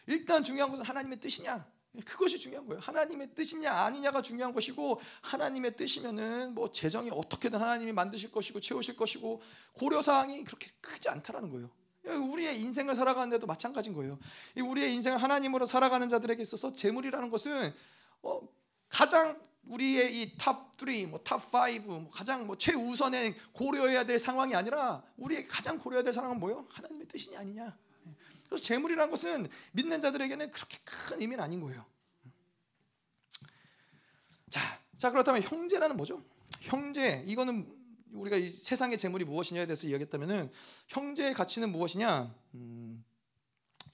일단 중요한 것은 하나님의 뜻이냐? 그것이 중요한 거예요. 하나님의 뜻이냐 아니냐가 중요한 것이고 하나님의 뜻이면은 뭐 재정이 어떻게든 하나님이 만드실 것이고 채우실 것이고 고려 사항이 그렇게 크지 않다라는 거예요. 우리의 인생을 살아가는데도 마찬가지인 거예요. 우리의 인생을 하나님으로 살아가는 자들에게 있어서 재물이라는 것은 어, 가장 우리의 이탑 3, 뭐탑 5, 뭐 가장 뭐 최우선에 고려해야 될 상황이 아니라 우리의 가장 고려해야 될 상황은 뭐요? 하나님의 뜻이냐 아니냐. 그래서 재물이라는 것은 믿는 자들에게는 그렇게 큰 의미는 아닌 거예요. 자, 자 그렇다면 형제라는 뭐죠? 형제 이거는 우리가 이 세상의 재물이 무엇이냐에 대해서 이야기했다면은 형제의 가치는 무엇이냐? 음,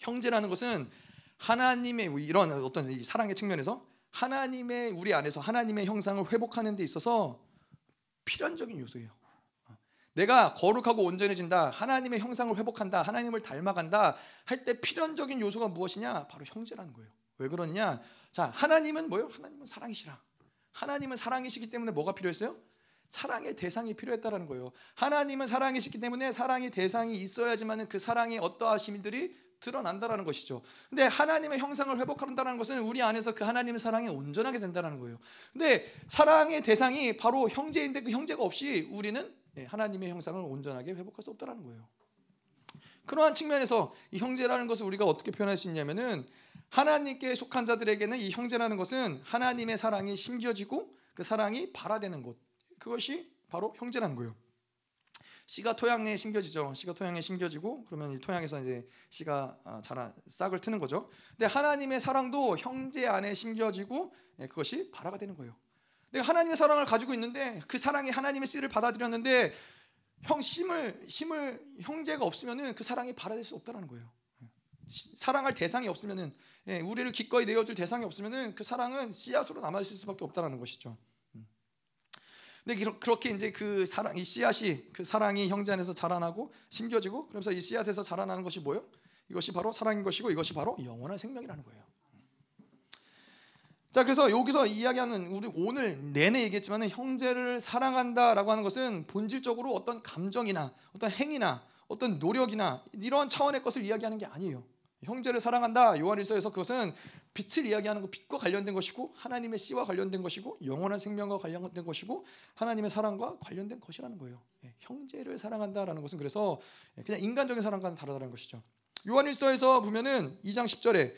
형제라는 것은 하나님의 이런 어떤 사랑의 측면에서 하나님의 우리 안에서 하나님의 형상을 회복하는 데 있어서 필연적인 요소예요. 내가 거룩하고 온전해진다, 하나님의 형상을 회복한다, 하나님을 닮아간다 할 때 필연적인 요소가 무엇이냐? 바로 형제라는 거예요. 왜 그러냐? 자, 하나님은 뭐요? 하나님은 사랑이시라. 하나님은 사랑이시기 때문에 뭐가 필요했어요? 사랑의 대상이 필요했다라는 거예요. 하나님은 사랑이시기 때문에 사랑의 대상이 있어야지만 그 사랑의 어떠하심들이 드러난다라는 것이죠. 근데 하나님의 형상을 회복한다는 것은 우리 안에서 그 하나님의 사랑이 온전하게 된다는 거예요. 근데 사랑의 대상이 바로 형제인데 그 형제가 없이 우리는 예, 하나님의 형상을 온전하게 회복할 수 없다는 거예요. 그러한 측면에서 이 형제라는 것을 우리가 어떻게 표현할 수 있냐면은 하나님께 속한 자들에게는 이 형제라는 것은 하나님의 사랑이 심겨지고 그 사랑이 발화되는 곳. 그것이 바로 형제라는 거예요. 씨가 토양에 심겨지죠. 씨가 토양에 심겨지고 그러면 이 토양에서 이제 씨가 아, 자라 싹을 트는 거죠. 근데 하나님의 사랑도 형제 안에 심겨지고 예, 그것이 발화가 되는 거예요. 내가 하나님의 사랑을 가지고 있는데 그 사랑이 하나님의 씨를 받아들였는데 형 심을 심을 형제가 없으면은 그 사랑이 발화될 수 없다라는 거예요. 예. 사랑할 대상이 없으면은 예, 우리를 기꺼이 내어줄 대상이 없으면은 그 사랑은 씨앗으로 남아 있을 수밖에 없다라는 것이죠. 근데 그렇게 이제 그 사랑, 이 씨앗이 그 사랑이 형제 안에서 자라나고 심겨지고 그러면서 이 씨앗에서 자라나는 것이 뭐요? 이것이 바로 사랑인 것이고 이것이 바로 영원한 생명이라는 거예요. 자, 그래서 여기서 이야기하는 우리 오늘 내내 얘기했지만 형제를 사랑한다라고 하는 것은 본질적으로 어떤 감정이나 어떤 행위나 어떤 노력이나 이런 차원의 것을 이야기하는 게 아니에요. 형제를 사랑한다. 요한일서에서 그것은 빛을 이야기하는 것, 빛과 관련된 것이고 하나님의 씨와 관련된 것이고 영원한 생명과 관련된 것이고 하나님의 사랑과 관련된 것이라는 거예요. 예, 형제를 사랑한다라는 것은 그래서 그냥 인간적인 사랑과는 다르다는 것이죠. 요한일서에서 보면은 2장 10절에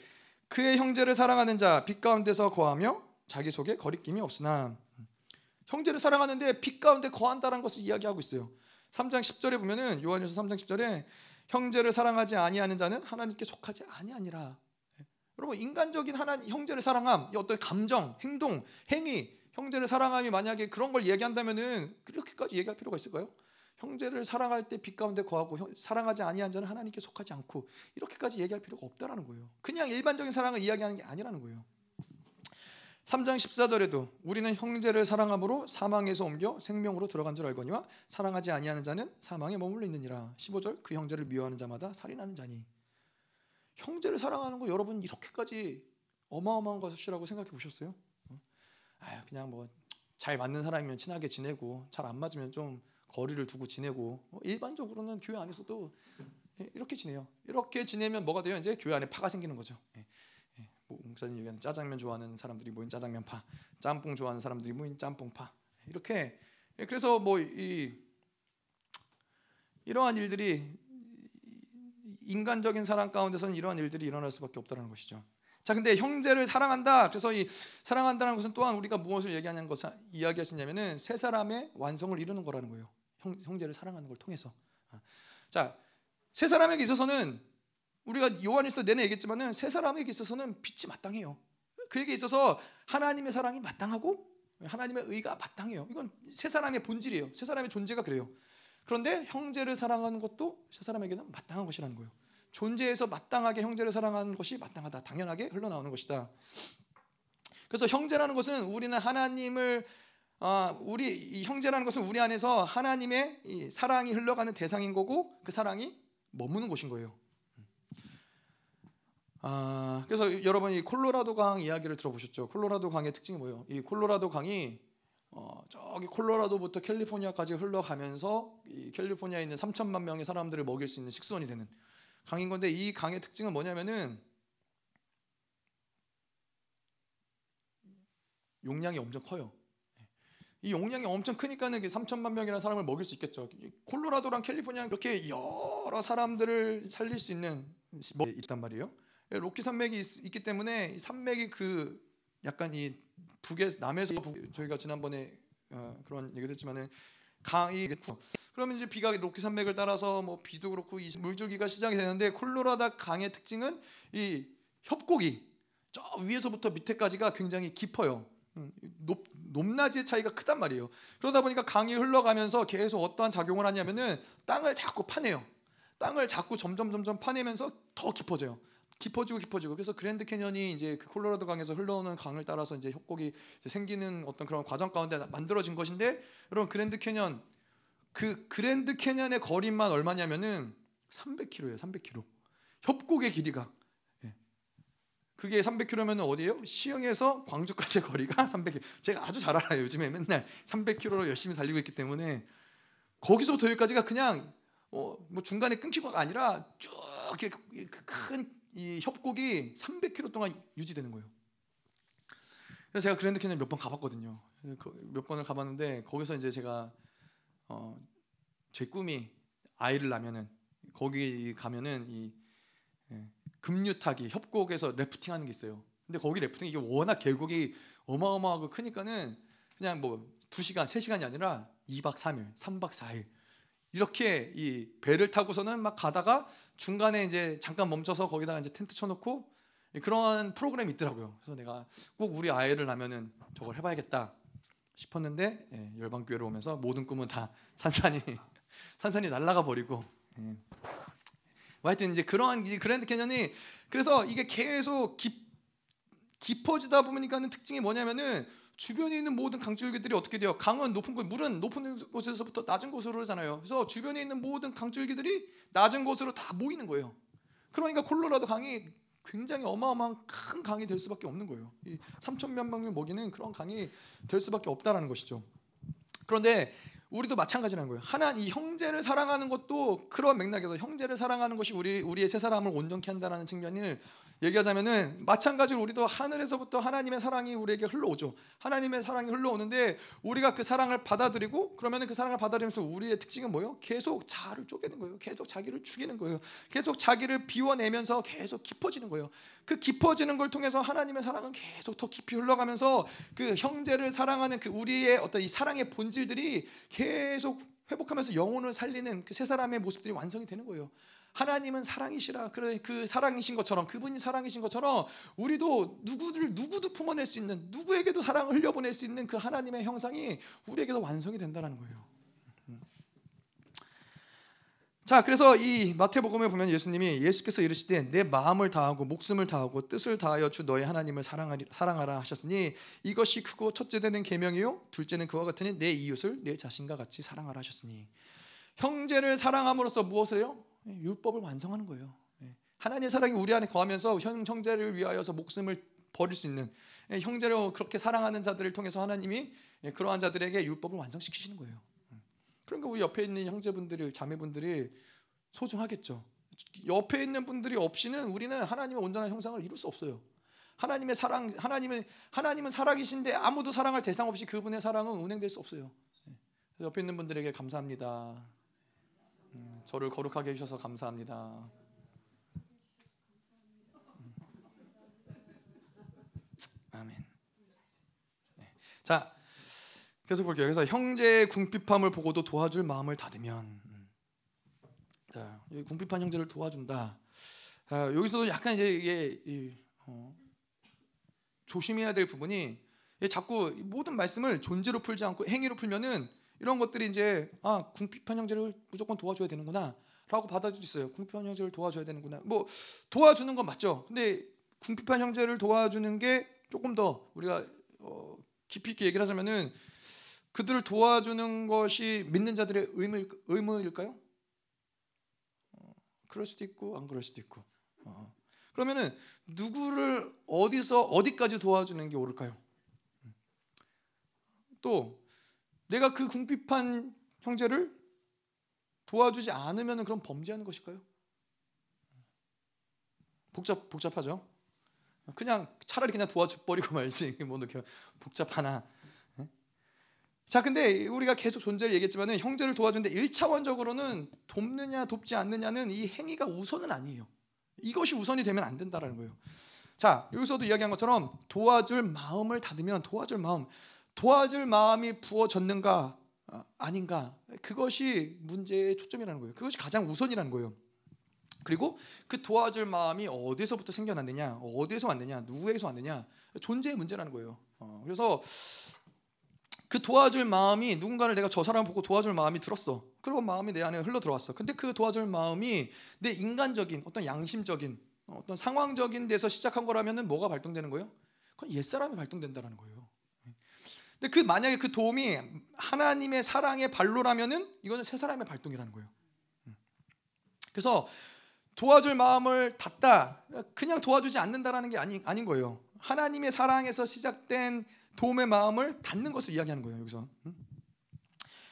그의 형제를 사랑하는 자 빛 가운데서 거하며 자기 속에 거리낌이 없으나 형제를 사랑하는데 빛 가운데 거한다는 것을 이야기하고 있어요. 3장 10절에 보면은 요한일서 3장 10절에 형제를 사랑하지 아니하는 자는 하나님께 속하지 아니하니라. 예. 여러분 인간적인 하나님 형제를 사랑함, 어떤 감정, 행동, 행위, 형제를 사랑함이 만약에 그런 걸 얘기한다면은 그렇게까지 얘기할 필요가 있을까요? 형제를 사랑할 때 빛 가운데 거하고 사랑하지 아니한 자는 하나님께 속하지 않고 이렇게까지 얘기할 필요가 없다라는 거예요. 그냥 일반적인 사랑을 이야기하는 게 아니라는 거예요. 3장 14절에도 우리는 형제를 사랑함으로 사망에서 옮겨 생명으로 들어간 줄 알거니와 사랑하지 아니하는 자는 사망에 머물러 있느니라. 15절 그 형제를 미워하는 자마다 살인하는 자니. 형제를 사랑하는 거 여러분 이렇게까지 어마어마한 것이라고 생각해 보셨어요? 아, 그냥 뭐 잘 맞는 사람이면 친하게 지내고 잘 안 맞으면 좀 거리를 두고 지내고 뭐 일반적으로는 교회 안에서도 예, 이렇게 지내요. 이렇게 지내면 뭐가 돼요? 이제 교회 안에 파가 생기는 거죠. 예, 예, 뭐 목사님 얘기하는 짜장면 좋아하는 사람들이 모인 짜장면파, 짬뽕 좋아하는 사람들이 모인 짬뽕파. 이렇게 그래서 뭐 이 이러한 일들이 인간적인 사랑 가운데서는 이러한 일들이 일어날 수밖에 없다는 것이죠. 자, 근데 형제를 사랑한다. 그래서 이 사랑한다는 것은 또한 우리가 무엇을 얘기하는 것 이야기하시냐면은 세 사람의 완성을 이루는 거라는 거예요. 형, 형제를 사랑하는 걸 통해서. 아, 자, 세 사람에게 있어서는 우리가 요한일서 내내 얘기했지만은 세 사람에게 있어서는 빛이 마땅해요. 그에게 있어서 하나님의 사랑이 마땅하고 하나님의 의가 마땅해요. 이건 세 사람의 본질이에요. 세 사람의 존재가 그래요. 그런데 형제를 사랑하는 것도 세 사람에게는 마땅한 것이라는 거예요. 존재에서 마땅하게 형제를 사랑하는 것이 마땅하다. 당연하게 흘러나오는 것이다. 그래서 형제라는 것은 우리는 하나님을 아, 우리 이 형제라는 것은 우리 안에서 하나님의 사랑이 흘러가는 대상인 거고 그 사랑이 머무는 곳인 거예요. 아, 그래서 여러분 이 콜로라도 강 이야기를 들어보셨죠? 콜로라도 강의 특징이 뭐예요? 이 콜로라도 강이 어, 저기 콜로라도부터 캘리포니아까지 흘러가면서 이 캘리포니아에 있는 3천만 명의 사람들을 먹일 수 있는 식수원이 되는 강인 건데 이 강의 특징은 뭐냐면은 용량이 엄청 커요. 이 용량이 엄청 크니까는 3천만 명이라는 사람을 먹일 수 있겠죠. 콜로라도랑 캘리포니아 이렇게 여러 사람들을 살릴 수 있는 뭐 있단 말이에요. 로키 산맥이 있, 기 때문에 산맥이 그 약간 이 북에 남에서 북, 저희가 지난번에 어, 그런 얘기를 했지만은 강이 그러면 이제 비가 로키 산맥을 따라서 뭐 비도 그렇고 이 물줄기가 시작이 되는데 콜로라도 강의 특징은 이 협곡이 저 위에서부터 밑에까지가 굉장히 깊어요. 음, 높, 높낮이의 차이가 크단 말이에요. 그러다 보니까 강이 흘러가면서 계속 어떠한 작용을 하냐면은 땅을 자꾸 파내요. 땅을 자꾸 점점 점점 파내면서 더 깊어져요. 깊어지고 깊어지고 그래서 그랜드 캐년이 이제 그 콜로라도 강에서 흘러오는 강을 따라서 이제 협곡이 이제 생기는 어떤 그런 과정 가운데 만들어진 것인데 여러분 그랜드 캐년 그 그랜드 캐년의 거리만 얼마냐면은 300km예요. 300km. 협곡의 길이가 예. 그게 300km면 어디예요? 시흥에서 광주까지의 거리가 300km. 제가 아주 잘 알아요. 요즘에 맨날 300km로 열심히 달리고 있기 때문에 거기서부터 여기까지가 그냥 어, 뭐 중간에 끊기고가 아니라 쭉 이렇게 큰 이 협곡이 300km 동안 유지되는 거예요. 그래서 제가 그랜드 캐년 몇 번 가봤거든요. 그몇 번을 가봤는데 거기서 이제 제가 어, 제 꿈이 아이를 낳으면은 거기 가면은 이 예, 급류 타기 협곡에서 래프팅 하는 게 있어요. 근데 거기 래프팅 이게 워낙 계곡이 어마어마하고 크니까는 그냥 뭐 2시간, 3시간이 아니라 2박 3일, 3박 4일 이렇게 이 배를 타고서는 막 가다가 중간에 이제 잠깐 멈춰서 거기다가 이제 텐트 쳐놓고 그런 프로그램이 있더라고요. 그래서 내가 꼭 우리 아이를 낳으면은 저걸 해봐야겠다 싶었는데 예, 열방교회로 오면서 모든 꿈은 다 산산이 산산이 날아가 버리고 예. 뭐 하여튼 이제 그러한 그랜드 캐년이 그래서 이게 계속 깊 깊어지다 보니까는 특징이 뭐냐면은 주변에 있는 모든 강줄기들이 어떻게 돼요? 강은 높은 곳, 물은 높은 곳에서부터 낮은 곳으로 흐르잖아요. 그래서 주변에 있는 모든 강줄기들이 낮은 곳으로 다 모이는 거예요. 그러니까 콜로라도 강이 굉장히 어마어마한 큰 강이 될 수밖에 없는 거예요. 이 3천몇 명을 먹이는 그런 강이 될 수밖에 없다라는 것이죠. 그런데 우리도 마찬가지라는 거예요. 하나 이 형제를 사랑하는 것도 그런 맥락에서 형제를 사랑하는 것이 우리 우리의 세 사람을 온전케 한다라는 측면을 얘기하자면은 마찬가지로 우리도 하늘에서부터 하나님의 사랑이 우리에게 흘러오죠. 하나님의 사랑이 흘러오는데 우리가 그 사랑을 받아들이고 그러면은 그 사랑을 받아들이면서 우리의 특징은 뭐예요? 계속 자아를 쪼개는 거예요. 계속 자기를 죽이는 거예요. 계속 자기를 비워내면서 계속 깊어지는 거예요. 그 깊어지는 걸 통해서 하나님의 사랑은 계속 더 깊이 흘러가면서 그 형제를 사랑하는 그 우리의 어떤 이 사랑의 본질들이 계속 회복하면서 영혼을 살리는 그 세 사람의 모습들이 완성이 되는 거예요. 하나님은 사랑이시라. 그 사랑이신 것처럼 그분이 사랑이신 것처럼 우리도 누구를 누구도 품어낼 수 있는 누구에게도 사랑을 흘려보낼 수 있는 그 하나님의 형상이 우리에게도 완성이 된다는 거예요. 자, 그래서 이 마태복음에 보면 예수님이 예수께서 이르시되 내 마음을 다하고 목숨을 다하고 뜻을 다하여 주 너의 하나님을 사랑하라 하셨으니 이것이 크고 첫째 되는 계명이요 둘째는 그와 같으니 내 이웃을 내 자신과 같이 사랑하라 하셨으니 형제를 사랑함으로써 무엇을 해요? 율법을 완성하는 거예요. 예. 하나님의 사랑이 우리 안에 거하면서 형제를 위하여서 목숨을 버릴 수 있는 예, 형제를 그렇게 사랑하는 자들을 통해서 하나님이 예, 그러한 자들에게 율법을 완성시키시는 거예요. 음. 그러니까 우리 옆에 있는 형제분들이 자매분들이 소중하겠죠. 옆에 있는 분들이 없이는 우리는 하나님의 온전한 형상을 이룰 수 없어요. 하나님의 사랑, 하나님은 하나님은 사랑이신데 아무도 사랑할 대상 없이 그분의 사랑은 운행될 수 없어요. 예. 옆에 있는 분들에게 감사합니다. 음, 저를 거룩하게 해주셔서 감사합니다. 아멘. 네. 자, 계속 볼게요. 그래서 형제의 궁핍함을 보고도 도와줄 마음을 닫으면, 음. 자, 궁핍한 형제를 도와준다. 자, 여기서도 약간 이제 이게 이, 어, 조심해야 될 부분이 자꾸 모든 말씀을 존재로 풀지 않고 행위로 풀면은 이런 것들이 이제 아 궁핍한 형제를 무조건 도와줘야 되는구나라고 받아들일 수 있어요. 궁핍한 형제를 도와줘야 되는구나. 뭐 도와주는 건 맞죠. 근데 궁핍한 형제를 도와주는 게 조금 더 우리가 어, 깊이 있게 얘기를 하자면은 그들을 도와주는 것이 믿는 자들의 의무 의무일까요? 어, 그럴 수도 있고 안 그럴 수도 있고. 어. 그러면은 누구를 어디서 어디까지 도와주는 게 옳을까요? 또 내가 그 궁핍한 형제를 도와주지 않으면 그럼 범죄하는 것일까요? 복잡 복잡하죠. 그냥 차라리 그냥 도와줘 버리고 말지 뭐 복잡하나. 예? 자, 근데 우리가 계속 존재를 얘기했지만은 형제를 도와주는데 1차원적으로는 돕느냐 돕지 않느냐는 이 행위가 우선은 아니에요. 이것이 우선이 되면 안 된다라는 거예요. 자, 여기서도 이야기한 것처럼 도와줄 마음을 닫으면 도와줄 마음, 도와줄 마음이 부어졌는가 어, 아닌가 그것이 문제의 초점이라는 거예요. 그것이 가장 우선이라는 거예요. 그리고 그 도와줄 마음이 어디서부터 생겨났느냐, 어디서 왔느냐, 누구에게서 왔느냐 존재의 문제라는 거예요. 어, 그래서 그 도와줄 마음이 누군가를 내가 저 사람 보고 도와줄 마음이 들었어. 그리고 마음이 내 안에 흘러 들어왔어. 근데 그 도와줄 마음이 내 인간적인 어떤 양심적인 어떤 상황적인 데서 시작한 거라면은 뭐가 발동되는 거예요? 그건 옛사람이 발동된다라는 거예요. 근데 그 만약에 그 도움이 하나님의 사랑의 발로라면은 이거는 새 사람의 발동이라는 거예요. 그래서 도와줄 마음을 닫다 그냥 도와주지 않는다라는 게 아니, 아닌 거예요. 하나님의 사랑에서 시작된 도움의 마음을 닫는 것을 이야기하는 거예요. 여기서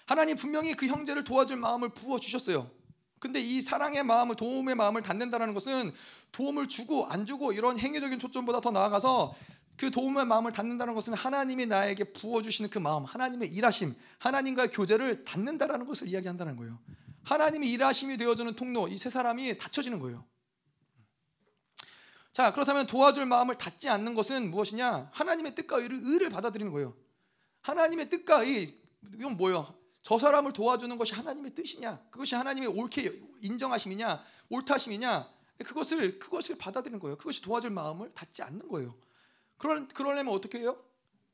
하나님 분명히 그 형제를 도와줄 마음을 부어 주셨어요. 근데 이 사랑의 마음을 도움의 마음을 닫는다라는 것은 도움을 주고 안 주고 이런 행위적인 초점보다 더 나아가서 그 도움의 마음을 닫는다는 것은 하나님이 나에게 부어 주시는 그 마음, 하나님의 일하심, 하나님과의 교제를 닫는다라는 것을 이야기한다는 거예요. 하나님이 일하심이 되어주는 통로, 이 세 사람이 닫혀지는 거예요. 자, 그렇다면 도와줄 마음을 닫지 않는 것은 무엇이냐? 하나님의 뜻과 의를, 의를 받아들이는 거예요. 하나님의 뜻과 의, 이건 뭐예요? 저 사람을 도와주는 것이 하나님의 뜻이냐? 그것이 하나님의 옳게 인정하심이냐? 옳다심이냐? 그것을 그것을 받아들이는 거예요. 그것이 도와줄 마음을 닫지 않는 거예요. 그럴 그러려면 어떻게 해요?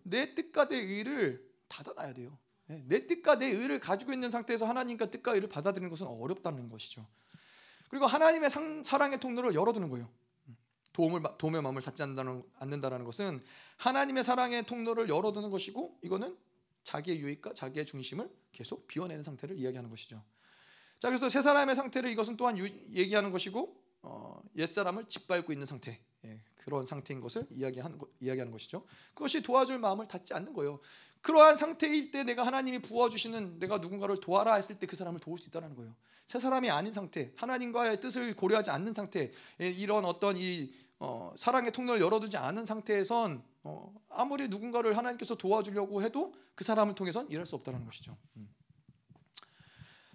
내 뜻과 내 의를 닫아놔야 돼요. 예, 내 뜻과 내 의를 가지고 있는 상태에서 하나님과 뜻과 의를 받아들이는 것은 어렵다는 것이죠. 그리고 하나님의 상, 사랑의 통로를 열어두는 거예요. 도움을 도움의 마음을 닫지 않는다는, 않는다라는 것은 하나님의 사랑의 통로를 열어두는 것이고 이거는 자기의 유익과 자기의 중심을 계속 비워내는 상태를 이야기하는 것이죠. 자 그래서 세 사람의 상태를 이것은 또한 유, 얘기하는 것이고 어, 옛 사람을 짓밟고 있는 상태 예, 그런 상태인 것을 이야기하는 이야기하는 것이죠. 그것이 도와줄 마음을 닫지 않는 거예요. 그러한 상태일 때 내가 하나님이 부어주시는 내가 누군가를 도와라 했을 때 그 사람을 도울 수 있다는 거예요. 새 사람이 아닌 상태, 하나님과의 뜻을 고려하지 않는 상태, 예, 이런 어떤 이 어, 사랑의 통로를 열어두지 않은 상태에선 어, 아무리 누군가를 하나님께서 도와주려고 해도 그 사람을 통해선 일할 수 없다는 것이죠. 음.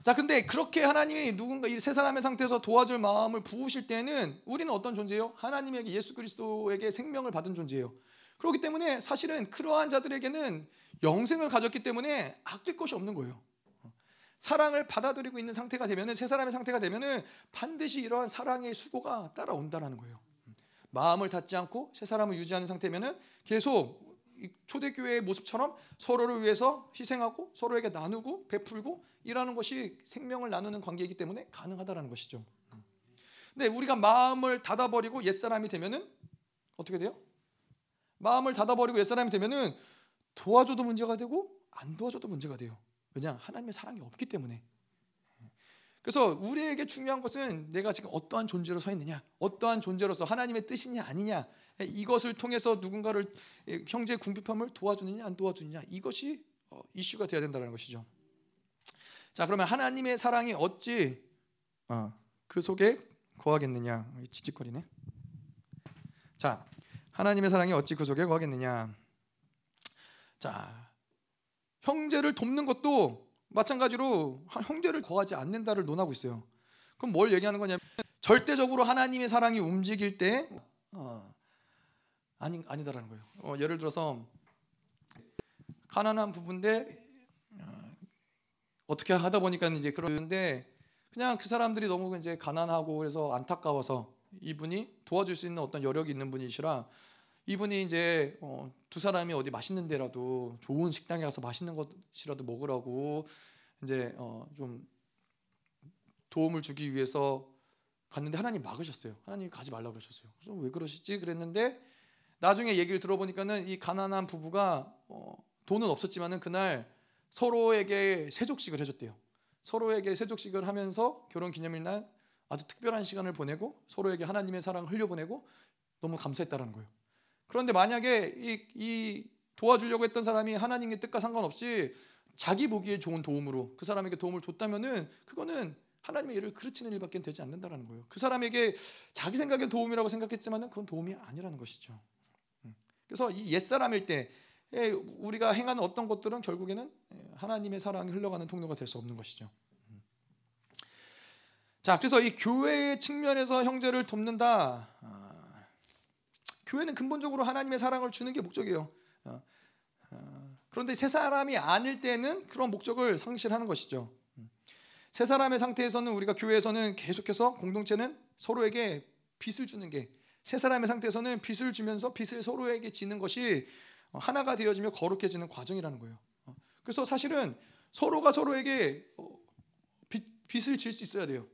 자, 근데 그렇게 하나님이 누군가 이 세 사람의 상태에서 도와줄 마음을 부으실 때는 우리는 어떤 존재예요? 하나님에게 예수 그리스도에게 생명을 받은 존재예요. 그렇기 때문에 사실은 그러한 자들에게는 영생을 가졌기 때문에 아낄 것이 없는 거예요. 사랑을 받아들이고 있는 상태가 되면은 세 사람의 상태가 되면은 반드시 이러한 사랑의 수고가 따라온다라는 거예요. 마음을 닫지 않고 세 사람을 유지하는 상태면은 계속 초대교회의 모습처럼 서로를 위해서 희생하고 서로에게 나누고 베풀고 이라는 것이 생명을 나누는 관계이기 때문에 가능하다라는 것이죠. 근데 우리가 마음을 닫아버리고 옛사람이 되면은 어떻게 돼요? 마음을 닫아버리고 옛사람이 되면은 도와줘도 문제가 되고 안 도와줘도 문제가 돼요. 왜냐? 하나님의 사랑이 없기 때문에. 그래서 우리에게 중요한 것은 내가 지금 어떠한 존재로 서 있느냐, 어떠한 존재로서 하나님의 뜻이냐 아니냐, 이것을 통해서 누군가를 형제 궁핍함을 도와주느냐 안 도와주느냐 이것이 어, 이슈가 되어야 된다는 것이죠. 자 그러면 하나님의 사랑이 어찌 어, 그 속에 거하겠느냐? 지직거리네. 자 하나님의 사랑이 어찌 그 속에 거하겠느냐? 자 형제를 돕는 것도 마찬가지로 형제를 거하지 않는다를 논하고 있어요. 그럼 뭘 얘기하는 거냐면 절대적으로 하나님의 사랑이 움직일 때 어, 아니 아니다라는 거예요. 어, 예를 들어서 가난한 부분인데 어, 떻게 하다 보니까 이제 그러는데 그냥 그 사람들이 너무 이제 가난하고 그래서 안타까워서 이분이 도와줄 수 있는 어떤 여력이 있는 분이시라 이분이 이제 어, 두 사람이 어디 맛있는 데라도 좋은 식당에 가서 맛있는 것이라도 먹으라고 이제 어, 좀 도움을 주기 위해서 갔는데 하나님 막으셨어요. 하나님 가지 말라고 그러셨어요. 그래서 왜 그러시지 그랬는데 나중에 얘기를 들어보니까는 이 가난한 부부가 어, 돈은 없었지만은 그날 서로에게 세족식을 해줬대요. 서로에게 세족식을 하면서 결혼 기념일 날 아주 특별한 시간을 보내고 서로에게 하나님의 사랑을 흘려보내고 너무 감사했다라는 거예요. 그런데 만약에 이, 이 도와주려고 했던 사람이 하나님의 뜻과 상관없이 자기 보기에 좋은 도움으로 그 사람에게 도움을 줬다면은 그거는 하나님의 일을 그르치는 일밖에 되지 않는다라는 거예요. 그 사람에게 자기 생각엔 도움이라고 생각했지만은 그건 도움이 아니라는 것이죠. 음. 그래서 이 옛사람일 때 우리가 행하는 어떤 것들은 결국에는 하나님의 사랑이 흘러가는 통로가 될 수 없는 것이죠. 음. 자, 그래서 이 교회의 측면에서 형제를 돕는다. 교회는 근본적으로 하나님의 사랑을 주는 게 목적이에요. 어, 어, 그런데 새 사람이 아닐 때는 그런 목적을 상실하는 것이죠. 음. 새 사람의 상태에서는 우리가 교회에서는 계속해서 공동체는 서로에게 빚을 주는 게새 사람의 상태에서는 빚을 주면서 빚을 서로에게 지는 것이 하나가 되어지며 거룩해지는 과정이라는 거예요. 어, 그래서 사실은 서로가 서로에게 빚, 을 질 수 있어야 돼요.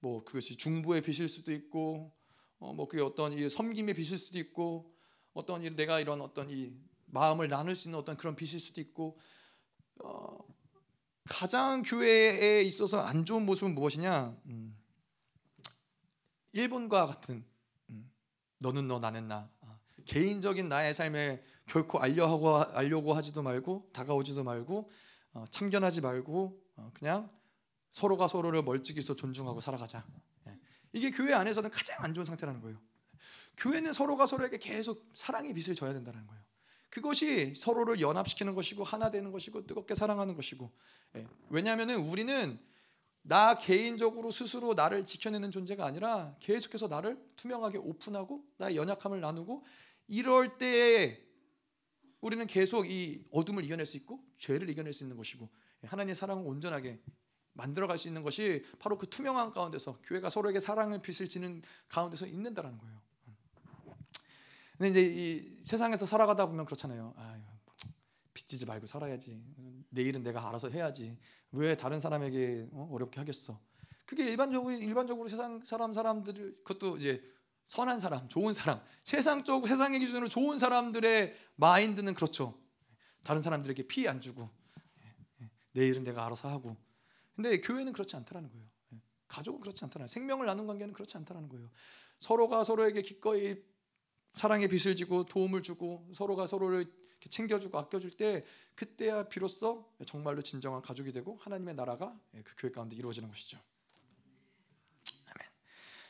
뭐 그것이 중부의 빚일 수도 있고 어, 뭐 그게 어떤 이 섬김의 빚일 수도 있고 어떤 이 내가 이런 어떤 이 마음을 나눌 수 있는 어떤 그런 빚일 수도 있고 어, 가장 교회에 있어서 안 좋은 모습은 무엇이냐? 음, 일본과 같은 음, 너는 너 나는 나 어, 개인적인 나의 삶에 결코 알려하고 알려고 하지도 말고 다가오지도 말고 어, 참견하지 말고 어, 그냥 서로가 서로를 멀찍이서 존중하고 살아가자. 이게 교회 안에서는 가장 안 좋은 상태라는 거예요. 교회는 서로가 서로에게 계속 사랑의 빚을 져야 된다는 거예요. 그것이 서로를 연합시키는 것이고 하나 되는 것이고 뜨겁게 사랑하는 것이고 예. 왜냐하면 우리는 나 개인적으로 스스로 나를 지켜내는 존재가 아니라 계속해서 나를 투명하게 오픈하고 나의 연약함을 나누고 이럴 때에 우리는 계속 이 어둠을 이겨낼 수 있고 죄를 이겨낼 수 있는 것이고 예. 하나님의 사랑을 온전하게 만들어갈 수 있는 것이 바로 그 투명한 가운데서 교회가 서로에게 사랑의 빛을 지는 가운데서 있는다라는 거예요. 근데 이제 이 세상에서 살아가다 보면 그렇잖아요. 아유, 빚지지 말고 살아야지. 내일은 내가 알아서 해야지. 왜 다른 사람에게 어? 렵게 하겠어? 그게 일반적으로 일반적으로 세상 사람 사람들 그것도 이제 선한 사람, 좋은 사람, 세상적 세상의 기준으로 좋은 사람들의 마인드는 그렇죠. 다른 사람들에게 피해 안 주고 내일은 내가 알아서 하고 근데 교회는 그렇지 않다라는 거예요. 예. 가족은 그렇지 않다는 생명을 나눈 관계는 그렇지 않다라는 거예요. 서로가 서로에게 기꺼이 사랑의 빚을 지고 도움을 주고 서로가 서로를 챙겨주고 아껴줄 때 그때야 비로소 정말로 진정한 가족이 되고 하나님의 나라가 예, 그 교회 가운데 이루어지는 것이죠. 아멘.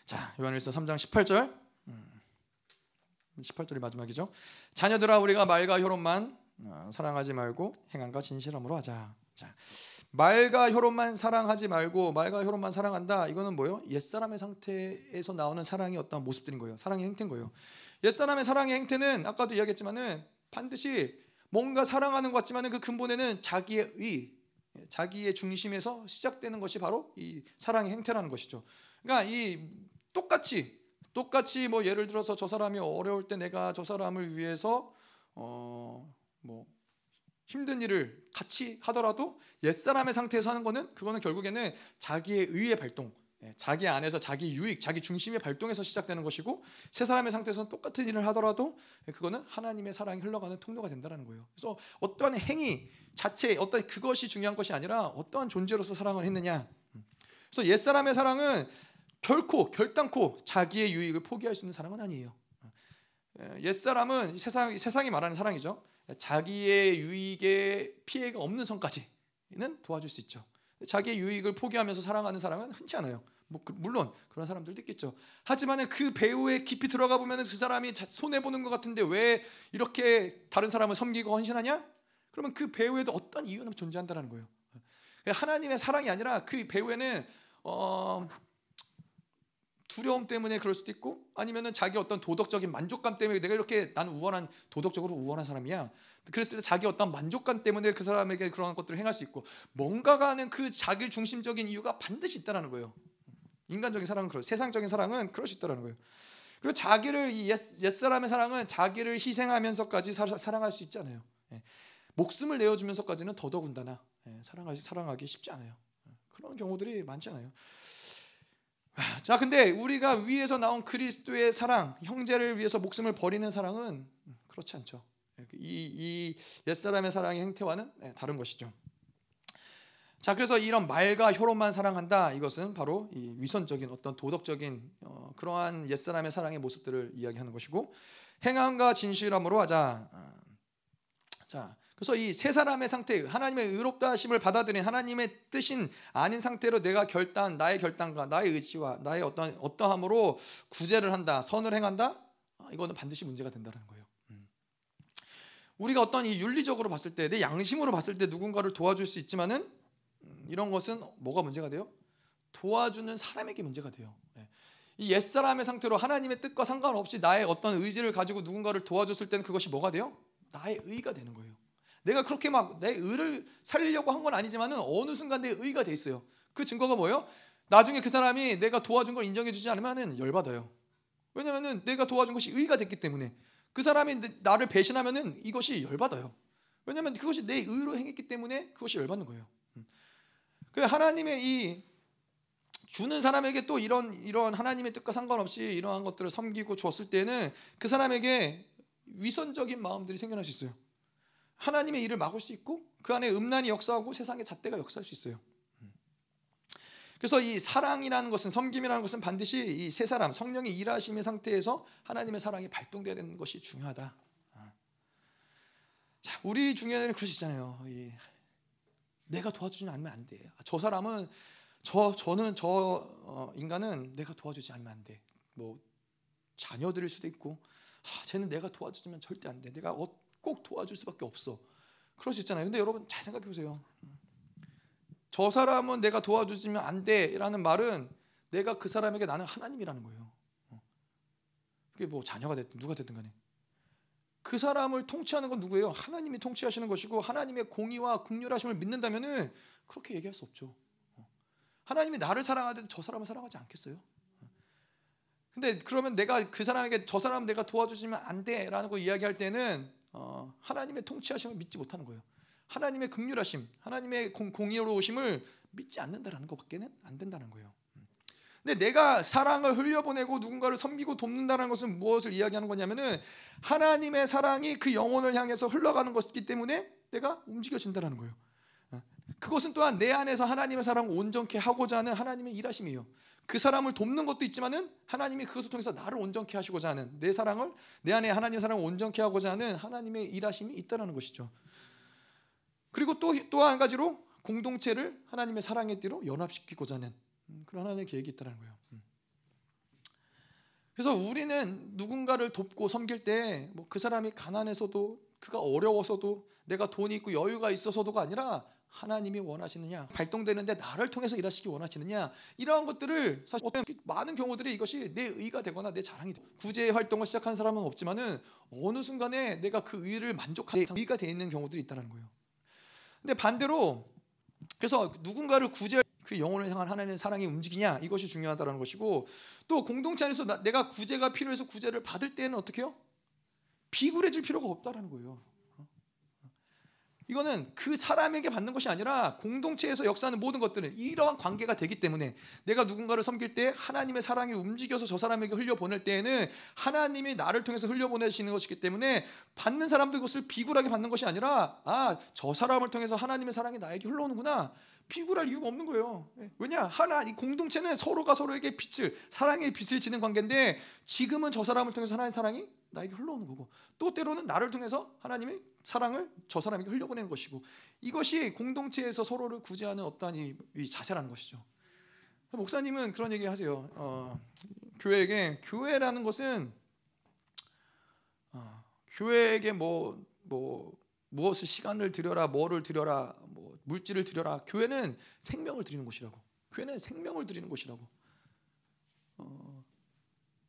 자 요한일서 3장 18절 18절이 음, 마지막이죠. 자녀들아 우리가 말과 혈원만 어, 사랑하지 말고 행함과 진실함으로 하자. 자, 말과 혈원만 사랑하지 말고 말과 혈원만 사랑한다. 이거는 뭐요? 옛사람의 상태에서 나오는 사랑의 어떤 모습들인 거예요. 사랑의 행태인 거예요. 옛사람의 사랑의 행태는 아까도 이야기했지만은 반드시 뭔가 사랑하는 것 같지만은 그 근본에는 자기의 의, 자기의 중심에서 시작되는 것이 바로 이 사랑의 행태라는 것이죠. 그러니까 이 똑같이 똑같이 뭐 예를 들어서 저 사람이 어려울 때 내가 저 사람을 위해서 어뭐 힘든 일을 같이 하더라도 옛사람의 상태에서 하는 거는 그거는 결국에는 자기의 의의 발동, 예, 자기 안에서 자기 유익, 자기 중심의 발동에서 시작되는 것이고 새 사람의 상태에서는 똑같은 일을 하더라도 그거는 하나님의 사랑이 흘러가는 통로가 된다는 거예요. 그래서 어떠한 행위 자체, 어떤 그것이 중요한 것이 아니라 어떠한 존재로서 사랑을 했느냐. 그래서 옛 사람의 사랑은 결코 결단코 자기의 유익을 포기할 수 있는 사랑은 아니에요. 예, 옛사람은 세상 세상이 말하는 사랑이죠. 자기의 유익에 피해가 없는 선까지는 도와줄 수 있죠. 자기의 유익을 포기하면서 사랑하는 사람은 흔치 않아요. 뭐 그, 물론 그런 사람들도 있겠죠. 하지만은 그 배우에 깊이 들어가 보면은 그 사람이 손해 보는 것 같은데 왜 이렇게 다른 사람을 섬기고 헌신하냐? 그러면 그 배우에도 어떤 이유는 존재한다는 거예요. 하나님의 사랑이 아니라 그 배우에는 어, 두려움 때문에 그럴 수도 있고 아니면은 자기 어떤 도덕적인 만족감 때문에 내가 이렇게 나는 우월한 도덕적으로 우월한 사람이야. 그랬을 때 자기 어떤 만족감 때문에 그 사람에게 그런 것들을 행할 수 있고 뭔가가 하는 그 자기 중심적인 이유가 반드시 있다라는 거예요. 인간적인 사랑은 그렇 세상적인 사랑은 그럴 수 있다라는 거예요. 그리고 자기를 이 옛, 옛사람의 사랑은 자기를 희생하면서까지 사, 랑할 수 있잖아요. 예. 목숨을 내어주면서까지는 더더군다나 예. 사랑하기 사랑하기 쉽지 않아요. 예. 그런 경우들이 많잖아요. 자, 근데 우리가 위에서 나온 그리스도의 사랑, 형제를 위해서 목숨을 버리는 사랑은 그렇지 않죠. 이, 이 옛사람의 사랑의 행태와는 네, 다른 것이죠. 자, 그래서 이런 말과 혀로만 사랑한다. 이것은 바로 이 위선적인 어떤 도덕적인 어, 그러한 옛사람의 사랑의 모습들을 이야기하는 것이고 행함과 진실함으로 하자. 아, 자, 그래서 이 세 사람의 상태, 하나님의 의롭다 하심을 받아들인 하나님의 뜻인 아닌 상태로 내가 결단, 나의 결단과 나의 의지와 나의 어떤 어떠함으로 구제를 한다, 선을 행한다. 아, 이거는 반드시 문제가 된다는 거예요. 음. 우리가 어떤 이 윤리적으로 봤을 때, 내 양심으로 봤을 때 누군가를 도와줄 수 있지만은 음, 이런 것은 뭐가 문제가 돼요? 도와주는 사람에게 문제가 돼요. 예. 이 옛사람의 상태로 하나님의 뜻과 상관없이 나의 어떤 의지를 가지고 누군가를 도와줬을 때는 그것이 뭐가 돼요? 나의 의가 되는 거예요. 내가 그렇게 막 내 의를 살리려고 한 건 아니지만은 어느 순간 내 의가 돼 있어요. 그 증거가 뭐예요? 나중에 그 사람이 내가 도와준 걸 인정해 주지 않으면은 열 받아요. 왜냐면은 내가 도와준 것이 의가 됐기 때문에 그 사람이 나를 배신하면은 이것이 열 받아요. 왜냐면 그것이 내 의로 행했기 때문에 그것이 열 받는 거예요. 음. 그 하나님의 이 주는 사람에게 또 이런 이런 하나님의 뜻과 상관없이 이러한 것들을 섬기고 줬을 때는 그 사람에게 위선적인 마음들이 생겨날 수 있어요. 하나님의 일을 막을 수 있고 그 안에 음란이 역사하고 세상의 잣대가 역사할 수 있어요. 그래서 이 사랑이라는 것은 섬김이라는 것은 반드시 이 세 사람 성령의 일하심의 상태에서 하나님의 사랑이 발동돼야 되는 것이 중요하다. 아. 자, 우리 중에는 그럴 수 있잖아요. 내가 도와주지 않으면 안 돼. 아, 저 사람은 저 저는 저 어, 인간은 내가 도와주지 않으면 안 돼. 뭐 자녀들일 수도 있고, 아, 쟤는 내가 도와주면 절대 안 돼. 내가 어, 꼭 도와줄 수밖에 없어. 그럴 수 있잖아요. 근데 여러분 잘 생각해 보세요. 저 사람은 내가 도와주시면 안 돼라는 말은 내가 그 사람에게 나는 하나님이라는 거예요. 그게 뭐 자녀가 됐든 누가 됐든 간에 그 사람을 통치하는 건 누구예요? 하나님이 통치하시는 것이고 하나님의 공의와 긍휼하심을 믿는다면은 그렇게 얘기할 수 없죠. 하나님이 나를 사랑하듯 저 사람을 사랑하지 않겠어요? 근데 그러면 내가 그 사람에게 저 사람 내가 도와주시면 안 돼라는 거 이야기할 때는 어, 하나님의 통치하심을 믿지 못하는 거예요. 하나님의 극률하심, 하나님의 공, 공의로우심을 믿지 않는다라는 것밖에는 안 된다는 거예요. 근데 내가 사랑을 흘려보내고 누군가를 섬기고 돕는다는 것은 무엇을 이야기하는 거냐면은 하나님의 사랑이 그 영혼을 향해서 흘러가는 것이기 때문에 내가 움직여진다는 거예요. 그것은 또한 내 안에서 하나님의 사랑을 온전케 하고자 하는 하나님의 일하심이에요. 그 사람을 돕는 것도 있지만은 하나님이 그것을 통해서 나를 온전케 하시고자 하는 내 사랑을 내 안에 하나님의 사랑을 온전케 하고자 하는 하나님의 일하심이 있다라는 것이죠. 그리고 또 또 한 가지로 공동체를 하나님의 사랑의 띠로 연합시키고자 하는 음, 그런 하나님의 계획이 있다는 거예요. 음. 그래서 우리는 누군가를 돕고 섬길 때 뭐 그 사람이 가난해서도 그가 어려워서도 내가 돈이 있고 여유가 있어서도가 아니라 하나님이 원하시느냐 발동되는데 나를 통해서 일하시기 원하시느냐 이러한 것들을 사실 어떤 많은 경우들이 이것이 내 의가 되거나 내 자랑이 돼. 구제 활동을 시작한 사람은 없지만은 어느 순간에 내가 그 의를 만족하는 의가 돼 있는 경우들이 있다는 거예요. 근데 반대로 그래서 누군가를 구제 그 영혼을 향한 하나님의 사랑이 움직이냐 이것이 중요하다는 것이고 또 공동체 안에서 내가 구제가 필요해서 구제를 받을 때는 어떻게 해요? 비굴해질 필요가 없다라는 거예요. 이거는 그 사람에게 받는 것이 아니라 공동체에서 역사하는 모든 것들은 이러한 관계가 되기 때문에 내가 누군가를 섬길 때 하나님의 사랑이 움직여서 저 사람에게 흘려보낼 때에는 하나님이 나를 통해서 흘려보내시는 것이기 때문에 받는 사람도 이것을 비굴하게 받는 것이 아니라 아 저 사람을 통해서 하나님의 사랑이 나에게 흘러오는구나 비굴할 이유가 없는 거예요. 예. 왜냐 하나 이 공동체는 서로가 서로에게 빛을 사랑의 빛을 지는 관계인데 지금은 저 사람을 통해서 하나님의 사랑이 나에게 흘러오는 거고 또 때로는 나를 통해서 하나님의 사랑을 저 사람에게 흘려보내는 것이고 이것이 공동체에서 서로를 구제하는 어떠한 이, 이 자세라는 것이죠. 목사님은 그런 얘기 하세요. 어, 교회에게 교회라는 것은 어, 교회에게 뭐뭐 무엇을 시간을 들여라, 뭐를 들여라, 뭐 물질을 들여라. 교회는 생명을 드리는 곳이라고. 교회는 생명을 드리는 곳이라고. 어,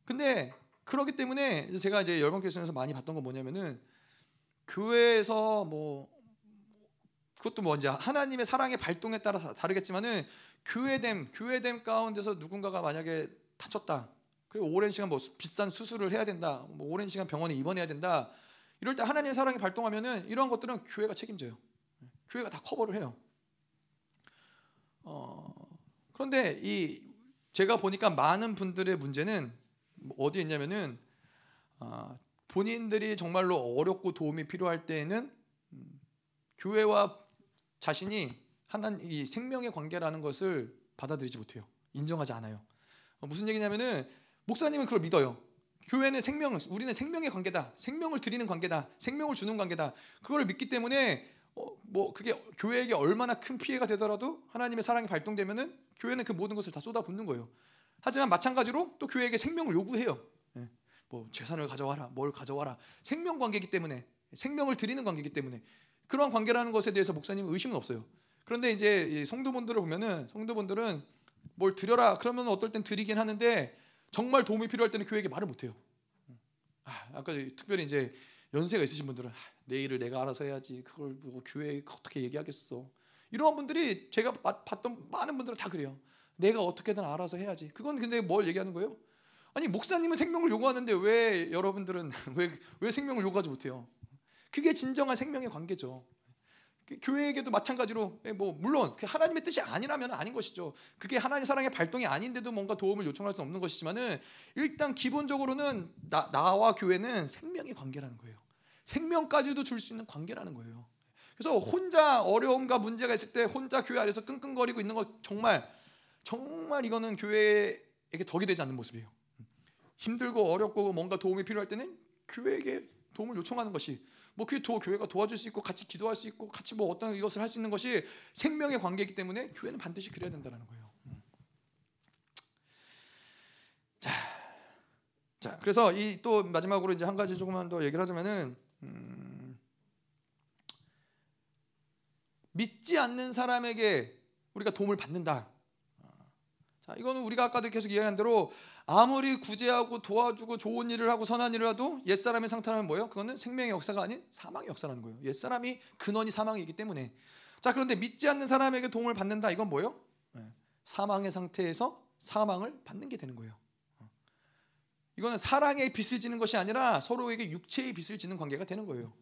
근데 그렇기 때문에 제가 이제 열방교회에서 많이 봤던 건 뭐냐면은 교회에서 뭐 그것도 뭐 이제 하나님의 사랑의 발동에 따라 다르겠지만은 교회됨 교회됨 가운데서 누군가가 만약에 다쳤다. 그리고 오랜 시간 뭐 비싼 수술을 해야 된다. 뭐 오랜 시간 병원에 입원해야 된다. 이럴 때 하나님의 사랑이 발동하면은 이러한 것들은 교회가 책임져요. 교회가 다 커버를 해요. 어, 그런데 이 제가 보니까 많은 분들의 문제는 어디에 있냐면은 어, 본인들이 정말로 어렵고 도움이 필요할 때에는 음, 교회와 자신이 하나님 이 생명의 관계라는 것을 받아들이지 못해요. 인정하지 않아요. 어, 무슨 얘기냐면은 목사님은 그걸 믿어요. 교회는 생명, 우리는 생명의 관계다. 생명을 드리는 관계다. 생명을 주는 관계다. 그걸 믿기 때문에 어, 뭐 그게 교회에게 얼마나 큰 피해가 되더라도 하나님의 사랑이 발동되면은 교회는 그 모든 것을 다 쏟아붓는 거예요. 하지만 마찬가지로 또 교회에게 생명을 요구해요. 예. 뭐 재산을 가져와라, 뭘 가져와라. 생명 관계이기 때문에 생명을 드리는 관계이기 때문에 그러한 관계라는 것에 대해서 목사님 의심은 없어요. 그런데 이제 성도분들을 보면은 성도분들은 뭘 드려라 그러면 어떨 땐 드리긴 하는데 정말 도움이 필요할 때는 교회에게 말을 못 해요. 아, 아까 특별히 이제 연세가 있으신 분들은 아, 내 일을 내가 알아서 해야지 그걸 뭐 교회에 어떻게 얘기하겠어. 이런 분들이 제가 봤던 많은 분들은 다 그래요. 내가 어떻게든 알아서 해야지. 그건 근데 뭘 얘기하는 거예요? 아니 목사님은 생명을 요구하는데 왜 여러분들은 왜, 왜 생명을 요구하지 못해요? 그게 진정한 생명의 관계죠. 그 교회에게도 마찬가지로 예, 뭐 물론 그 하나님의 뜻이 아니라면 아닌 것이죠. 그게 하나님의 사랑의 발동이 아닌데도 뭔가 도움을 요청할 수 없는 것이지만은 일단 기본적으로는 나, 나와 교회는 생명의 관계라는 거예요. 생명까지도 줄 수 있는 관계라는 거예요. 그래서 혼자 어려움과 문제가 있을 때 혼자 교회 안에서 끙끙거리고 있는 것 정말 정말 이거는 교회에게 덕이 되지 않는 모습이에요. 힘들고 어렵고 뭔가 도움이 필요할 때는 교회에게 도움을 요청하는 것이 뭐 그게 도, 교회가 도와줄 수 있고 같이 기도할 수 있고 같이 뭐 어떤 이것을 할 수 있는 것이 생명의 관계이기 때문에 교회는 반드시 그래야 된다는 거예요. 음. 자, 자 그래서 이 또 마지막으로 이제 한 가지 조금만 더 얘기를 하자면은 음, 믿지 않는 사람에게 우리가 도움을 받는다. 자, 이거는 우리가 아까도 계속 이야기한 대로 아무리 구제하고 도와주고 좋은 일을 하고 선한 일을 해도 옛사람의 상태라면 뭐예요? 그거는 생명의 역사가 아닌 사망의 역사라는 거예요. 옛사람이 근원이 사망이기 때문에. 자, 그런데 믿지 않는 사람에게 도움을 받는다. 이건 뭐예요? 네. 사망의 상태에서 사망을 받는 게 되는 거예요. 어. 이거는 사랑의 빚을 지는 것이 아니라 서로에게 육체의 빚을 지는 관계가 되는 거예요.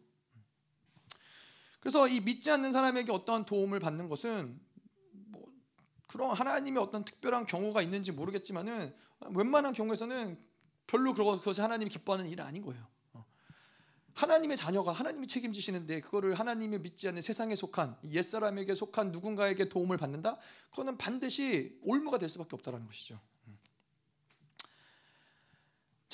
그래서 이 믿지 않는 사람에게 어떤 도움을 받는 것은 그런 하나님의 어떤 특별한 경우가 있는지 모르겠지만은 웬만한 경우에서는 별로 그것이 하나님이 기뻐하는 일은 아닌 거예요. 어. 하나님의 자녀가 하나님이 책임지시는데 그거를 하나님이 믿지 않는 세상에 속한 옛사람에게 속한 누군가에게 도움을 받는다? 그거는 반드시 올무가 될 수밖에 없다라는 것이죠.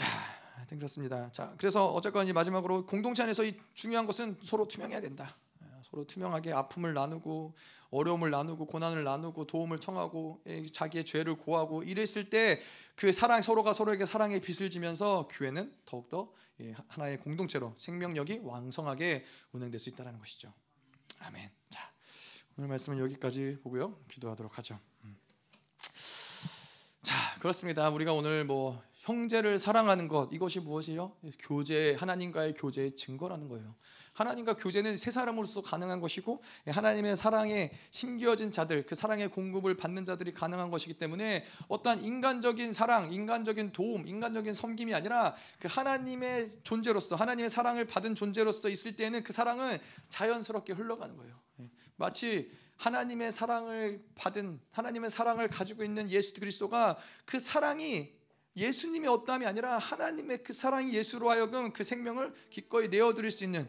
음. 자, 그렇습니다. 자, 그래서 어쨌건 이 마지막으로 공동체 안에서 이 중요한 것은 서로 투명해야 된다. 서로 투명하게 아픔을 나누고 어려움을 나누고 고난을 나누고 도움을 청하고 예, 자기의 죄를 고하고 이랬을 때 그 사랑 서로가 서로에게 사랑의 빚을 지면서 교회는 더욱더 예, 하나의 공동체로 생명력이 왕성하게 운행될 수 있다는 것이죠. 아멘. 자 오늘 말씀은 여기까지 보고요. 기도하도록 하죠. 음. 자 그렇습니다. 우리가 오늘 뭐 형제를 사랑하는 것 이것이 무엇이요? 교제 하나님과의 교제의 증거라는 거예요. 하나님과 교제는 세 사람으로서 가능한 것이고 하나님의 사랑에 심겨진 자들 그 사랑의 공급을 받는 자들이 가능한 것이기 때문에 어떠한 인간적인 사랑, 인간적인 도움, 인간적인 섬김이 아니라 그 하나님의 존재로서 하나님의 사랑을 받은 존재로서 있을 때는 그 사랑은 자연스럽게 흘러가는 거예요. 예. 마치 하나님의 사랑을 받은 하나님의 사랑을 가지고 있는 예수 그리스도가 그 사랑이 예수님의 어떠함이 아니라 하나님의 그 사랑이 예수로 하여금 그 생명을 기꺼이 내어드릴 수 있는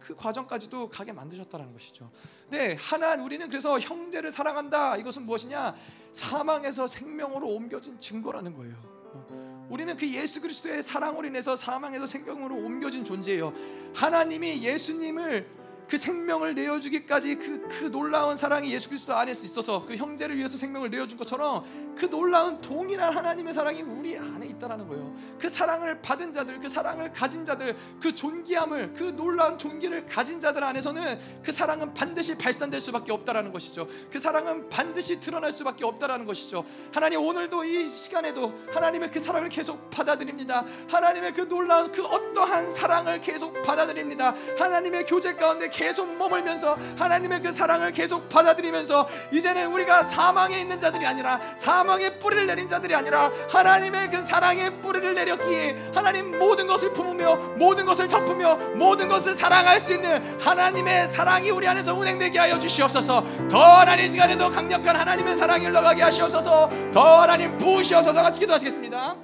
그 과정까지도 가게 만드셨다라는 것이죠. 네, 하나 우리는 그래서 형제를 사랑한다. 이것은 무엇이냐? 사망에서 생명으로 옮겨진 증거라는 거예요. 우리는 그 예수 그리스도의 사랑으로 인해서 사망에서 생명으로 옮겨진 존재예요. 하나님이 예수님을 그 생명을 내어주기까지 그, 그 놀라운 사랑이 예수 그리스도 안에 있어서 그 형제를 위해서 생명을 내어준 것처럼 그 놀라운 동일한 하나님의 사랑이 우리 안에 있다라는 거예요. 그 사랑을 받은 자들, 그 사랑을 가진 자들, 그 존귀함을, 그 놀라운 존귀를 가진 자들 안에서는 그 사랑은 반드시 발산될 수밖에 없다라는 것이죠. 그 사랑은 반드시 드러날 수밖에 없다라는 것이죠. 하나님 오늘도 이 시간에도 하나님의 그 사랑을 계속 받아들입니다. 하나님의 그 놀라운 그 어떠한 사랑을 계속 받아들입니다. 하나님의 교제 가운데 계속 머물면서 하나님의 그 사랑을 계속 받아들이면서 이제는 우리가 사망에 있는 자들이 아니라 사망의 뿌리를 내린 자들이 아니라 하나님의 그 사랑의 뿌리를 내렸기에 하나님 모든 것을 품으며 모든 것을 덮으며 모든 것을 사랑할 수 있는 하나님의 사랑이 우리 안에서 운행되게 하여 주시옵소서. 더 하나님 시간에도 강력한 하나님의 사랑이 흘러가게 하시옵소서. 더 하나님 부으시옵소서. 같이 기도하시겠습니다.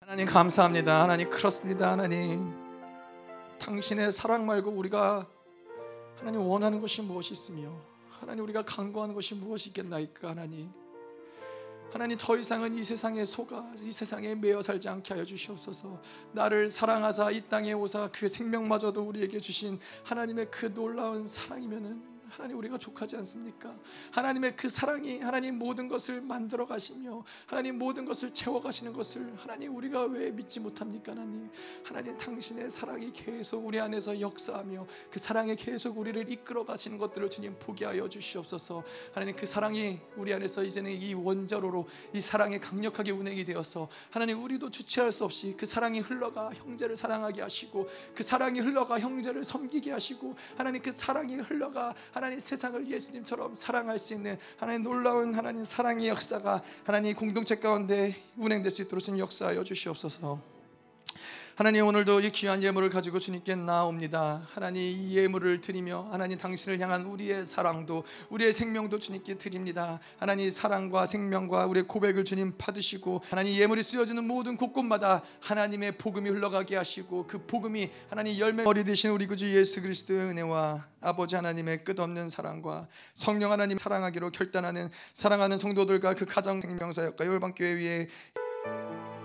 하나님 감사합니다. 하나님 그렇습니다. 하나님. 당신의 사랑 말고 우리가 하나님 원하는 것이 무엇이 있으며 하나님 우리가 간구하는 것이 무엇이 있겠나이까 하나님. 하나님 더 이상은 이 세상에 속아 이 세상에 매여 살지 않게 하여 주시옵소서. 나를 사랑하사 이 땅에 오사 그 생명마저도 우리에게 주신 하나님의 그 놀라운 사랑이면은 하나님 우리가 족하지 않습니까? 하나님의 그 사랑이 하나님 모든 것을 만들어 가시며 하나님 모든 것을 채워 가시는 것을 하나님 우리가 왜 믿지 못합니까? 하나님 하나님 당신의 사랑이 계속 우리 안에서 역사하며 그 사랑에 계속 우리를 이끌어 가시는 것들을 주님 보게 하여 주시옵소서. 하나님 그 사랑이 우리 안에서 이제는 이 원자로로 이 사랑이 강력하게 운행이 되어서 하나님 우리도 주체할 수 없이 그 사랑이 흘러가 형제를 사랑하게 하시고 그 사랑이 흘러가 형제를 섬기게 하시고 하나님 그 사랑이 흘러가 하나님 세상을 예수님처럼 사랑할 수 있는 하나님 놀라운 하나님 사랑의 역사가 하나님 공동체 가운데 운행될 수 있도록 주님 역사하여 주시옵소서. 하나님 오늘도 이 귀한 예물을 가지고 주님께 나옵니다. 하나님 이 예물을 드리며 하나님 당신을 향한 우리의 사랑도 우리의 생명도 주님께 드립니다. 하나님 사랑과 생명과 우리의 고백을 주님 받으시고 하나님 예물이 쓰여지는 모든 곳곳마다 하나님의 복음이 흘러가게 하시고 그 복음이 하나님 열매 머리 되신 우리 구주 예수 그리스도의 은혜와 아버지 하나님의 끝없는 사랑과 성령 하나님 사랑하기로 결단하는 사랑하는 성도들과 그 가정 생명사역과 열방교회 위에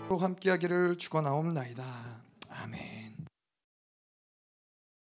함께하기를 축원하옵나이다. 아멘.